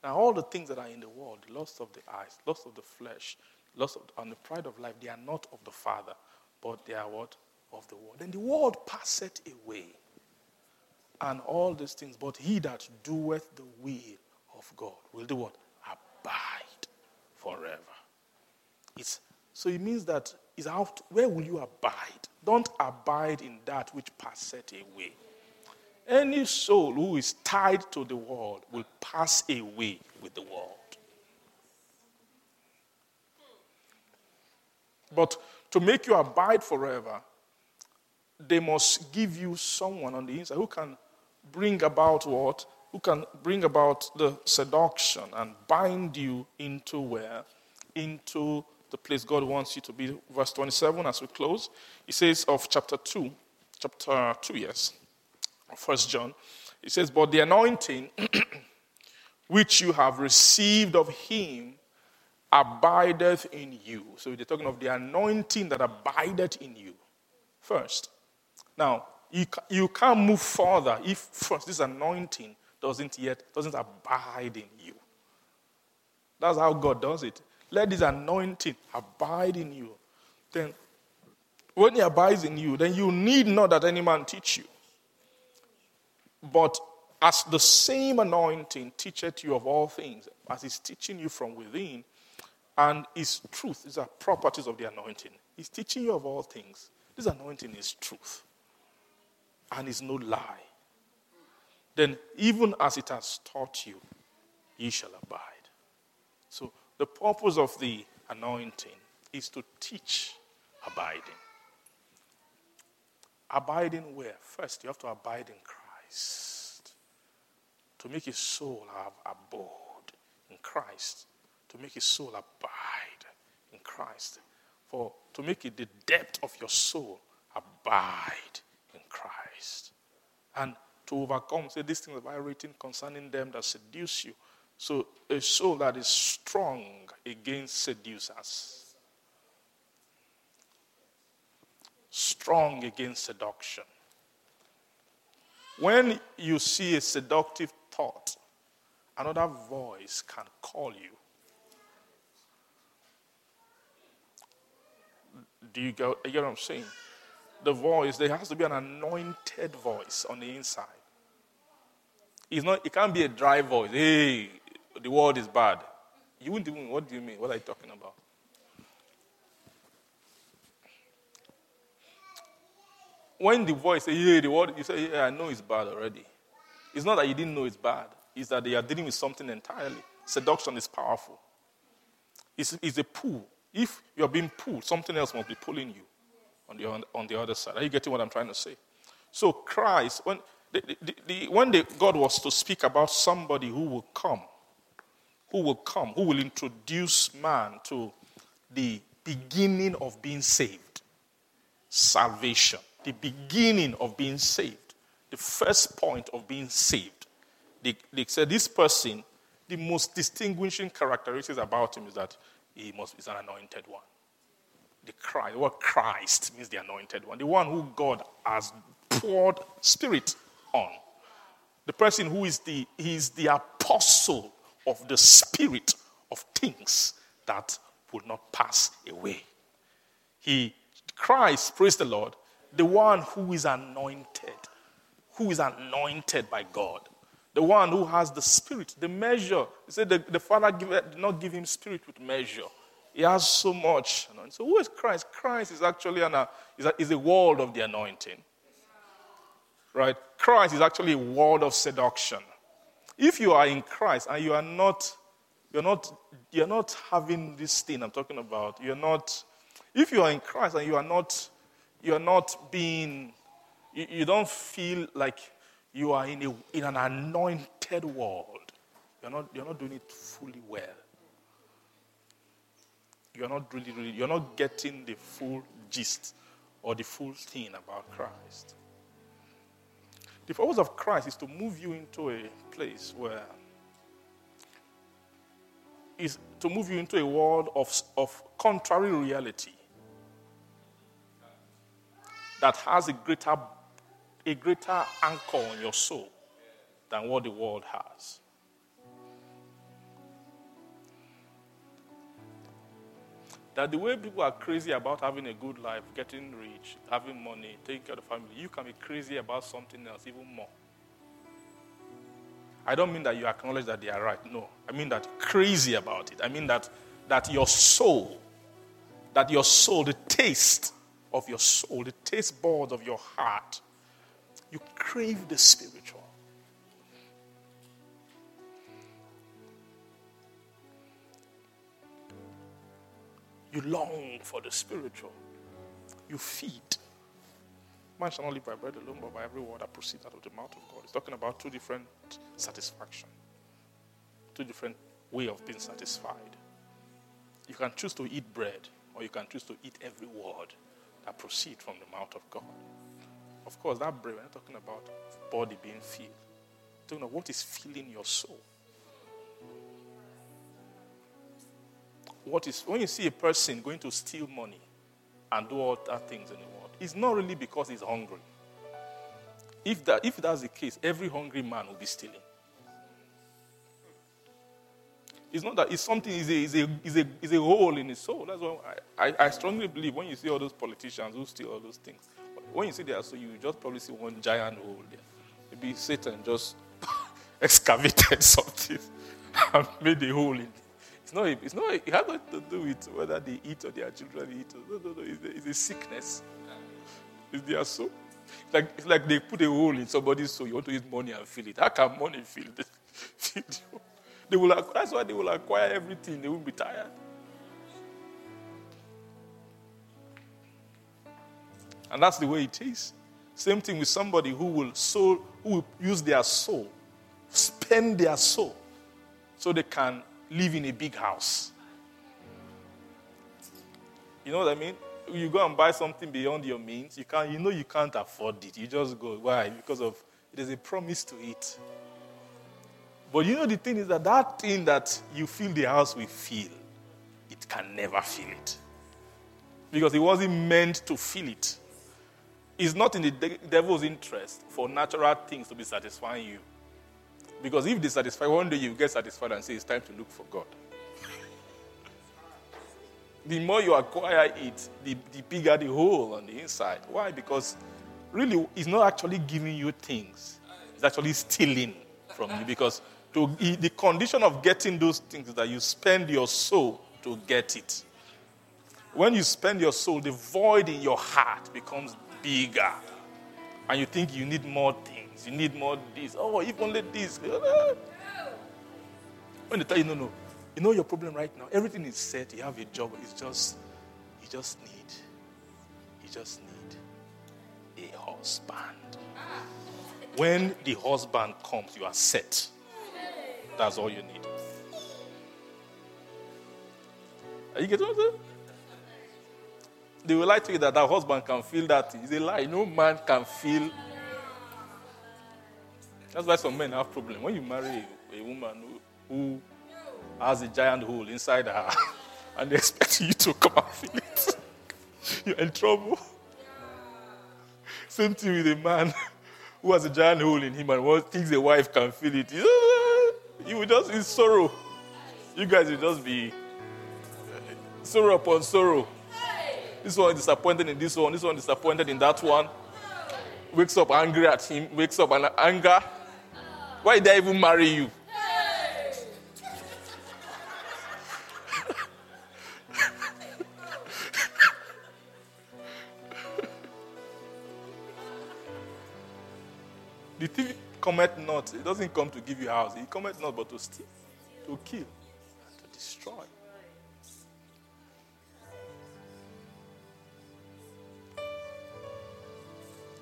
Now, all the things that are in the world, the lust of the eyes, lust of the flesh, lust of, and the pride of life, they are not of the Father, but they are what? Of the world. And the world passeth away, and all these things. But he that doeth the will of God will do what? Abide forever. It's, so it means that is out. Where will you abide? Don't abide in that which passeth away. Any soul who is tied to the world will pass away with the world. But to make you abide forever, they must give you someone on the inside who can bring about what? Who can bring about the seduction and bind you into where? Into the place God wants you to be. Verse 27 as we close. He says of chapter 2, chapter 2, yes, First John. He says, But the anointing which you have received of him abideth in you. So they're talking of the anointing that abideth in you first. Now, you, you can't move further if first this anointing doesn't yet doesn't abide in you. That's how God does it. Let this anointing abide in you. Then, when it abides in you, then you need not that any man teach you. But as the same anointing teacheth you of all things, as he's teaching you from within, and is truth, these are properties of the anointing. He's teaching you of all things. This anointing is truth and is no lie. Then, even as it has taught you, ye shall abide. The purpose of the anointing is to teach abiding. Abiding where? First, you have to abide in Christ. To make his soul have abode in Christ. To make his soul abide in Christ. For to make it the depth of your soul abide in Christ. And to overcome, say these things have I written concerning them that seduce you. So a soul that is strong against seducers. Strong against seduction. When you see a seductive thought, another voice can call you. Do you get, you get what I'm saying? The voice, there has to be an anointed voice on the inside. It's not, it can't be a dry voice. Hey, the world is bad. You wouldn't even, what do you mean? What are you talking about? When the voice say, yeah, the world, you say, yeah, I know it's bad already. It's not that you didn't know it's bad. It's that they are dealing with something entirely. Seduction is powerful. It's, it's a pull. If you're being pulled, something else must be pulling you on the, on, on the other side. Are you getting what I'm trying to say? So Christ, when, the, the, the, when God was to speak about somebody who will come, who will come, who will introduce man to the beginning of being saved, salvation, the beginning of being saved, the first point of being saved. They, they said this person, the most distinguishing characteristics about him is that he must be an anointed one. The Christ, the word Christ means the anointed one, the one who God has poured spirit on. The person who is the, he is the apostle of the spirit of things that will not pass away. He, Christ, praise the Lord, the one who is anointed, who is anointed by God, the one who has the spirit, the measure. He said the, the Father give, did not give him spirit with measure. He has so much. So who is Christ? Christ is actually an, uh, is, a, is a world of the anointing. Right? Christ is actually a world of seduction. If you are in Christ and you are not, you're not, you're not having this thing I'm talking about, you're not, if you are in Christ and you are not, you're not being, you, you don't feel like you are in, a, in an anointed world. You're not, you're not doing it fully well. You're not really, really, you're not getting the full gist or the full thing about Christ. The purpose of Christ is to move you into a place where is to move you into a world of, of contrary reality that has a greater, a greater anchor on your soul than what the world has. That the way people are crazy about having a good life, getting rich, having money, taking care of the family, you can be crazy about something else even more. I don't mean that you acknowledge that they are right. No. I mean that crazy about it. I mean that that your soul, that your soul, the taste of your soul, the taste buds of your heart, you crave the spiritual. You long for the spiritual. You feed. Man shall not live by bread alone, but by every word that proceeds out of the mouth of God. It's talking about two different satisfaction, two different way of being satisfied. You can choose to eat bread, or you can choose to eat every word that proceeds from the mouth of God. Of course, that bread, we're not talking about body being filled. We're talking about what is filling your soul. What is when you see a person going to steal money and do all other things in the world, it's not really because he's hungry. If that if that's the case, every hungry man will be stealing. It's not that it's something is a, is a, is a, is a hole in his soul. That's why I, I, I, strongly believe when you see all those politicians who steal all those things, when you see there, so you just probably see one giant hole there. Maybe Satan just excavated something and made a hole in it. It's not, it's not, it has nothing to do with whether they eat or their children eat. No, no, no. It's a, it's a sickness. It's their soul. It's like, it's like they put a hole in somebody's soul. You want to use money and fill it. How can money fill it? they will, that's why they will acquire everything. They won't be tired. And that's the way it is. Same thing with somebody who will soul, who will use their soul, spend their soul, so they can live in a big house. You know what I mean? You go and buy something beyond your means, you can't, you know you can't afford it. You just go. Why? Because of there's a promise to it. But you know the thing is that that thing that you fill the house will feel, it can never feel it. Because it wasn't meant to feel it. It's not in the de- devil's interest for natural things to be satisfying you. Because if they satisfy, one day you get satisfied and say it's time to look for God. the more you acquire it, the, the bigger the hole on the inside. Why? Because really, it's not actually giving you things, it's actually stealing from you. Because to, the condition of getting those things is that you spend your soul to get it. When you spend your soul, the void in your heart becomes bigger. And you think you need more things. You need more this. Oh, if only this. Eh. When they tell you, no, no. You know your problem right now. Everything is set. You have a job. It's just, you just need, you just need a husband. When the husband comes, you are set. That's all you need. Are you getting what I'm saying? They will lie to you that that husband can feel that. It's a lie. No man can feel. That's why some men have problems. When you marry a, a woman who, who has a giant hole inside her and they expect you to come and feel it, you're in trouble. Same thing with a man who has a giant hole in him and thinks a wife can feel it. Ah, you will just, in sorrow. You guys will just be eh, sorrow upon sorrow. This one is disappointed in this one, this one is disappointed in that one. Wakes up angry at him, wakes up in anger. Why did I even marry you? the thief cometh not. It doesn't come to give you house. He cometh not but to steal, to kill, and to destroy.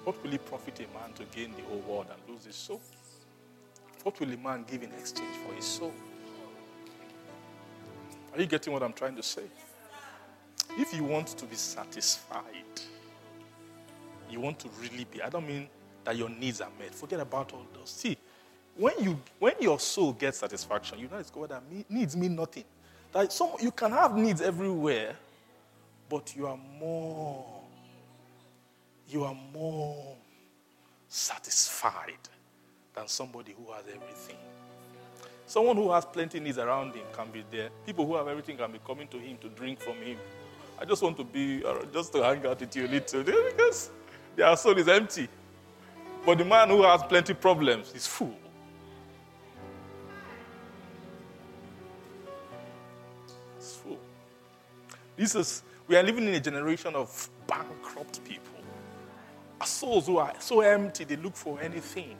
What will it profit a man to gain the whole world and lose his soul? What will a man give in exchange for his soul? Are you getting what I'm trying to say? If you want to be satisfied, you want to really be, I don't mean that your needs are met. Forget about all those. See, when, you, when your soul gets satisfaction, you know discover that needs mean nothing. That some, you can have needs everywhere, but you are more, you are more satisfied than somebody who has everything. Someone who has plenty needs around him can be there. People who have everything can be coming to him to drink from him. I just want to be, uh, just to hang out with you a little because their soul is empty. But the man who has plenty problems is full. It's full. This is, we are living in a generation of bankrupt people. Our souls who are so empty, they look for anything.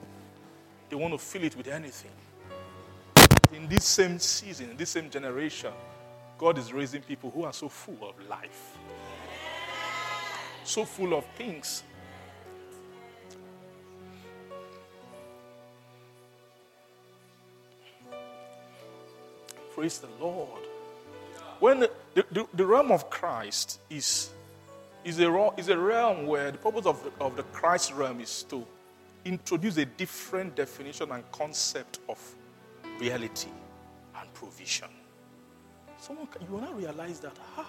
They want to fill it with anything. In this same season, in this same generation, God is raising people who are so full of life, so full of things. Praise the Lord. When the, the, the realm of Christ is, is, a, is a realm where the purpose of the, of the Christ realm is to introduce a different definition and concept of reality and provision. Someone, you will not realize that, ah,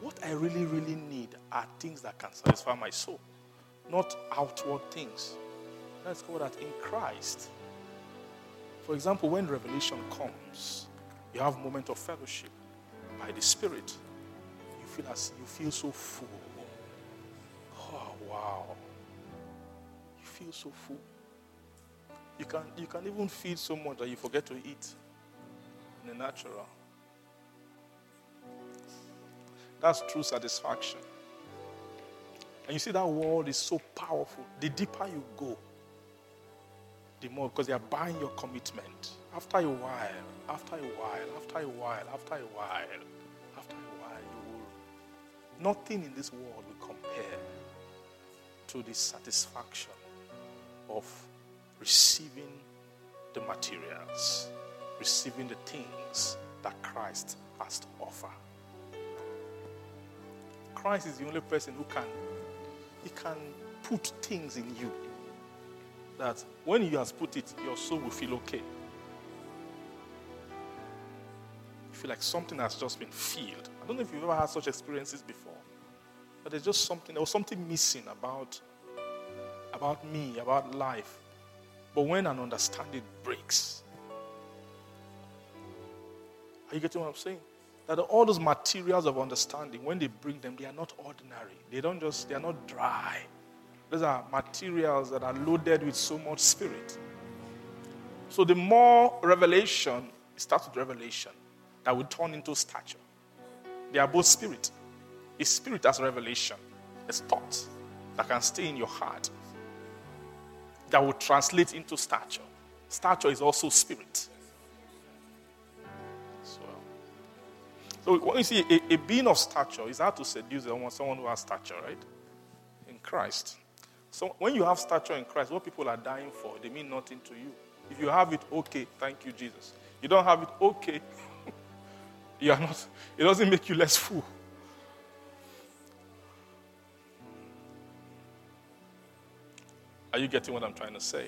what I really, really need are things that can satisfy my soul, not outward things. Let's call that in Christ. For example, when revelation comes, you have a moment of fellowship by the Spirit. You feel as you feel so full. Oh wow. Feel so full. You can you can even feed so much that you forget to eat in the natural. That's true satisfaction. And you see that world is so powerful. The deeper you go, the more because they are buying your commitment. After a while, after a while, after a while, after a while, after a while, you will. Nothing in this world will compare to the satisfaction of receiving the materials, receiving the things that Christ has to offer. Christ is the only person who can he can put things in you that when he has put it, your soul will feel okay. You feel like something has just been filled. I don't know if you've ever had such experiences before. But there's just something, there was something missing about, about me, about life. But when an understanding breaks, are you getting what I'm saying? That all those materials of understanding, when they bring them, they are not ordinary. They don't just, they are not dry. Those are materials that are loaded with so much spirit. So the more revelation, it starts with revelation that will turn into stature. They are both spirit. It's spirit as revelation. It's thought that can stay in your heart that will translate into stature. Stature is also spirit. So, so when you see a, a being of stature, it's hard to seduce someone who has stature, right? In Christ. So when you have stature in Christ, what people are dying for, they mean nothing to you. If you have it, okay, thank you, Jesus. You don't have it, okay. you are not, it doesn't make you less fool. Are you getting what I'm trying to say?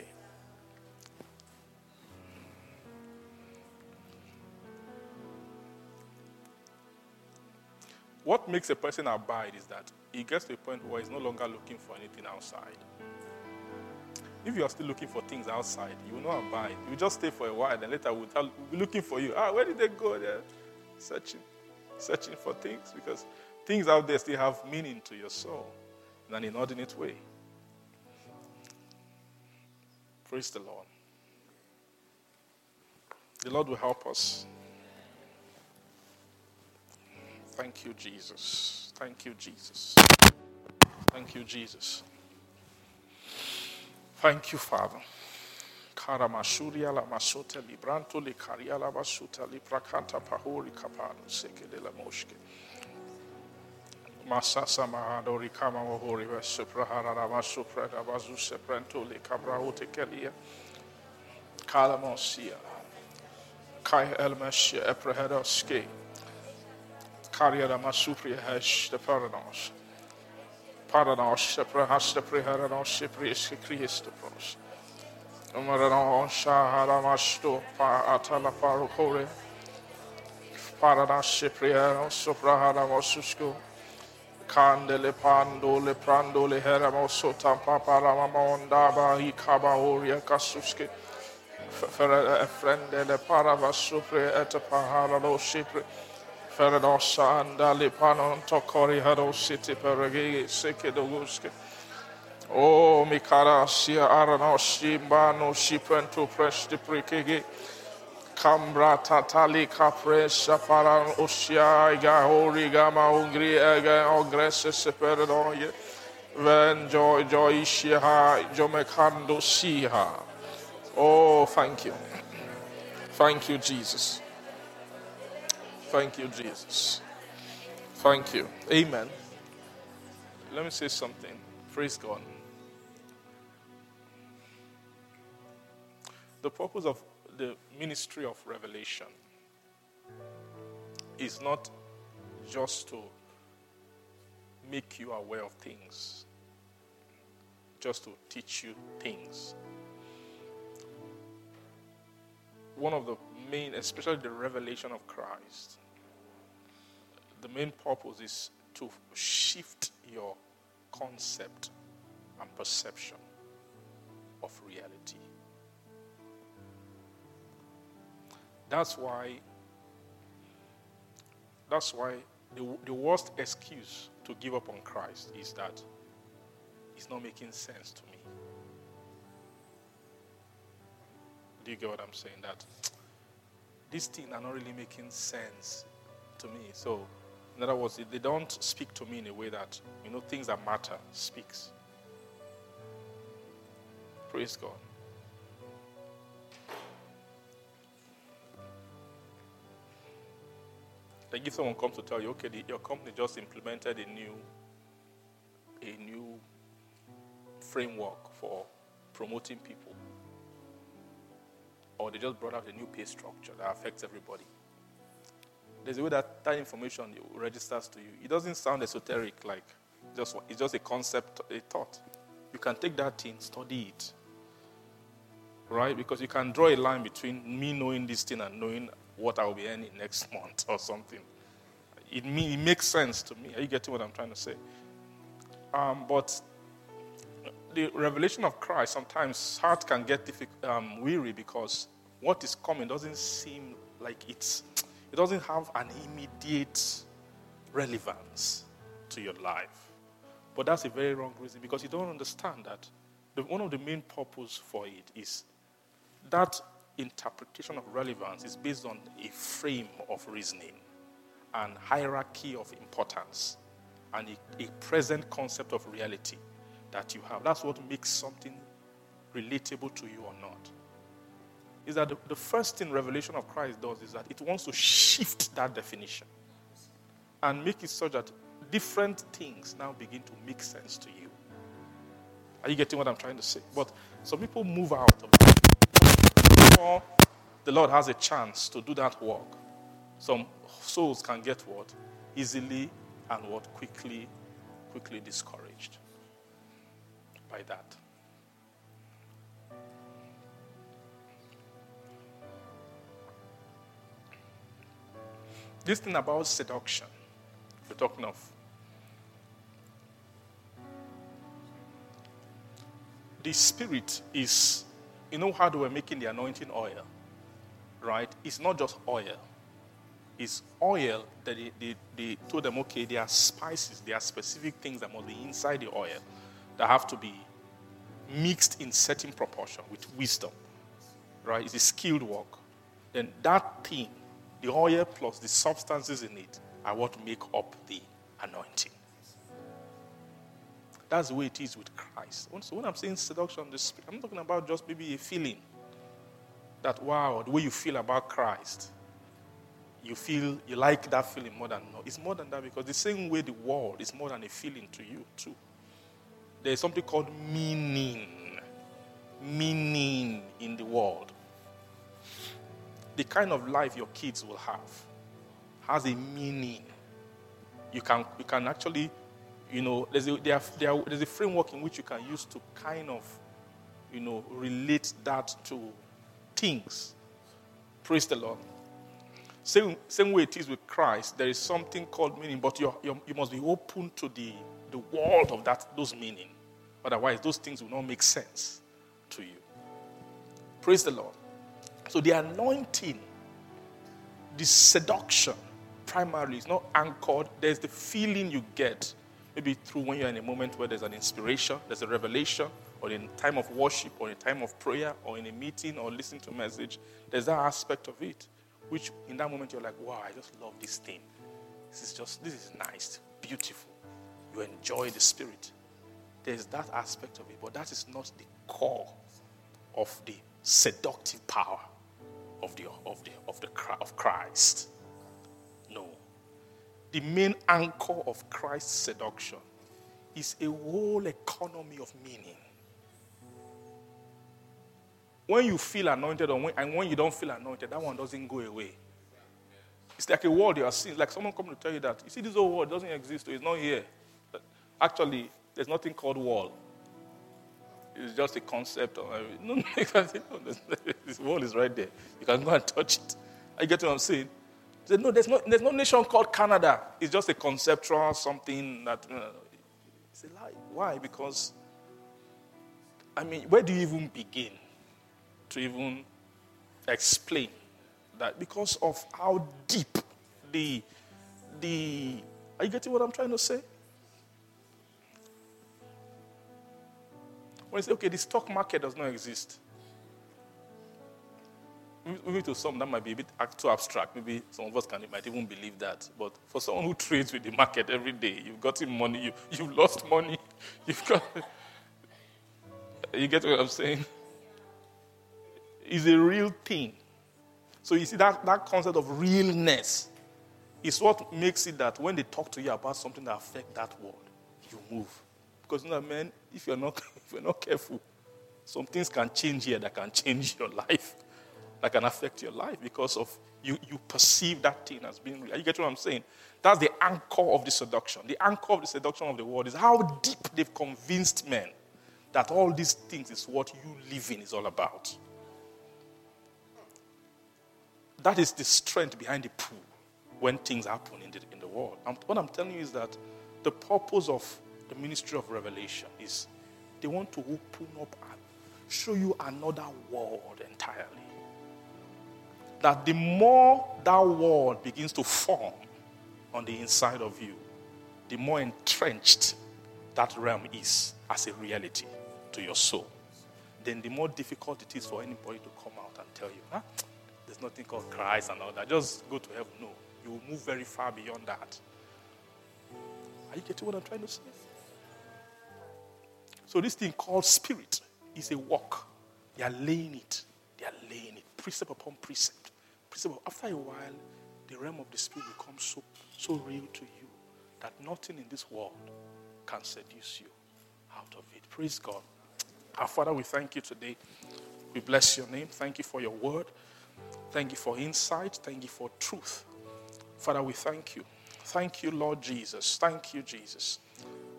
What makes a person abide is that he gets to a point where he's no longer looking for anything outside. If you are still looking for things outside, you will not abide. You will just stay for a while, and later we'll, tell, we'll be looking for you. Ah, where did they go? They're searching, searching for things because things out there still have meaning to your soul in an inordinate way. Praise the Lord. The Lord will help us. Thank you, Jesus. Thank you, Jesus. Thank you, Jesus. Thank you, Father. Karamashuria la libranto li basuta li prakanta kapano seke de la moshke. Masasa Mahadori Kama Ohoriva Supraharama Suprada Bazu Seprentuli Kamrahuti Kelia Kalamosia Kai Elmesh Eprehedoski. Karyarama Suprihesh the Paranos Paranos Seprahasta Priharanos Sipriski Kristopros Umaranon Shaharamastu Pa Atala Paruhore Paranas Siprianos Supraharamos Susku Candele pando le prando le heramoso tampa paramamonda ba ikaba oria kasuske. Eh, Frende le parava supre et pahara lo sipre. Ferenosa anda le panon tokori haro siti perege seke doguske. O mi cara sia arano shimbano shipento presti prikege. Cambra tatali capresa para osia ga origa ma ungri ega ogresse seperoye. Ven joy joy shiha jomekando siha. Oh, thank you. Thank you, Jesus. Thank you, Jesus. Thank you. Amen. Let me say something. Praise God. The purpose of the ministry of revelation is not just to make you aware of things, just to teach you things. One of the main, especially the revelation of Christ, the main purpose is to shift your concept and perception of reality. That's why that's why the, the worst excuse to give up on Christ is that it's not making sense to me. Do you get what I'm saying? That these things are not really making sense to me. So, in other words, they don't speak to me in a way that, you know, things that matter speaks. Praise God. Like if someone comes to tell you, okay, the, your company just implemented a new, a new framework for promoting people, or they just brought out a new pay structure that affects everybody. There's a way that that information registers to you. It doesn't sound esoteric, like just it's just a concept, a thought. You can take that thing, study it, right? Because you can draw a line between me knowing this thing and knowing what I will be earning next month or something. It, me, it makes sense to me. Are you getting what I'm trying to say? Um, but the revelation of Christ sometimes heart can get um, weary because what is coming doesn't seem like it's it doesn't have an immediate relevance to your life. But that's a very wrong reason because you don't understand that the, one of the main purpose for it is that interpretation of relevance is based on a frame of reasoning and hierarchy of importance and a, a present concept of reality that you have. That's what makes something relatable to you or not. Is that the, the first thing revelation of Christ does is that it wants to shift that definition and make it such that different things now begin to make sense to you. Are you getting what I'm trying to say? But some people move out of it. Before the Lord has a chance to do that work, some souls can get what? Easily and what? Quickly, quickly discouraged by that. This thing about seduction, we're talking of. The spirit is, you know how they were making the anointing oil, right? It's not just oil. It's oil that they, they, they told them, okay, there are spices, there are specific things that must be inside the oil that have to be mixed in certain proportion with wisdom, right? It's a skilled work. Then that thing, the oil plus the substances in it, are what make up the anointing. That's the way it is with Christ. So when I'm saying seduction the spirit, I'm talking about just maybe a feeling that wow, the way you feel about Christ, you feel you like that feeling more than no. It's more than that because the same way the world is more than a feeling to you too there's something called meaning. Meaning in the world. The kind of life your kids will have has a meaning. You can, you can actually, you know, there's a, there, there, there's a framework in which you can use to kind of, you know, relate that to things. Praise the Lord. Same, same way it is with Christ, there is something called meaning, but you you must be open to the, the world of that, those meaning. Otherwise, those things will not make sense to you. Praise the Lord. So, the anointing, the seduction, primarily is not anchored. There's the feeling you get, maybe through when you're in a moment where there's an inspiration, there's a revelation, or in time of worship, or in time of prayer, or in a meeting, or listening to a message. There's that aspect of it, which in that moment you're like, wow, I just love this thing. This is just, this is nice, beautiful. You enjoy the spirit. There's that aspect of it, but that is not the core of the seductive power of the of the of the of Christ. The main anchor of Christ's seduction is a whole economy of meaning. When you feel anointed when, and when you don't feel anointed, that one doesn't go away. It's like a world you are seeing. Like someone come to tell you that. You see, this whole world doesn't exist. It's not here. Actually, there's nothing called wall. It's just a concept. Of, no, no, this wall is right there. You can go and touch it. I get what I'm saying? Said, no, there's no, there's no nation called Canada. It's just a conceptual something that. Uh, it's a lie. Why? Because, I mean, where do you even begin to even explain that? Because of how deep the, the. Are you getting what I'm trying to say? When you say, okay, the stock market does not exist, maybe to some that might be a bit too abstract. Maybe some of us can might even believe that. But for someone who trades with the market every day, you've gotten money, you, you've lost money, you've got. you get what I'm saying? It's a real thing. So you see that, that concept of realness is what makes it that when they talk to you about something that affects that world, you move. Because you know, man, if you're not if you're not careful, some things can change here that can change your life, that can affect your life because of you, you perceive that thing as being real. You get what I'm saying? That's the anchor of the seduction. The anchor of the seduction of the world is how deep they've convinced men that all these things is what you live in is all about. That is the strength behind the pool when things happen in the, in the world. what I'm telling you is that the purpose of the ministry of revelation is they want to open up and show you another world entirely. That the more that world begins to form on the inside of you, the more entrenched that realm is as a reality to your soul. Then the more difficult it is for anybody to come out and tell you, huh? there's nothing called Christ and all that. Just go to heaven. No, you will move very far beyond that. Are you getting what I'm trying to say? So this thing called spirit is a walk. They are laying it. They are laying. Precept upon precept. Precept. After a while, the realm of the spirit becomes so, so real to you that nothing in this world can seduce you out of it. Praise God. Our Father, we thank you today. We bless your name. Thank you for your word. Thank you for insight. Thank you for truth. Father, we thank you. Thank you, Lord Jesus. Thank you, Jesus.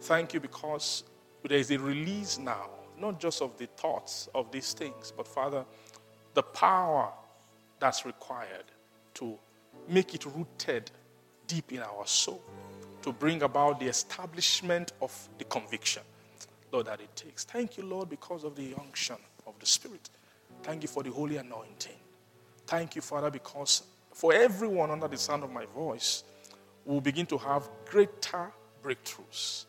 Thank you because there is a release now, not just of the thoughts of these things, but Father, the power that's required to make it rooted deep in our soul, to bring about the establishment of the conviction, Lord, that it takes. Thank you, Lord, because of the unction of the Spirit. Thank you for the holy anointing. Thank you, Father, because for everyone under the sound of my voice, will begin to have greater breakthroughs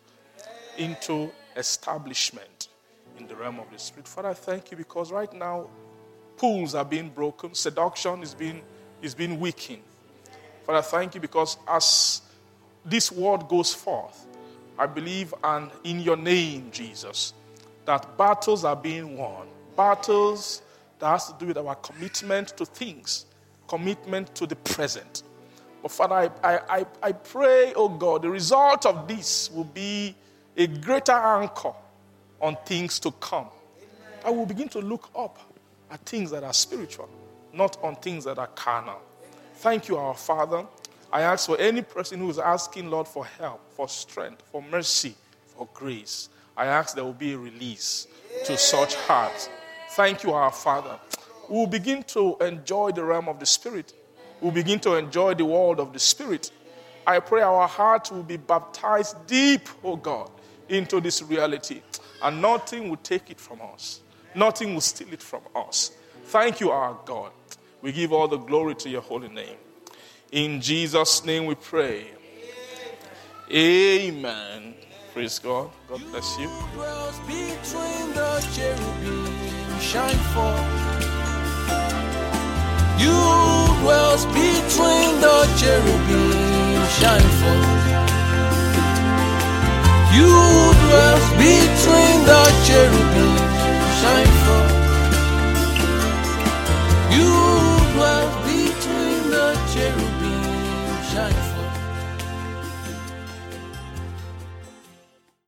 into establishment in the realm of the spirit. Father, thank you because right now pools are being broken, seduction is being is being weakened. Father, thank you because as this word goes forth, I believe and in your name, Jesus, that battles are being won. Battles that has to do with our commitment to things, commitment to the present. But Father, I, I, I pray, oh God, the result of this will be a greater anchor on things to come. I will begin to look up at things that are spiritual, not on things that are carnal. Thank you, our Father. I ask for any person who is asking, Lord, for help, for strength, for mercy, for grace. I ask there will be a release to such hearts. Thank you, our Father. We will begin to enjoy the realm of the Spirit. We'll begin to enjoy the world of the Spirit. I pray our hearts will be baptized deep, oh God, into this reality. And nothing will take it from us, nothing will steal it from us. Thank you, our God. We give all the glory to your holy name. In Jesus' name we pray. Amen. Praise God. God bless you. Shine forth. You. dwells between the cherubim, shine forth. You dwells between the cherubim, time.